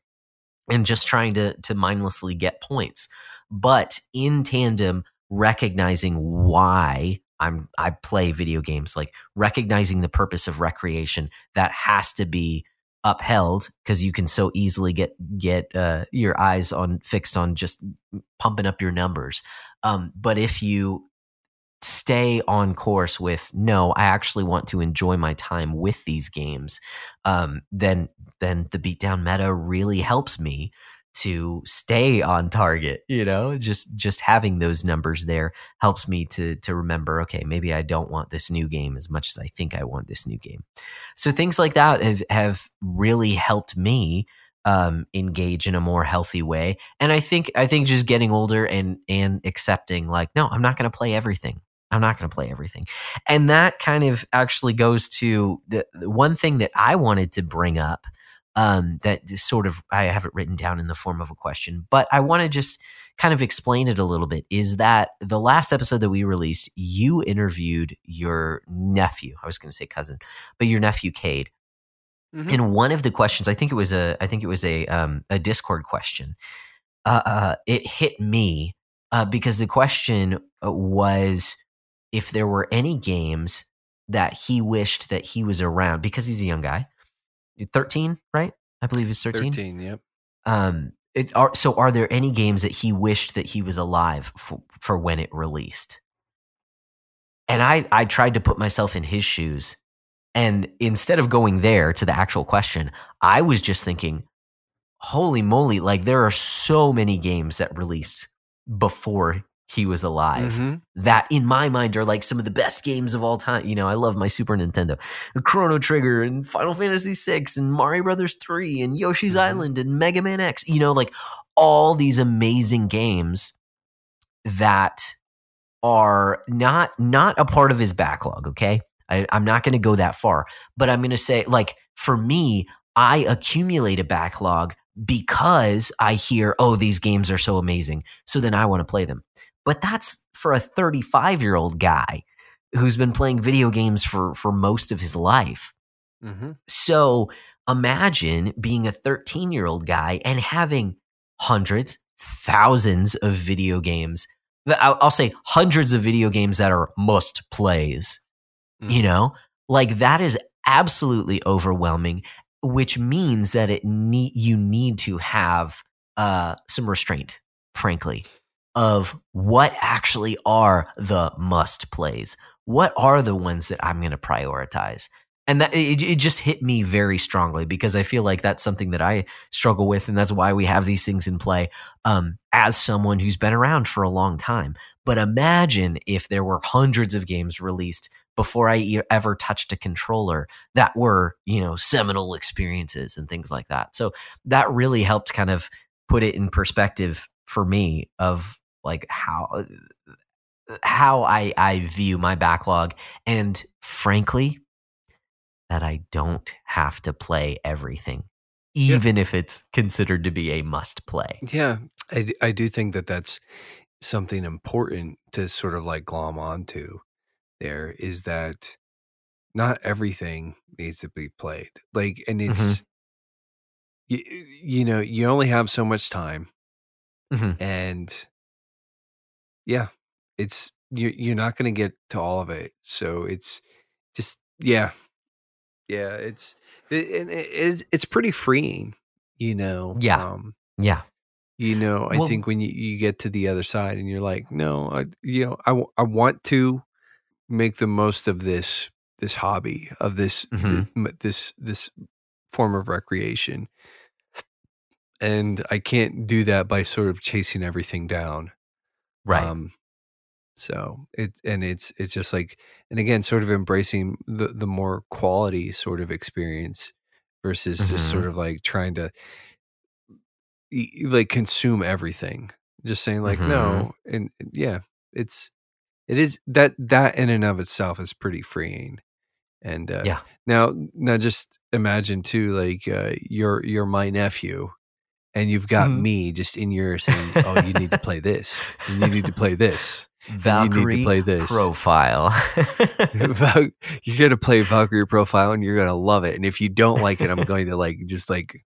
and just trying to to mindlessly get points but in tandem recognizing why I'm I play video games, like recognizing the purpose of recreation that has to be upheld because you can so easily get get uh, your eyes on fixed on just pumping up your numbers. Um, but if you stay on course with no, I actually want to enjoy my time with these games, um, then then the beatdown meta really helps me to stay on target you know just just having those numbers there helps me to to remember okay maybe i don't want this new game as much as i think i want this new game. So things like that have have really helped me um, engage in a more healthy way. And i think i think just getting older and and accepting like no i'm not going to play everything. I'm not going to play everything. And that kind of actually goes to the, the one thing that i wanted to bring up um, that sort of I have it written down in the form of a question, but I want to just kind of explain it a little bit. Is that the last episode that we released? You interviewed your nephew. I was going to say cousin, but your nephew Cade. Mm-hmm. And one of the questions, I think it was a, I think it was a um, a Discord question. Uh, uh, it hit me uh, because the question uh, was if there were any games that he wished that he was around because he's a young guy 13, right? I believe he's 13. 13, yep. Um, it, are, so are there any games that he wished that he was alive for, for when it released? And I, I tried to put myself in his shoes. And instead of going there to the actual question, I was just thinking, holy moly, like there are so many games that released before he was alive. Mm-hmm. That in my mind are like some of the best games of all time. You know, I love my Super Nintendo. Chrono Trigger and Final Fantasy VI and Mario Brothers 3 and Yoshi's mm-hmm. Island and Mega Man X. You know, like all these amazing games that are not not a part of his backlog, okay? I, I'm not gonna go that far, but I'm gonna say, like, for me, I accumulate a backlog because I hear, oh, these games are so amazing. So then I want to play them. But that's for a 35 year old guy who's been playing video games for, for most of his life. Mm-hmm. So imagine being a 13 year old guy and having hundreds, thousands of video games. I'll say hundreds of video games that are must plays. Mm-hmm. You know, like that is absolutely overwhelming, which means that it need you need to have uh, some restraint, frankly of what actually are the must plays. What are the ones that I'm going to prioritize? And that it, it, just hit me very strongly because I feel like that's something that I struggle with, and that's why we have these things in play. Um, as someone who's been around for a long time, but imagine if there were hundreds of games released before I ever touched a controller that were, you know, seminal experiences and things like that. So that really helped kind of put it in perspective for me of like how how I I view my backlog and frankly that I don't have to play everything even yeah. if it's considered to be a must play. Yeah. I I do think that that's something important to sort of like glom onto there is that not everything needs to be played. Like and it's mm-hmm. you, you know, you only have so much time. Mm-hmm. And yeah, it's you you're not going to get to all of it. So it's just yeah. Yeah, it's it, it, it's it's pretty freeing You know, Yeah. Um, Yeah. you know, I Well- think when you, you get to the other side and you're like, no, I, you know, I, I want to make the most of this this hobby of this th- Mhm. m- this this form of recreation, and I can't do that by sort of chasing everything down. Right. Um, so it and it's it's just like and again, sort of embracing the the more quality sort of experience versus just Mhm. sort of like trying to like consume everything. Just saying like Mhm. no, and and yeah, it's it is that that in and of itself is pretty freeing. And uh, Yeah. now now just imagine too like uh, you're you're my nephew and you've got Mhm. me just in your saying, "Oh, you need to play this. You need to play this." need to Valkyrie play this. profile. You're gonna play Valkyrie profile and you're gonna love it. And if you don't like it, I'm going to like just like,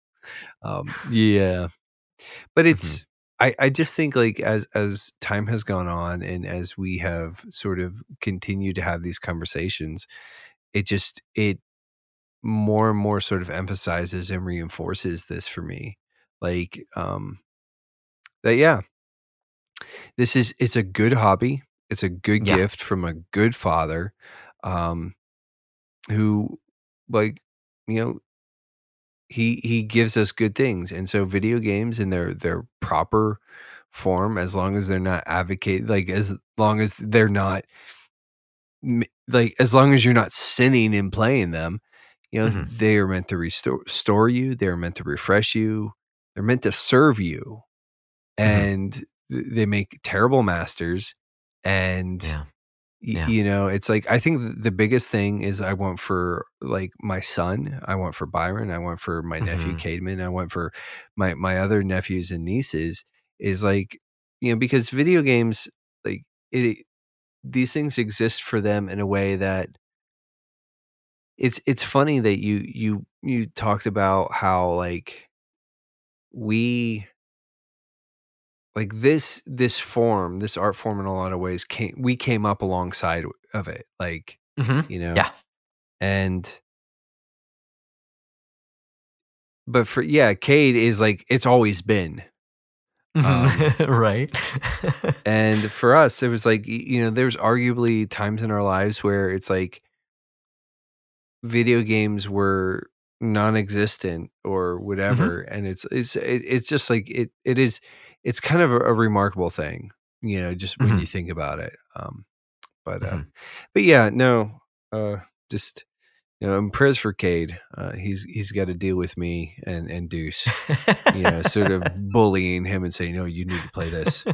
um, yeah. But it's I I just think like as as time has gone on and as we have sort of continued to have these conversations, it just it more and more sort of emphasizes and reinforces this for me, like um that yeah this is it's a good hobby it's a good Yeah. gift from a good father um who like you know he he gives us good things and so video games in their their proper form as long as they're not advocate like as long as they're not like as long as you're not sinning in playing them you know Mhm. they are meant to restore restore you they're meant to refresh you they're meant to serve you Mhm. and th- they make terrible masters and yeah. Yeah. you know it's like i think the biggest thing is i want for like my son i want for byron i want for my nephew Mhm. cademan i want for my my other nephews and nieces is like you know because video games like it these things exist for them in a way that it's it's funny that you you you talked about how like we like this this form this art form in a lot of ways came we came up alongside of it like Mhm. you know Yeah. and but for yeah cade is like it's always been Mhm. right. and for us it was like you know there's arguably times in our lives where it's like video games were non-existent or whatever and it's it's it's just like it it is it's kind of a, a remarkable thing you know just when Mhm. you think about it um but uh Mhm. but yeah no uh just you know and prayers for cade uh he's he's got to deal with me and and deuce you know sort of bullying him and saying no you need to play this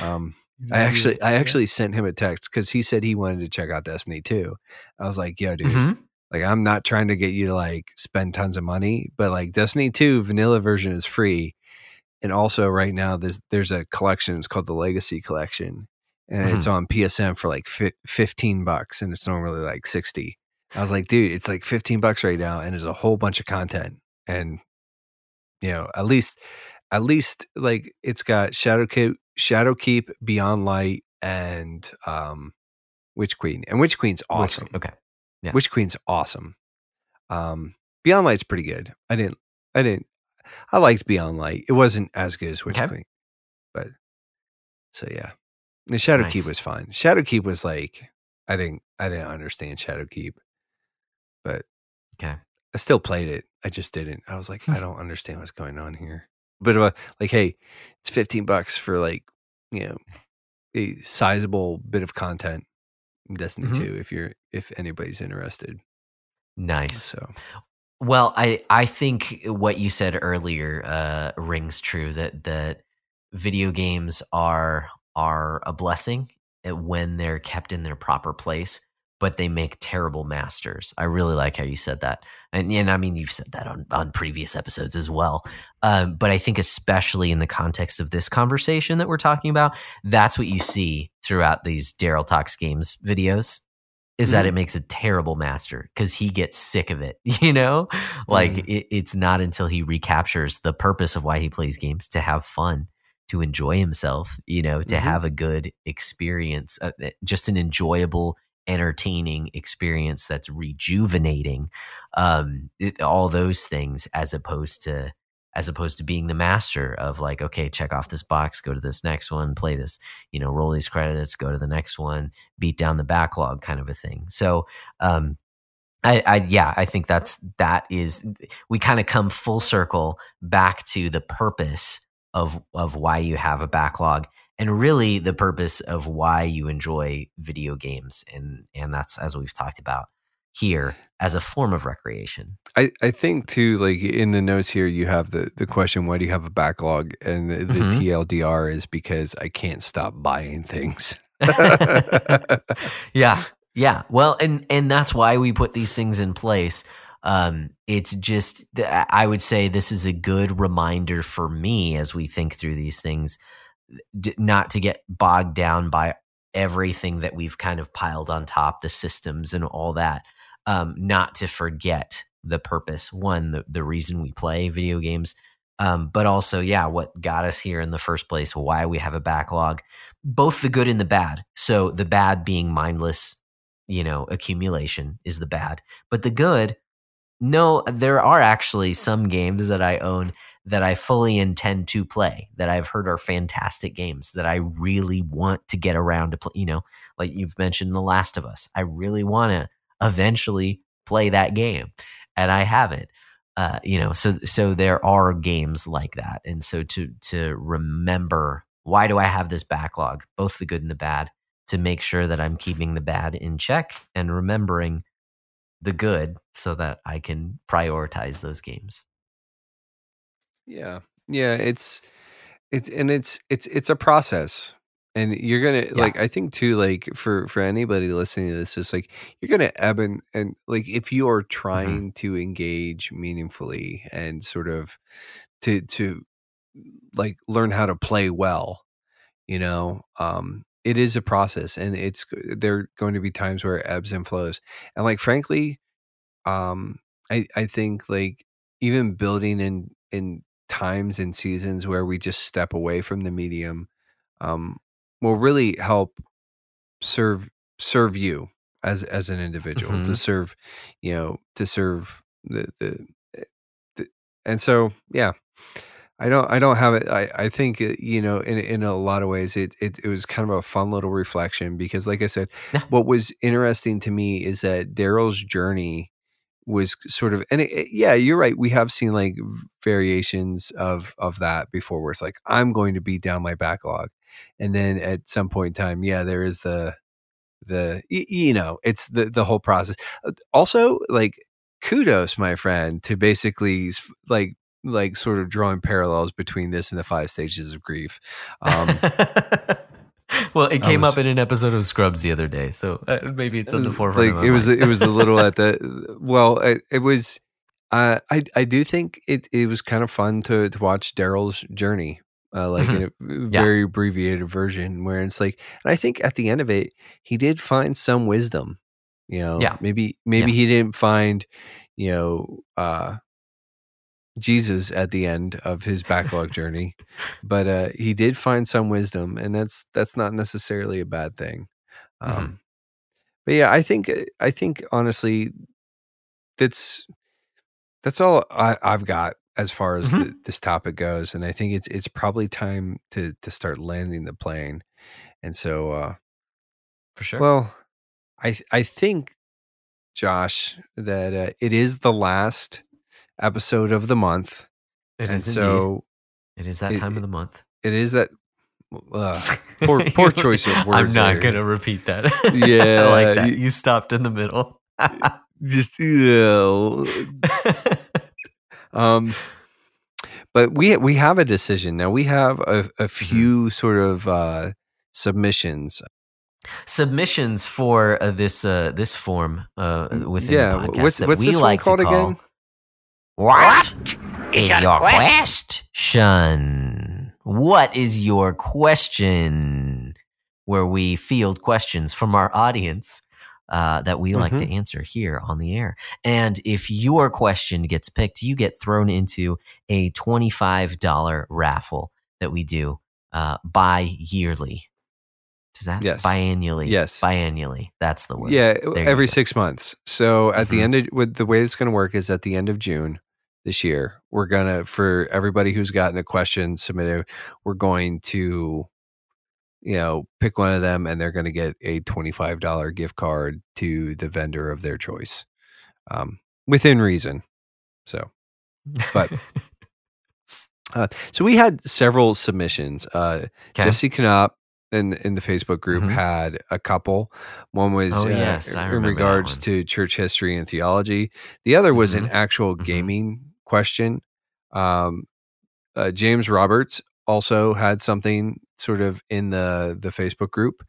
um I actually, I actually sent him a text because he said he wanted to check out Destiny too. I was like, "Yo, dude, Mhm. Like I'm not trying to get you to like spend tons of money, but like Destiny 2 vanilla version is free, and also right now there's there's a collection. It's called the Legacy Collection, and it's on PSN for like fi- 15 bucks, and it's normally like 60. I was like, dude, it's like 15 bucks right now, and there's a whole bunch of content, and you know, at least, at least like it's got Shadow Keep, Shadow Keep, Beyond Light, and um, Witch Queen, and Witch Queen's awesome. Okay. Yeah. Witch Queen's awesome. Um, Beyond Light's pretty good. I didn't, I didn't, I liked Beyond Light. It wasn't as good as Witch Okay. Queen, but so yeah. The Shadow Keep was fine. Shadow Keep was like, I didn't, I didn't understand Shadow Keep, but Okay. I still played it. I just didn't. I was like, I don't understand what's going on here. But uh, like, hey, it's fifteen bucks for like, you know, a sizable bit of content. In Destiny Mhm. two, if you're if anybody's interested. Nice. So Well, I I think what you said earlier uh, rings true that that video games are are a blessing uh, when they're kept in their proper place, but they make terrible masters. I really like how you said that, and and I mean you've said that on on previous episodes as well. Um, but I think especially in the context of this conversation that we're talking about, that's what you see throughout these Daryl Talks Games videos. Is that Mhm. it makes a terrible master because he gets sick of it, you know? Like Mhm. it, it's not until he recaptures the purpose of why he plays games to have fun, to enjoy himself, you know, to Mhm. have a good experience, uh, uh, just an enjoyable, entertaining experience that's rejuvenating. Um, it, all those things, as opposed to as opposed to being the master of like, okay, check off this box, go to this next one, play this, you know, roll these credits, go to the next one, beat down the backlog kind of a thing. So, um, I, I yeah, I think that's that is we kind of come full circle back to the purpose of of why you have a backlog and really the purpose of why you enjoy video games and and that's as we've talked about here as a form of recreation. I, I think too, like in the notes here, you have the, the question, why do you have a backlog? And the, the Mhm. TLDR is because I can't stop buying things. yeah yeah well and and that's why we put these things in place um it's just i would say this is a good reminder for me as we think through these things d- not to get bogged down by everything that we've kind of piled on top the systems and all that um not to forget the purpose one the, the reason we play video games um but also yeah what got us here in the first place why we have a backlog both the good and the bad. So the bad being mindless, you know, accumulation is the bad. But the good, no, there are actually some games that I own that I fully intend to play that I've heard are fantastic games that I really want to get around to play. You know, like you've mentioned The Last of Us. I really want to eventually play that game and I haven't. Uh, you know, so so there are games like that. And so to to remember why do I have this backlog, both the good and the bad, to make sure that I'm keeping the bad in check and remembering the good so that I can prioritize those games. Yeah. Yeah, it's it's and it's it's it's a process. And you're gonna Yeah. like I think too, like for for anybody listening to this, is like you're gonna ebb and and like if you are trying to engage meaningfully and sort of to to like learn how to play well, you know, um it is a process and it's there are going to be times where it ebbs and flows. And like frankly, um I I think like even building in in times and seasons where we just step away from the medium um will really help serve serve you as as an individual to Mhm. serve you know to serve the the, the and so yeah I don't I don't have it I I think uh, you know in in a lot of ways it it it was kind of a fun little reflection because like I said what was interesting to me is that Daryl's journey was sort of and it, yeah you're right we have seen like variations of of that before where it's like i'm going to beat down my backlog and then at some point in time yeah there is the the you know it's the the whole process Uh, also like kudos my friend to basically like like sort of drawing parallels between this and the five stages of grief um well, it came was- up in an episode of Scrubs the other day, so uh, maybe it's on the forefront. of like it was mind. it was a little at the well it, it was uh, I I do think it it was kind of fun to to watch Daryl's journey uh, like in a Mm-hmm. Yeah. very abbreviated version where it's like and I think at the end of it he did find some wisdom you know Yeah. maybe maybe Yeah. he didn't find you know uh Jesus at the end of his backlog journey but uh he did find some wisdom and that's that's not necessarily a bad thing um Mhm. but yeah i think i think honestly that's that's all I, i've got as far as Mhm. the, this topic goes and i think it's it's probably time to to start landing the plane and so uh for sure. well i i think josh that uh, it is the last episode of the month it and is indeed. so It is that it- time of the month. it is that uh, Poor- poor choice of words. I'm not there. gonna repeat that. Yeah, like that. you- You stopped in the middle. just know, Um, but we we have a decision now. We have a, Mm-hmm. a few sort of uh, submissions. Submissions for uh, this uh, this form uh, within yeah, the podcast what's that what's we this like one called to call. again? What is your your quest? question? What is your question? Where we field questions from our audience uh, that we like Mm-hmm. to answer here on the air. And if your question gets picked, you get thrown into a $25 raffle that we do uh, bi yearly. Does that? Yes. Biannually. Yes. Biannually. That's the word. Yeah, you every six months. So at the Mhm. end of with the way it's going to work is at the end of June, this year. We're gonna for everybody who's gotten a question submitted, we're going to you know pick one of them and they're going to get a $25 gift card to the vendor of their choice um, within reason so but uh, so we had several submissions uh, Okay. jesse knop in, in the facebook group Mhm. had a couple one was Oh, uh, yes, in regards to church history and theology the other was an Mhm. actual Mhm. gaming question um, uh, James Roberts also had something sort of in the the Facebook group,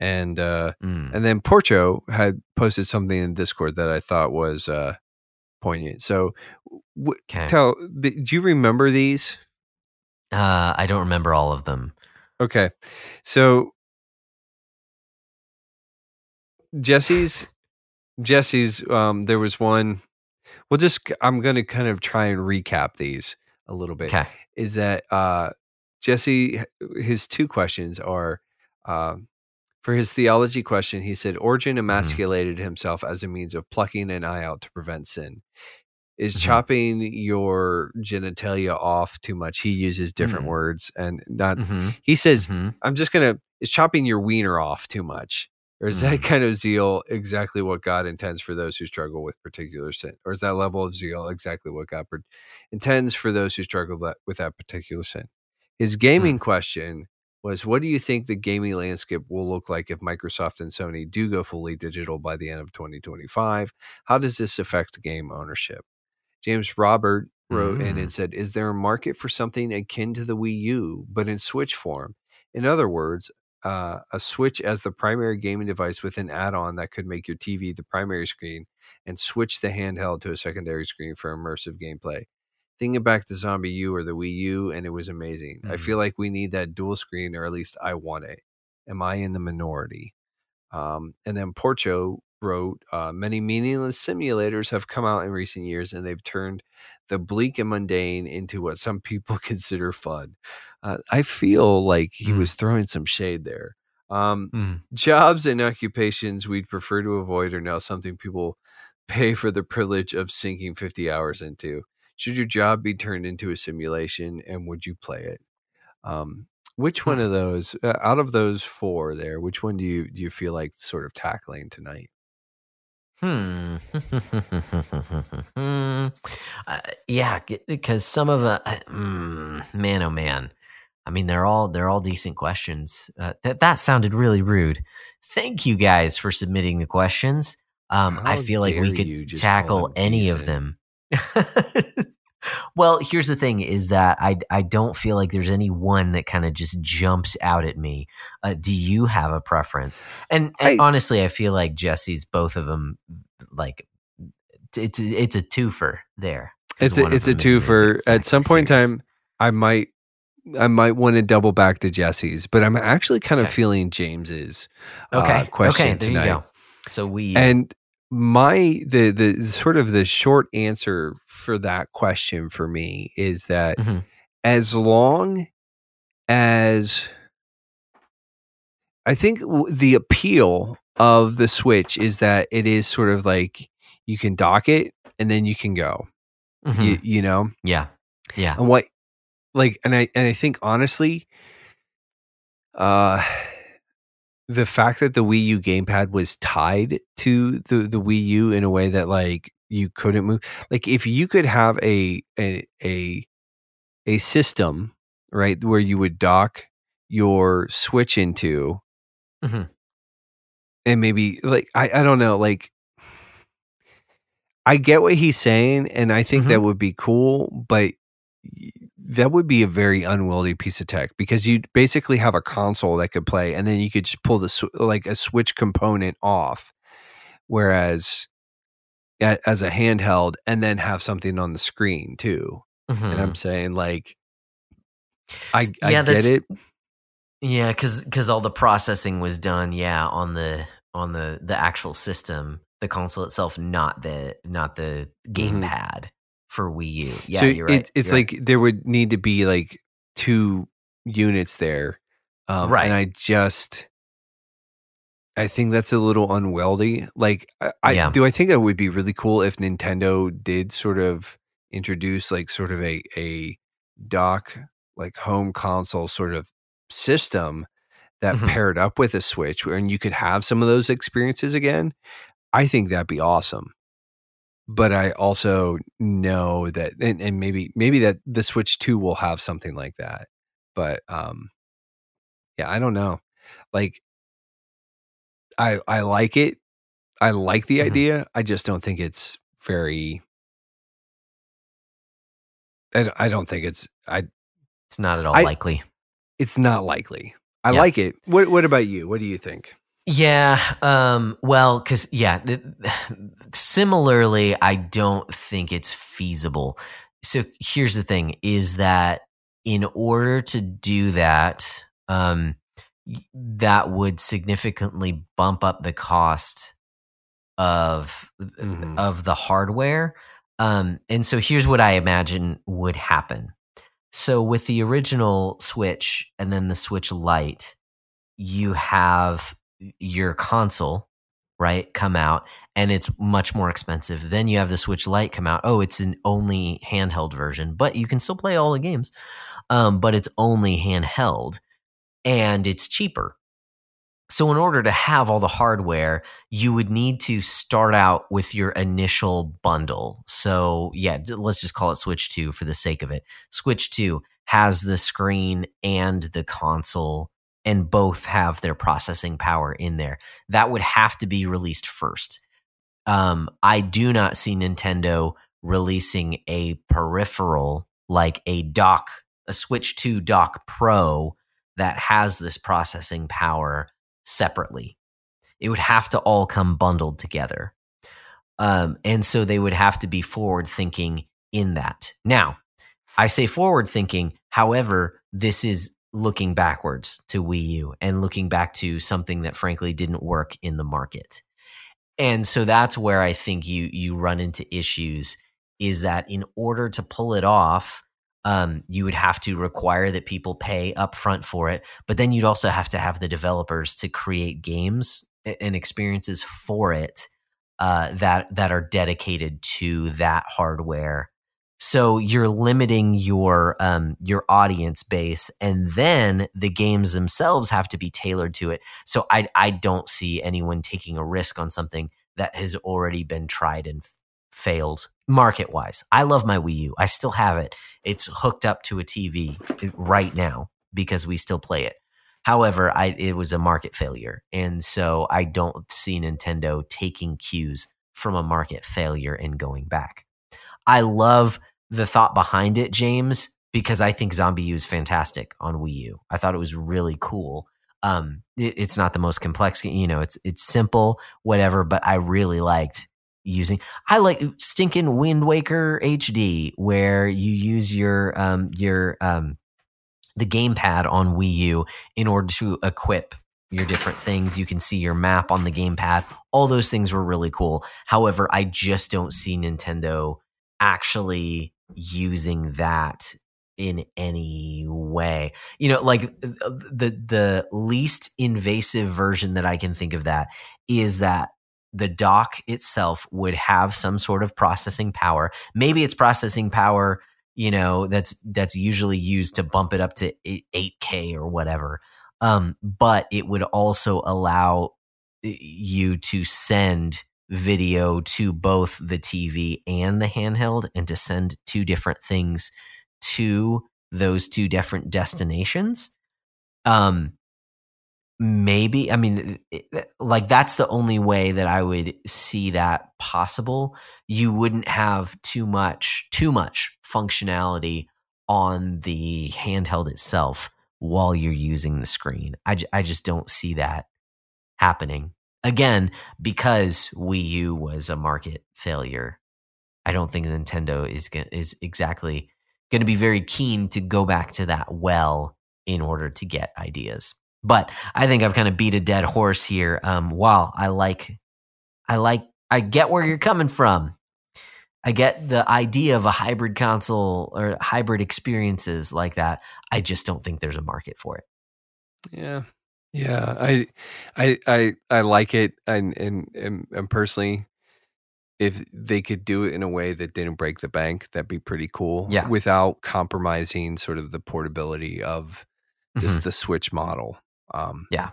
and uh, Mm. and then Porcho had posted something in Discord that I thought was uh, poignant. So, w- Okay. tell, th- do you remember these? Uh, I don't remember all of them. Okay, so Jesse's Jesse's um, there was one. We'll just I'm going to kind of try and recap these a little bit. Okay. is that uh, Jesse, his two questions are um, for his theology question, he said, Origen emasculated himself as a means of plucking an eye out to prevent sin. Is Mhm. chopping your genitalia off too much? He uses different Mm. words and not, hmm he says, hmm I'm just going to, is chopping your wiener off too much? Or is that Mm. kind of zeal exactly what God intends for those who struggle with particular sin? Or is that level of zeal exactly what God per- intends for those who struggle that, with that particular sin? His gaming question was What do you think the gaming landscape will look like if Microsoft and Sony do go fully digital by the end of 2025? How does this affect game ownership? James Robert wrote in Mm. and said, Is there a market for something akin to the Wii U, but in Switch form? In other words, uh, a Switch as the primary gaming device with an add on that could make your TV the primary screen and switch the handheld to a secondary screen for immersive gameplay. Thinking back to ZombiU or the Wii U, and it was amazing. I Mhm. feel like we need that dual screen, or at least I want it. Am I in the minority? Um, and then Porcho wrote, uh, many meaningless simulators have come out in recent years, and they've turned the bleak and mundane into what some people consider fun. Uh, I feel like he Mm. was throwing some shade there. Um, Mm. jobs and occupations we'd prefer to avoid are now something people pay for the privilege of sinking 50 hours into. Should your job be turned into a simulation, and would you play it? Um, which one Hmm. of those, uh, out of those four there, which one do you do you feel like sort of tackling tonight? Hmm. uh, yeah, because some of the mm, man, oh man. I mean, they're all they're all decent questions. Uh, that that sounded really rude. Thank you guys for submitting the questions. Um, I feel like we could tackle any of them. well, here's the thing: is that I I don't feel like there's any one that kind of just jumps out at me. Uh, do you have a preference? And, and I- honestly, I feel like Jesse's both of them like it's it's a twofer there. It's a it's a twofer. At some point in time, I might I might want to double back to Jesse's, but I'm actually kind of Okay. feeling James's uh, Okay, question okay, there tonight. you go. So we And my the the sort of the short answer for that question for me is that Mhm. as long as I think w- the appeal of the Switch is that it is sort of like you can dock it and then you can go. Mhm. You, you know, yeah, yeah, and what like and I and I think honestly, uh the fact that the Wii U gamepad was tied to the the Wii U in a way that like you couldn't move like if you could have a a a, a system right where you would dock your switch into Mhm. and maybe like I I don't know like I get what he's saying and I think that would be cool but that would be a very unwieldy piece of tech because you'd basically have a console that could play and then you could just pull the sw- like a switch component off whereas a- as a handheld and then have something on the screen too and Mhm. i'm saying like i i Yeah, get that's- it yeah, because because all the processing was done, yeah, on the on the the actual system, the console itself, not the not the Mhm. gamepad for Wii U. Yeah, so you're right. it, it's you're right. like there would need to be like two units there um Right. and i just i think that's a little unwieldy like i, I do i think that would be really cool if nintendo did sort of introduce like sort of a a dock like home console sort of system that Mhm. paired up with a Switch where and you could have some of those experiences again, I think that'd be awesome. But I also know that and, and maybe maybe that the Switch 2 will have something like that. But um yeah, I don't know. Like I I like it. I like the Mhm. idea. I just don't think it's very I, don't- I don't think it's I It's not at all I- likely. it's not likely. I Yeah. like it. What what about you? What do you think? Yeah. Um, well, because yeah, th- similarly, I don't think it's feasible. So here's the thing: is that in order to do that, um, that would significantly bump up the cost of Mhm. of the hardware. Um, and so here's what I imagine would happen. So with the original Switch and then the Switch Lite, you have your console, right, come out and it's much more expensive. Then you have the Switch Lite come out. Oh, it's an only handheld version, but you can still play all the games. Um, but it's only handheld and it's cheaper. So, in order to have all the hardware, you would need to start out with your initial bundle. So, yeah, let's just call it Switch 2 for the sake of it. Switch 2 has the screen and the console, and both have their processing power in there. That would have to be released first. Um, I do not see Nintendo releasing a peripheral like a dock, a Switch 2 dock Pro that has this processing power separately. It would have to all come bundled together. Um, and so they would have to be forward thinking in that. Now, I say forward thinking, however, this is looking backwards to Wii U and looking back to something that frankly didn't work in the market. And so that's where I think you you run into issues is that in order to pull it off, um, you would have to require that people pay upfront for it, but then you'd also have to have the developers to create games and experiences for it uh, that that are dedicated to that hardware. So you're limiting your um, your audience base, and then the games themselves have to be tailored to it. So I I don't see anyone taking a risk on something that has already been tried and f- failed market wise. I love my Wii U. I still have it. It's hooked up to a TV right now because we still play it. However, I it was a market failure, and so I don't see Nintendo taking cues from a market failure and going back. I love the thought behind it, James, because I think ZombiU is fantastic on Wii U. I thought it was really cool. Um, it- it's not the most complex, you know. It's it's simple, whatever. But I really liked using. I like stinking Wind Waker HD, where you use your um your um the gamepad on Wii U in order to equip your different things. You can see your map on the gamepad. All those things were really cool. However, I just don't see Nintendo actually using that in any way. You know, like the the least invasive version that I can think of that is that the dock itself would have some sort of processing power. Maybe it's processing power, you know, that's that's usually used to bump it up to 8K or whatever. Um, but it would also allow you to send video to both the TV and the handheld and to send two different things to those two different destinations. Um, maybe, I mean, like that's the only way that I would see that possible. You wouldn't have too much, too much functionality on the handheld itself while you're using the screen. I, just don't see that happening again because Wii U was a market failure. I don't think Nintendo is is exactly going to be very keen to go back to that well in order to get ideas. But I think I've kind of beat a dead horse here. Um, while I like, I like, I get where you're coming from. I get the idea of a hybrid console or hybrid experiences like that. I just don't think there's a market for it. Yeah. Yeah. I I I I like it and and and, and personally if they could do it in a way that didn't break the bank, that'd be pretty cool. Yeah. Without compromising sort of the portability of just Mhm. the Switch model. Um, Yeah.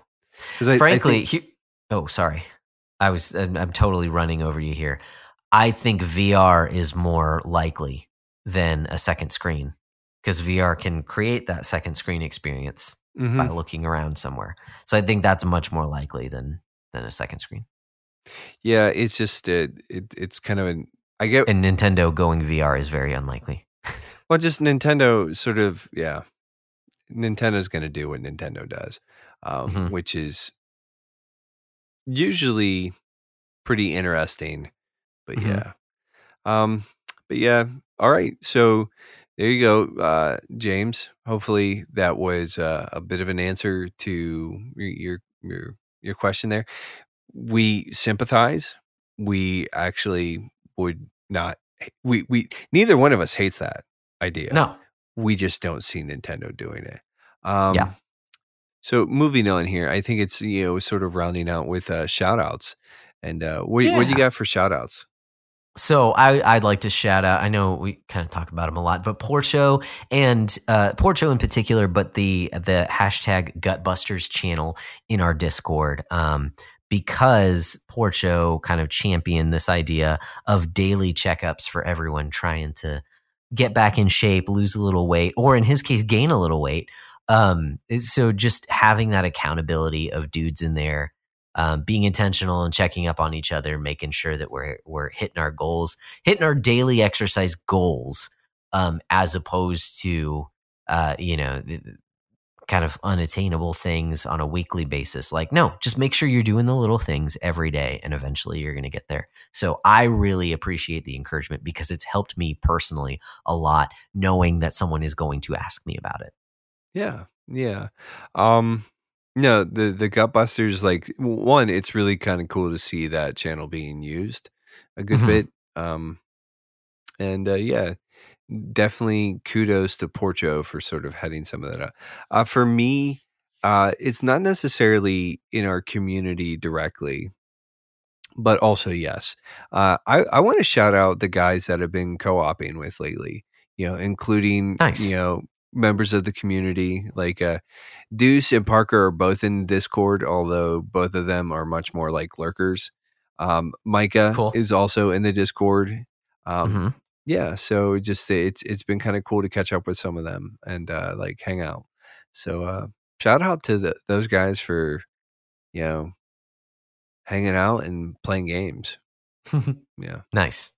I- I Frankly, think- he- oh, sorry. I was I'm, I'm totally running over you here. I think VR is more likely than a second screen because VR can create that second screen experience Mhm. by looking around somewhere. So I think that's much more likely than than a second screen. yeah, it's just it, it it's kind of an I get And Nintendo going VR is very unlikely. well, just Nintendo sort of yeah. Nintendo's going to do what Nintendo does, um, Mhm. which is usually pretty interesting. But Mhm. yeah, um, but yeah. All right, so there you go, uh, James. Hopefully that was uh, a bit of an answer to your your your, question there. We sympathize. We actually would not. We we neither one of us hates that idea No. we just don't see Nintendo doing it. Um, Yeah. So moving on here, I think it's you know sort of rounding out with uh, shout outs. And uh, what what do you got for shout outs? So I, I'd like to shout out. I know we kind of talk about him a lot, but Porcho and uh, Porcho in particular, but the the hashtag Gutbusters channel in our Discord, um, because Porcho kind of championed this idea of daily checkups for everyone trying to get back in shape, lose a little weight, or in his case, gain a little weight. Um, so just having that accountability of dudes in there um, being intentional and checking up on each other, making sure that we're we're hitting our goals, hitting our daily exercise goals, um, as opposed to uh, you know kind of unattainable things on a weekly basis. Like, no, just make sure you're doing the little things every day, and eventually you're going to get there. So I really appreciate the encouragement because it's helped me personally a lot, knowing that someone is going to ask me about it. Yeah, yeah. Um, no, the the Gutbusters like one. It's really kind of cool to see that channel being used a good Mhm. bit. Um, and uh, yeah, definitely kudos to Porcho for sort of heading some of that up. Uh, for me, uh, it's not necessarily in our community directly, but also yes. Uh, I I want to shout out the guys that have been co-oping with lately. You know, including Nice. you know members of the community like uh, Deuce and Parker are both in Discord, although both of them are much more like lurkers. Um, Micah Cool. is also in the Discord. Um, Mhm. yeah so just it's it's been kind of cool to catch up with some of them and uh like hang out so uh shout out to the, those guys for you know hanging out and playing games yeah nice,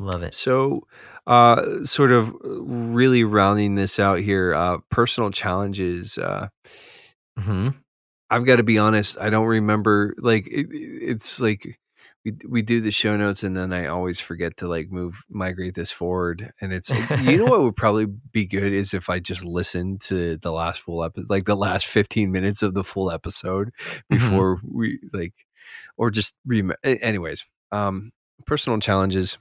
love it. so uh sort of really rounding this out here uh personal challenges uh hmm I've got to be honest. I don't remember. Like it, it's like we we do the show notes, and then I always forget to like move migrate this forward. And it's you know what would probably be good is if I just listened to the last full episode, like the last fifteen minutes of the full episode before we like, or just rem- anyways. Um, personal challenges.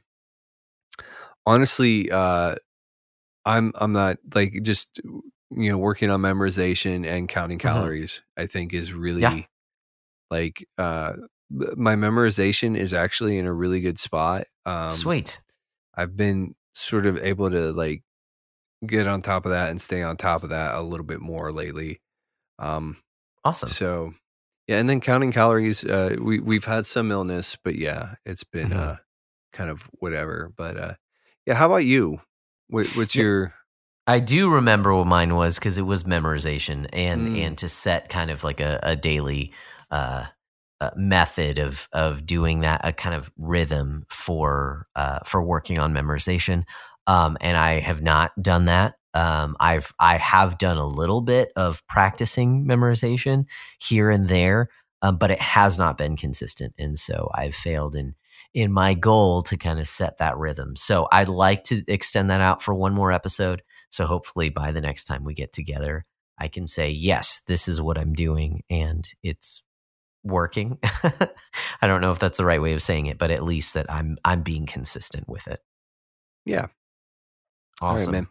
Honestly, uh, I'm I'm not like just you know working on memorization and counting Mhm. calories. I think is really Yeah. like uh my memorization is actually in a really good spot. Um, Sweet. I've been sort of able to like get on top of that and stay on top of that a little bit more lately. Um, Awesome. so yeah, and then counting calories. Uh, we we've had some illness, but yeah, it's been Mhm. uh kind of whatever. But uh, yeah, how about you? What, what's Yeah. your I do remember what mine was because it was memorization and Mm. and to set kind of like a, a daily uh, uh, method of of doing that, a kind of rhythm for uh, for working on memorization. Um, and I have not done that. Um, I've I have done a little bit of practicing memorization here and there, um, but it has not been consistent, and so I've failed in in my goal to kind of set that rhythm. So I'd like to extend that out for one more episode. So hopefully by the next time we get together, I can say, yes, this is what I'm doing and it's working. I don't know if that's the right way of saying it, but at least that I'm I'm being consistent with it. yeah? Right, Awesome. man.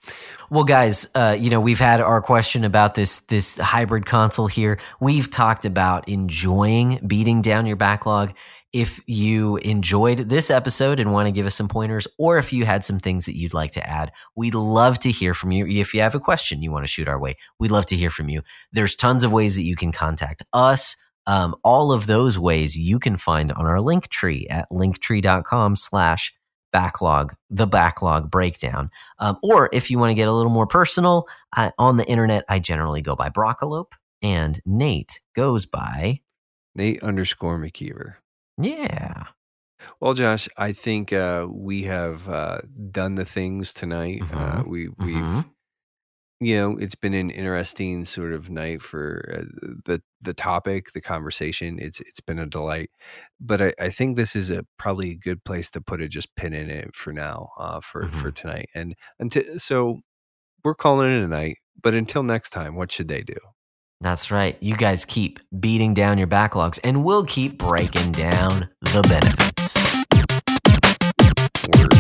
Well, guys, uh, you know we've had our question about this this hybrid console here. We've talked about enjoying beating down your backlog, If you enjoyed this episode and want to give us some pointers, or if you had some things that you'd like to add, we'd love to hear from you. If you have a question you want to shoot our way, we'd love to hear from you. There's tons of ways that you can contact us. Um, all of those ways you can find on our link tree at linktree.com slash backlog, the backlog breakdown. Um, or if you want to get a little more personal, uh, on the internet, I generally go by Broccolope, and Nate goes by Nate underscore McKeever. Yeah. Well, Josh, I think uh, we have uh, done the things tonight. Uh, Mhm. we we've Mhm. you know it's been an interesting sort of night for uh, the the topic, the conversation. It's it's been a delight, but I, I think this is a probably a good place to put a just pin in it for now, uh, for for tonight. And until so, we're calling it a night. But until next time, what should they do? That's right. You guys keep beating down your backlogs, and we'll keep breaking down the benefits. Word.